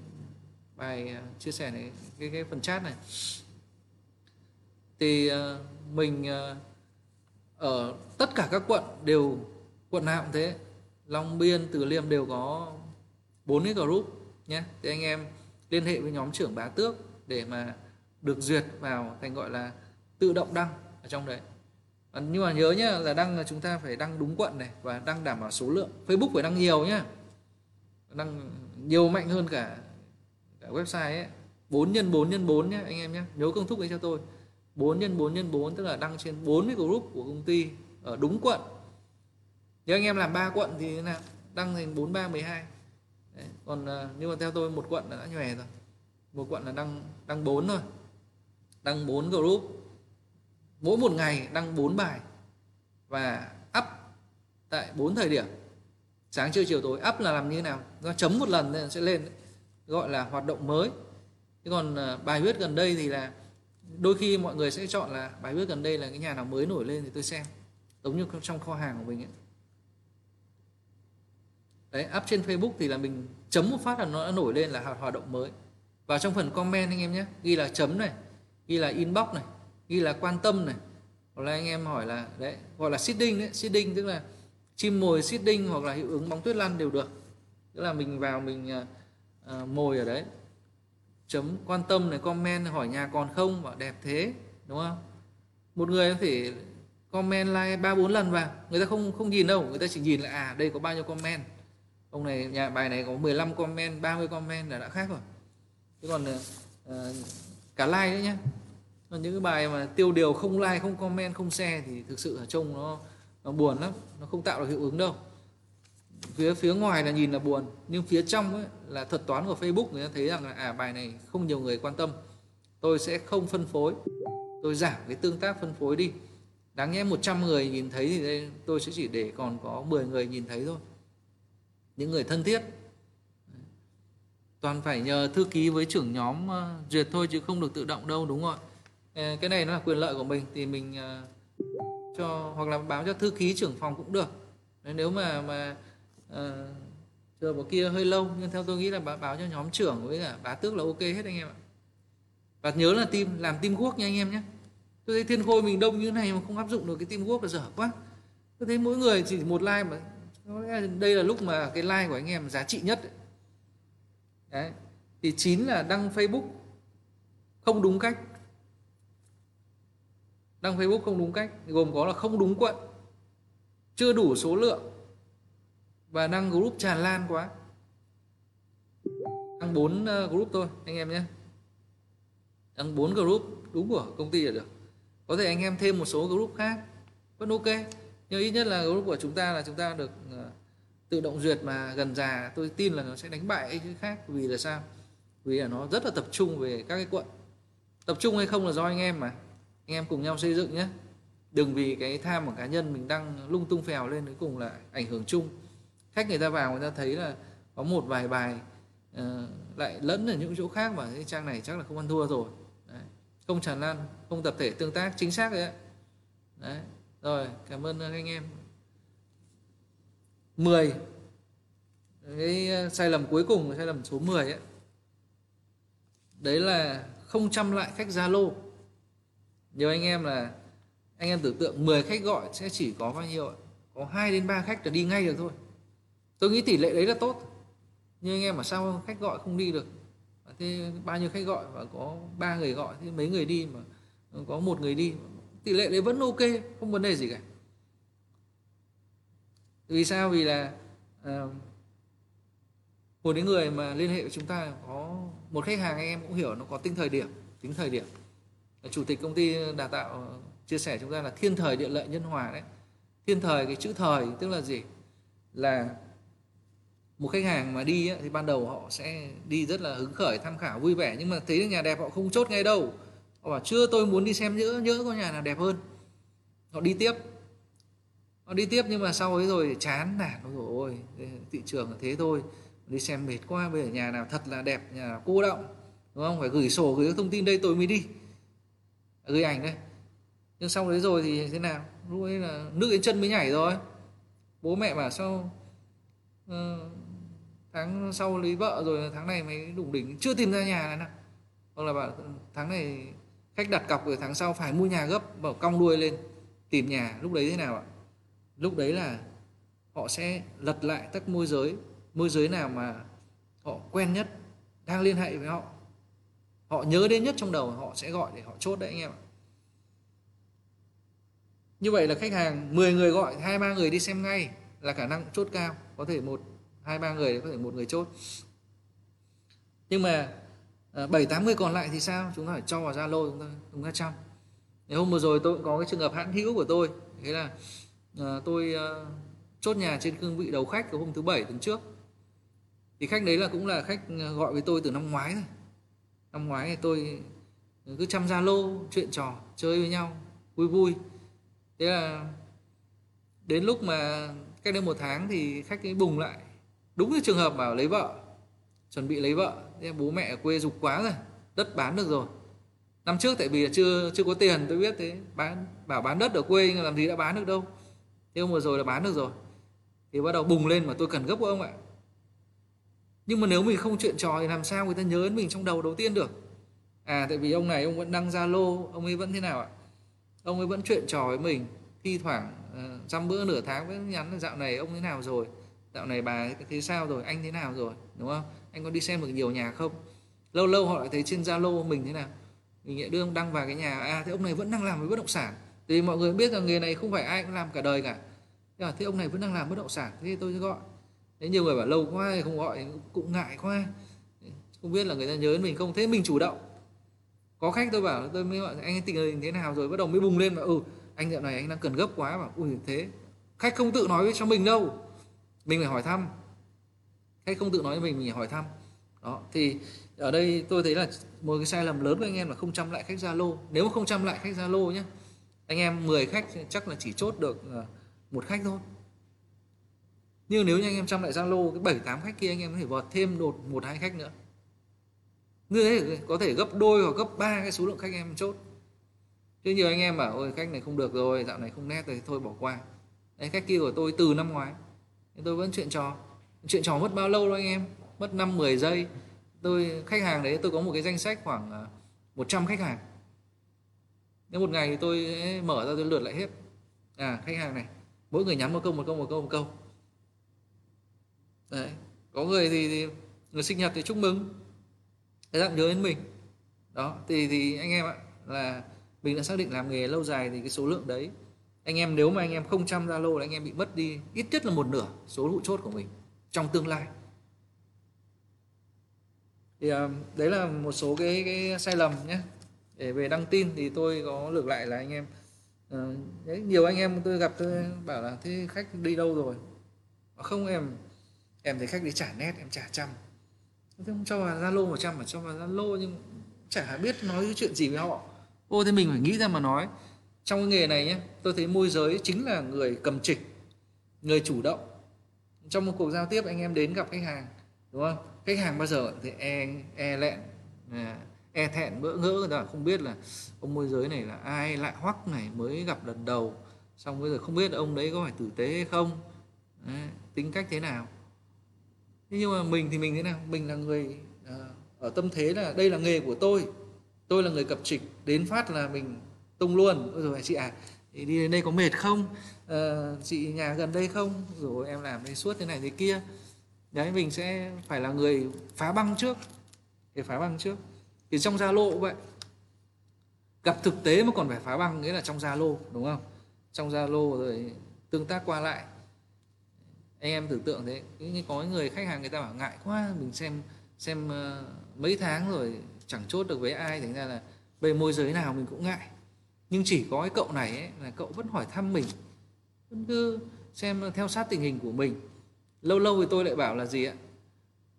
bài à, chia sẻ này, cái cái phần chat này. Thì à, mình ở tất cả các quận đều, quận nào cũng thế. Long Biên, Từ Liêm đều có bốn cái group nhé. Thì anh em liên hệ với nhóm trưởng bá tước để mà được duyệt vào thành gọi là tự động đăng ở trong đấy. Nhưng mà nhớ nhá, là đăng là chúng ta phải đăng đúng quận này và đăng đảm bảo số lượng. Facebook phải đăng nhiều nhá. Đăng nhiều mạnh hơn cả cả website ấy. 4 nhân 4 nhân 4 nhé anh em nhé nhớ công thức ấy cho tôi. 4 nhân 4 nhân 4 tức là đăng trên 40 group của công ty ở đúng quận. Nếu anh em làm 3 quận thì thế nào? Đăng thành 43 12 Đấy. còn à, nhưng mà theo tôi một quận là đã nhòe rồi. Một quận là đăng đăng 4 thôi. Đăng 4 group. Mỗi một ngày đăng 4 bài. Và up tại 4 thời điểm. Sáng, trưa, chiều, tối. Up là làm như thế nào? Nó chấm một lần nên sẽ lên, gọi là hoạt động mới. Thế còn à, bài viết gần đây thì là đôi khi mọi người sẽ chọn là bài viết gần đây là cái nhà nào mới nổi lên thì tôi xem. Giống như trong kho hàng của mình ấy đấy up trên Facebook thì là mình chấm một phát là nó đã nổi lên là hoạt động mới. Và trong phần comment anh em nhé ghi là chấm này ghi là inbox này ghi là quan tâm này. Hoặc là anh em hỏi là đấy gọi là seeding đấy seeding tức là chim mồi seeding hoặc là hiệu ứng bóng tuyết lăn đều được. Tức là mình vào mình uh, mồi ở đấy chấm quan tâm này comment hỏi nhà còn không và đẹp thế đúng không? Một người có thể comment like ba bốn lần vào người ta không không nhìn đâu người ta chỉ nhìn là à đây có bao nhiêu comment ông này nhà bài này có 15 comment 30 comment là đã khác rồi. Chứ còn uh, cả like đấy nhá. Còn những cái bài mà tiêu điều không like không comment không share thì thực sự là trông nó nó buồn lắm. Nó không tạo được hiệu ứng đâu. Phía phía ngoài là nhìn là buồn nhưng phía trong ấy, là thuật toán của Facebook người ta thấy rằng là à bài này không nhiều người quan tâm. Tôi sẽ không phân phối. Tôi giảm cái tương tác phân phối đi. Đáng nhẽ 100 người nhìn thấy thì đây tôi sẽ chỉ để còn có 10 người nhìn thấy thôi những người thân thiết. Toàn phải nhờ thư ký với trưởng nhóm ờ, duyệt thôi chứ không được tự động đâu đúng không ạ? Ờ, cái này nó là quyền lợi của mình thì mình ờ, cho hoặc là báo cho thư ký trưởng phòng cũng được. Nếu mà mà uh, chờ một kia hơi lâu nhưng theo tôi nghĩ là báo, báo cho nhóm trưởng với cả bá tước là ok hết anh em ạ. Và nhớ là team làm team quốc nha anh em nhé. Tôi thấy thiên khôi mình đông như này mà không áp dụng được cái team quốc là dở quá. Tôi thấy mỗi người chỉ một like mà đây là lúc mà cái like của anh em giá trị nhất đấy, thì chín là đăng facebook không đúng cách. Đăng facebook không đúng cách, gồm có là không đúng quận, chưa đủ số lượng, và đăng group tràn lan quá. Đăng 4 ờ, group thôi, anh em nhé. Đăng 4 group, đúng của công ty là được. Có thể anh em thêm một số group khác, vẫn ok nhưng ít nhất là group của chúng ta là chúng ta được ờ, tự động duyệt mà gần già. Tôi tin là nó sẽ đánh bại cái khác. Vì là sao? Vì là nó rất là tập trung về các cái quận. Tập trung hay không là do anh em mà. Anh em cùng nhau xây dựng nhé. Đừng vì cái tham của cá nhân mình đang lung tung phèo lên cuối cùng là ảnh hưởng chung. Khách người ta vào người ta thấy là có một vài bài uh, lại lẫn ở những chỗ khác và cái trang này chắc là không ăn thua rồi. Đấy. không tràn lan không tập thể tương tác chính xác đấy đấy rồi, cảm ơn anh em. 10 cái ờ, sai lầm cuối cùng, sai lầm số 10 ấy. Đấy là không chăm lại khách Zalo. Nhiều anh em là, anh em tưởng tượng 10 khách gọi sẽ chỉ có bao nhiêu ạ? Có 2 đến 3 khách là đi ngay được thôi. Tôi nghĩ tỷ lệ đấy là tốt. Nhưng anh em mà sao khách gọi không đi được? Thế bao nhiêu khách gọi và có ba người gọi thì mấy người đi mà, có một người đi tỷ lệ đấy vẫn ok không vấn đề gì cả. Vì sao? Vì là uh, một cái người mà liên hệ với chúng ta có một khách hàng anh em cũng hiểu nó có tính thời điểm tính thời điểm. Chủ tịch công ty đào tạo ờ, chia sẻ chúng ta là thiên thời địa lợi nhân hòa đấy. Thiên thời cái chữ thời tức là gì? Là một khách hàng mà đi ấy, thì ban đầu họ sẽ đi rất là hứng khởi tham khảo vui vẻ. Nhưng mà thấy nhà đẹp họ không chốt ngay đâu họ bảo chưa tôi muốn đi xem nhỡ nhỡ có nhà nào đẹp hơn. Họ đi tiếp. Họ đi tiếp nhưng mà sau ấy rồi chán nản rồi ôi thị trường là thế thôi đi xem mệt quá bây giờ nhà nào thật là đẹp nhà nào cô động đúng không? Phải gửi sổ gửi thông tin đây tôi mới đi. Gửi ảnh đây. Nhưng sau đấy rồi thì thế nào? Lúc ấy là nước đến chân mới nhảy rồi. Bố mẹ bảo sao uh, tháng sau lấy vợ rồi tháng này mới đủ đỉnh chưa tìm ra nhà này nào. Hoặc là bảo tháng này khách đặt cọc rồi tháng sau phải mua nhà gấp, bảo cong đuôi lên, tìm nhà, lúc đấy thế nào ạ? Lúc đấy là họ sẽ lật lại các môi giới môi giới nào mà họ quen nhất, đang liên hệ với họ. Họ nhớ đến nhất trong đầu, họ sẽ gọi để họ chốt đấy anh em ạ. Như vậy là khách hàng 10 người gọi, hai, ba người đi xem ngay là khả năng chốt cao. Có thể một, hai, ba người, có thể một người chốt. Nhưng mà Ờ, bảy tám người còn lại thì sao? Chúng ta phải cho vào zalo chúng ta chúng ta chăm. Ngày hôm vừa rồi tôi cũng có cái trường hợp hãn hữu của tôi. Thế là à, tôi à, chốt nhà trên cương vị đầu khách của hôm thứ bảy tuần trước. Thì khách đấy là cũng là khách gọi với tôi từ năm ngoái rồi năm ngoái thì tôi cứ chăm zalo chuyện trò chơi với nhau vui vui. Thế là đến lúc mà cách đây một tháng thì khách ấy bùng lại. Đúng cái trường hợp bảo lấy vợ chuẩn bị lấy vợ bố mẹ ở quê dục quá rồi đất bán được rồi. Năm trước tại vì là chưa chưa có tiền tôi biết thế bán bảo bán đất ở quê nhưng làm gì đã bán được đâu. Thế hôm vừa rồi là bán được rồi. Thì bắt đầu bùng lên mà tôi cần gấp của ông ạ. Nhưng mà nếu mình không chuyện trò thì làm sao người ta nhớ đến mình trong đầu đầu tiên được? À tại vì ông này ông vẫn đăng zalo ông ấy vẫn thế nào ạ? Ông ấy vẫn chuyện trò với mình thi thoảng uh, bữa nửa tháng vẫn nhắn là dạo này ông thế nào rồi? Dạo này bà thế sao rồi? Anh thế nào rồi? Đúng không? Anh có đi xem được nhiều nhà không? Lâu lâu họ lại thấy trên zalo mình thế nào? Mình lại đưa đăng vào cái nhà à thế ông này vẫn đang làm với bất động sản. Thì mọi người biết rằng nghề này không phải ai cũng làm cả đời cả. Thế, thế ông này vẫn đang làm bất động sản thế tôi sẽ gọi. Thế nhiều người bảo lâu quá thì không gọi cũng ngại quá. Không biết là người ta nhớ đến mình không? Thế mình chủ động. Có khách tôi bảo tôi mới gọi anh tình hình thế nào rồi? Bắt đầu mới bùng lên mà ừ anh dạo này anh đang cần gấp quá. Bảo ui thế. Khách không tự nói với cho mình đâu mình phải hỏi thăm. Khách không tự nói với mình mình phải hỏi thăm. Đó, thì ở đây tôi thấy là một cái sai lầm lớn của anh em là không chăm lại khách zalo. Nếu mà không chăm lại khách zalo nhé anh em 10 khách chắc là chỉ chốt được ờ, một khách thôi. Nhưng nếu như anh em chăm lại zalo, cái bảy, tám khách kia anh em có thể vọt thêm đột một, hai khách nữa. Như thế có thể gấp đôi hoặc gấp ba cái số lượng khách em chốt. Chứ nhiều anh em bảo, ôi, khách này không được rồi, dạo này không nét rồi, thôi bỏ qua. Đấy, khách kia của tôi từ năm ngoái tôi vẫn chuyện trò. Chuyện trò mất bao lâu đâu anh em? Mất năm 10 giây. Tôi khách hàng đấy tôi có một cái danh sách khoảng à, 100 khách hàng. Nếu một ngày thì tôi mở ra tôi lượt lại hết. À khách hàng này mỗi người nhắn một câu một câu một câu một câu. Đấy. Có người thì, thì người sinh nhật thì chúc mừng. Cái dạng nhớ đến mình. Đó thì thì anh em ạ là mình đã xác định làm nghề lâu dài thì cái số lượng đấy anh em nếu mà anh em không chăm zalo là anh em bị mất đi ít nhất là một nửa số hụ chốt của mình trong tương lai. Thì à, đấy là một số cái cái sai lầm nhé. Để về đăng tin thì tôi có lược lại là anh em à, đấy, nhiều anh em tôi gặp tôi bảo là thế khách đi đâu rồi? Không em em thấy khách đi trả nét em trả trăm. Thế không cho vào zalo một trăm mà cho vào zalo nhưng chả biết nói chuyện gì với họ. Ô thế mình phải nghĩ ra mà nói trong cái nghề này nhé tôi thấy môi giới chính là người cầm trịch người chủ động. Trong một cuộc giao tiếp anh em đến gặp khách hàng đúng không? Khách hàng bao giờ thì e e lẹn à, e thẹn bỡ ngỡ người ta không biết là ông môi giới này là ai lại hoắc này mới gặp lần đầu. Xong bây giờ không biết ông đấy có phải tử tế hay không. Đấy, tính cách thế nào. Thế nhưng mà mình thì mình thế nào? Mình là người à, ở tâm thế là đây là nghề của tôi. Tôi là người cập trịch đến phát là mình tung luôn. Ôi rồi chị à thì đi đến đây có mệt không? À, chị nhà gần đây không? Rồi em làm đây suốt thế này thế kia. Đấy mình sẽ phải là người phá băng trước. Để phá băng trước. Thì trong zalo cũng vậy. Gặp thực tế mà còn phải phá băng nghĩa là trong zalo đúng không? Trong zalo rồi tương tác qua lại. Anh em tưởng tượng thế có người khách hàng người ta bảo ngại quá mình xem xem ờ, mấy tháng rồi chẳng chốt được với ai thành ra là về môi giới nào mình cũng ngại nhưng chỉ có cái cậu này ấy, là cậu vẫn hỏi thăm mình. Vẫn cứ xem theo sát tình hình của mình. Lâu lâu thì tôi lại bảo là gì ạ?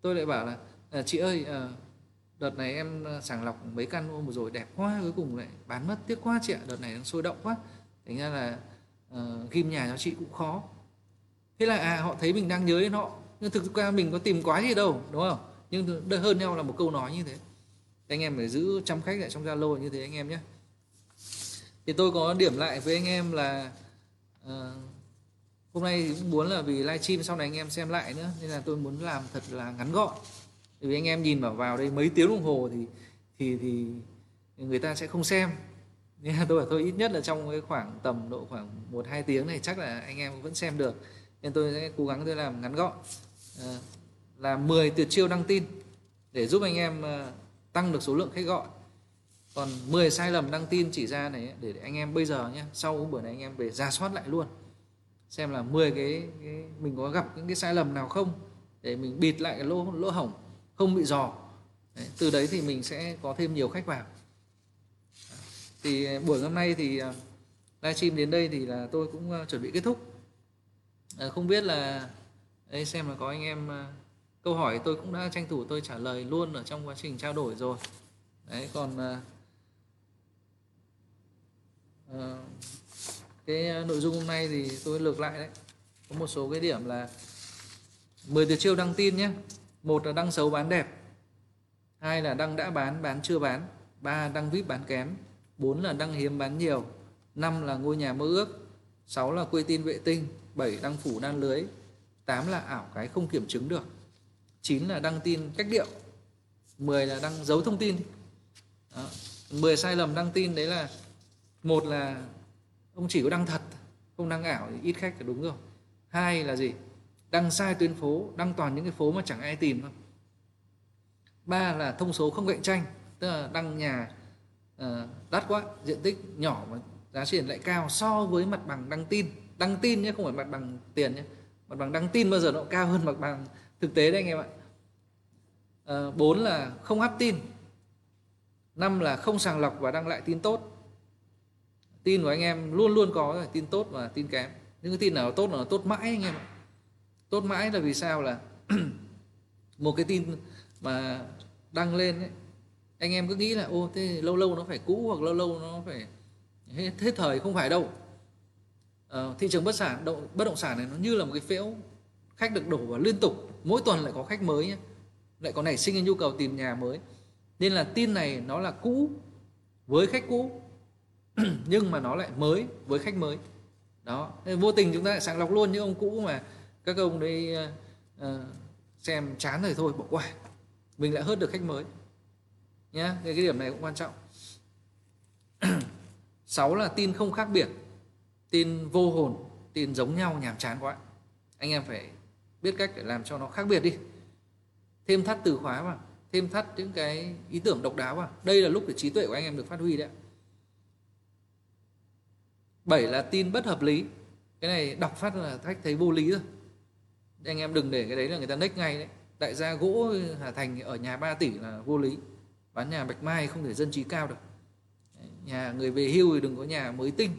Tôi lại bảo là à, chị ơi à, đợt này em à, sàng lọc mấy căn ôm vừa rồi đẹp quá cuối cùng lại bán mất. Tiếc quá chị ạ đợt này đang sôi động quá. Thành ra là uh, ghim nhà cho chị cũng khó. Thế là à họ thấy mình đang nhớ đến họ. Nhưng thực ra mình có tìm quái gì đâu đúng không? Nhưng đỡ hơn nhau là một câu nói như thế. Anh em phải giữ chăm khách lại trong zalo như thế anh em nhé thì tôi có điểm lại với anh em là uh, hôm nay cũng muốn là vì livestream sau này anh em xem lại nữa nên là tôi muốn làm thật là ngắn gọn. Vì anh em nhìn vào vào đây mấy tiếng đồng hồ thì thì thì người ta sẽ không xem. Nên là tôi bảo tôi ít nhất là trong cái khoảng tầm độ khoảng một hai tiếng này chắc là anh em vẫn xem được. Nên tôi sẽ cố gắng tôi làm ngắn gọn. Uh, là 10 tuyệt chiêu đăng tin để giúp anh em uh, tăng được số lượng khách gọi còn 10 sai lầm đăng tin chỉ ra này để, để anh em bây giờ nhé sau buổi này anh em về ra soát lại luôn. Xem là 10 cái, cái mình có gặp những cái sai lầm nào không để mình bịt lại cái lỗ lỗ hổng không bị dò. Đấy, từ đấy thì mình sẽ có thêm nhiều khách vào. Thì à, buổi hôm nay thì à, livestream đến đây thì là tôi cũng à, chuẩn bị kết thúc. À, không biết là đây xem là có anh em câu hỏi tôi cũng đã tranh thủ tôi trả lời luôn ở trong quá trình trao đổi rồi. Đấy còn Ờ, cái ờ, nội dung hôm nay thì tôi lược lại đấy. Có một số cái điểm là 10 tuyệt chiêu đăng tin nhé. Một là đăng xấu bán đẹp. Hai là đăng đã bán bán chưa bán. Ba đăng vip bán kém. Bốn là đăng hiếm bán nhiều. Năm là ngôi nhà mơ ước. Sáu là quê tin vệ tinh. Bảy đăng phủ đan lưới. Tám là ảo cái không kiểm chứng được. Chín là đăng tin cách điệu. 10 là đăng giấu thông tin. Đó. 10 sai lầm đăng tin đấy là một là ông chỉ có đăng thật không đăng ảo thì ít khách là đúng rồi. Hai là gì? Đăng sai tuyến phố đăng toàn những cái phố mà chẳng ai tìm thôi. Ba là thông số không cạnh tranh tức là đăng nhà uh, đắt quá diện tích nhỏ mà giá tiền lại cao so với mặt bằng đăng tin. Đăng tin nhé không phải mặt bằng tiền nhé. Mặt bằng đăng tin bao giờ nó cao hơn mặt bằng thực tế đấy anh em ạ. Ờ, bốn là không áp tin. Năm là không sàng lọc và đăng lại tin tốt tin của anh em luôn luôn có rồi tin tốt và tin kém. Những cái tin nào tốt là tốt mãi anh em ạ. Tốt mãi là vì sao là một cái tin mà đăng lên ấy, anh em cứ nghĩ là ô thế lâu lâu nó phải cũ hoặc lâu lâu nó phải hết, hết thời không phải đâu. À, thị trường bất sản động, bất động sản này nó như là một cái phễu khách được đổ vào liên tục. Mỗi tuần lại có khách mới nhé lại có nảy sinh nhu cầu tìm nhà mới. Nên là tin này nó là cũ với khách cũ. nhưng mà nó lại mới với khách mới. Đó nên vô tình chúng ta lại sàng lọc luôn những ông cũ mà các ông đây uh, ờ, ờ, xem chán rồi thôi bỏ qua. Mình lại hớt được khách mới. Nhé cái điểm này cũng quan trọng. Sáu là tin không khác biệt tin vô hồn tin giống nhau nhàm chán quá. Anh em phải biết cách để làm cho nó khác biệt đi. Thêm thắt từ khóa vào thêm thắt những cái ý tưởng độc đáo vào. Đây là lúc để trí tuệ của anh em được phát huy đấy bảy là tin bất hợp lý. Cái này đọc phát là khách thấy vô lý rồi. Anh em đừng để cái đấy là người ta nick ngay đấy. Đại gia gỗ Hà Thành ở nhà 3 tỷ là vô lý. Bán nhà Bạch Mai không thể dân trí cao được. Nhà người về hưu thì đừng có nhà mới tinh.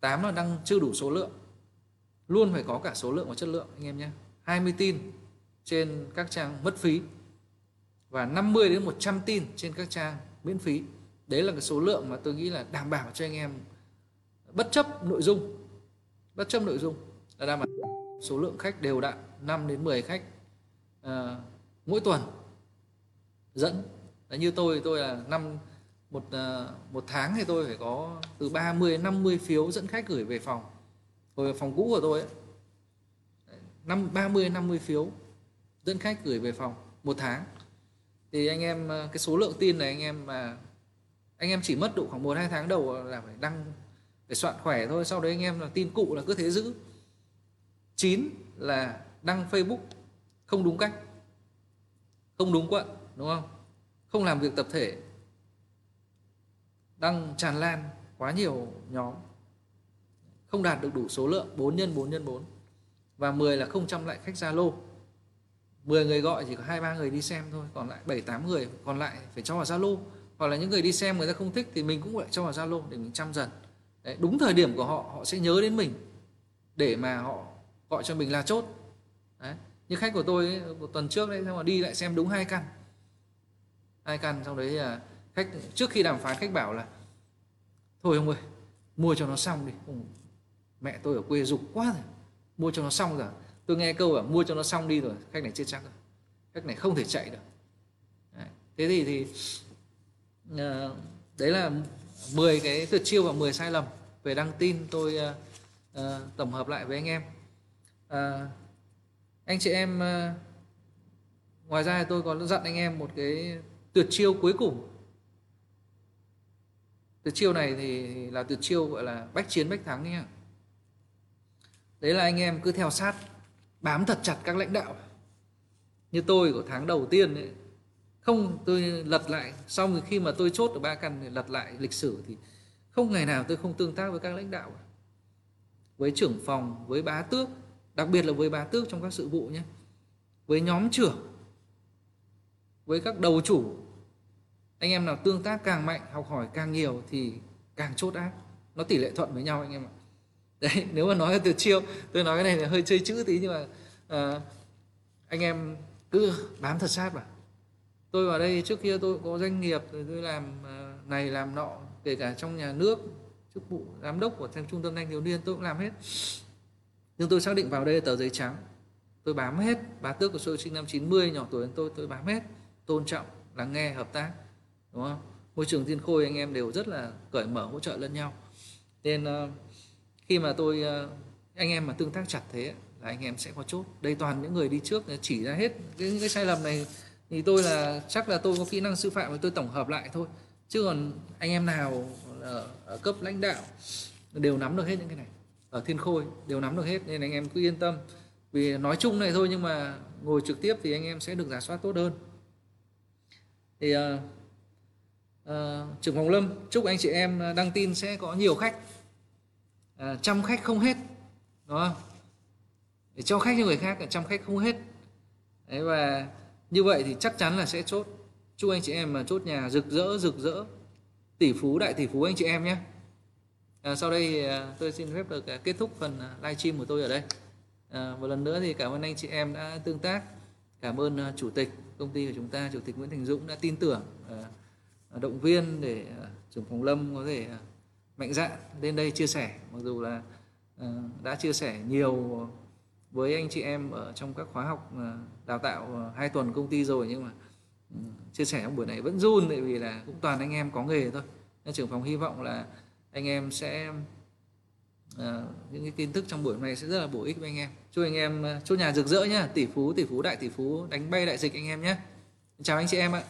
Tám là đăng chưa đủ số lượng. Luôn phải có cả số lượng và chất lượng, anh em nhé. 20 tin trên các trang mất phí. Và 50 đến 100 tin trên các trang miễn phí. Đấy là cái số lượng mà tôi nghĩ là đảm bảo cho anh em bất chấp nội dung. Bất chấp nội dung. Là đảm bảo số lượng khách đều đặn 5 đến 10 khách à, mỗi tuần. Dẫn. Là như tôi tôi là năm một uh, một tháng thì tôi phải có từ 30 đến 50 phiếu dẫn khách gửi về phòng. Hồi phòng cũ của tôi ấy, năm 30 đến 50 phiếu dẫn khách gửi về phòng một tháng. Thì anh em à, cái số lượng tin này anh em mà anh em chỉ mất độ khoảng một hai tháng đầu là phải đăng để soạn khỏe thôi, sau đấy anh em là tin cụ là cứ thế giữ. Chín là đăng Facebook không đúng cách. Không đúng quận, đúng không? Không làm việc tập thể. Đăng tràn lan quá nhiều nhóm. Không đạt được đủ số lượng 4 nhân 4 nhân 4 và 10 là không chăm lại khách Zalo. 10 người gọi chỉ có hai, ba người đi xem thôi, còn lại 7 8 người, còn lại phải cho vào Zalo. Hoặc là những người đi xem người ta không thích thì mình cũng lại cho vào Zalo để mình chăm dần. Đấy, đúng thời điểm của họ họ sẽ nhớ đến mình để mà họ gọi cho mình là chốt Đấy. như khách của tôi ấy, một tuần trước đấy mà đi lại xem đúng hai căn hai căn sau đấy là khách trước khi đàm phán khách bảo là thôi ông ơi mua cho nó xong đi ông, mẹ tôi ở quê dục quá rồi mua cho nó xong rồi tôi nghe câu là mua cho nó xong đi rồi khách này chết chắc rồi khách này không thể chạy được đấy. thế thì thì uh, đấy là 10 cái tuyệt chiêu và 10 sai lầm. Về đăng tin tôi uh, uh, tổng hợp lại với anh em. Uh, anh chị em uh, ngoài ra tôi còn dặn anh em một cái tuyệt chiêu cuối cùng. Tuyệt chiêu này thì là tuyệt chiêu gọi là bách chiến bách thắng nhé đấy là anh em cứ theo sát bám thật chặt các lãnh đạo. Như tôi của tháng đầu tiên ấy không tôi lật lại. Xong khi mà tôi chốt được ba căn thì lật lại lịch sử thì không ngày nào tôi không tương tác với các lãnh đạo. Với trưởng phòng với bá tước đặc biệt là với bá tước trong các sự vụ nhé. Với nhóm trưởng với các đầu chủ. Anh em nào tương tác càng mạnh học hỏi càng nhiều thì càng chốt áp nó tỷ lệ thuận với nhau anh em ạ. Đấy nếu mà nói từ chiêu tôi nói cái này là hơi chơi chữ tí nhưng mà uh, anh em cứ bám thật sát vào tôi vào đây trước kia tôi có doanh nghiệp, rồi tôi làm à, này, làm nọ, kể cả trong nhà nước, chức vụ, giám đốc của trung tâm thanh thiếu niên, tôi cũng làm hết. Nhưng tôi xác định vào đây tờ giấy trắng. Tôi bám hết bà tước của tôi sinh năm 90 nhỏ tuổi hơn tôi tôi bám hết, tôn trọng, lắng nghe, hợp tác, đúng không? Môi trường thiên khôi anh em đều rất là cởi mở, hỗ trợ lẫn nhau. Nên ờ, khi mà tôi ờ, anh em mà tương tác chặt thế là anh em sẽ có chốt. Đây toàn những người đi trước, chỉ ra hết những cái sai lầm này thì tôi là chắc là tôi có kỹ năng sư phạm và tôi tổng hợp lại thôi. Chứ còn anh em nào ở, ở cấp lãnh đạo đều nắm được hết những cái này. Ở thiên khôi đều nắm được hết nên anh em cứ yên tâm. Vì nói chung này thôi nhưng mà ngồi trực tiếp thì anh em sẽ được giả soát tốt hơn. Thì uh, uh, trưởng phòng lâm chúc anh chị em đăng tin sẽ có nhiều khách. Uh, trăm khách không hết đúng không? Để cho khách cho người khác trăm khách không hết. Đấy và như vậy thì chắc chắn là sẽ chốt. Chúc anh chị em mà chốt nhà rực rỡ rực rỡ. Tỷ phú đại tỷ phú anh chị em nhé. À, sau đây thì tôi xin phép được à, kết thúc phần à, live livestream của tôi ở đây. À, một lần nữa thì cảm ơn anh chị em đã tương tác. Cảm ơn chủ tịch công ty của chúng ta chủ tịch Nguyễn Thành Dũng đã tin tưởng động viên để trưởng phòng lâm có thể mạnh dạn lên đây chia sẻ. Mặc dù là đã chia sẻ nhiều với anh chị em ở trong các khóa học ờ, đào tạo ờ, hai tuần công ty rồi nhưng mà ừ, chia sẻ trong buổi này vẫn run tại vì là cũng toàn anh em có nghề thôi. Nên trưởng phòng hy vọng là anh em sẽ uh, những cái tin tức trong buổi này sẽ rất là bổ ích với anh em. Chúc anh em chúc nhà rực rỡ nhá. Tỷ phú tỷ phú đại tỷ phú đánh bay đại dịch anh em nhé chào anh chị em ạ.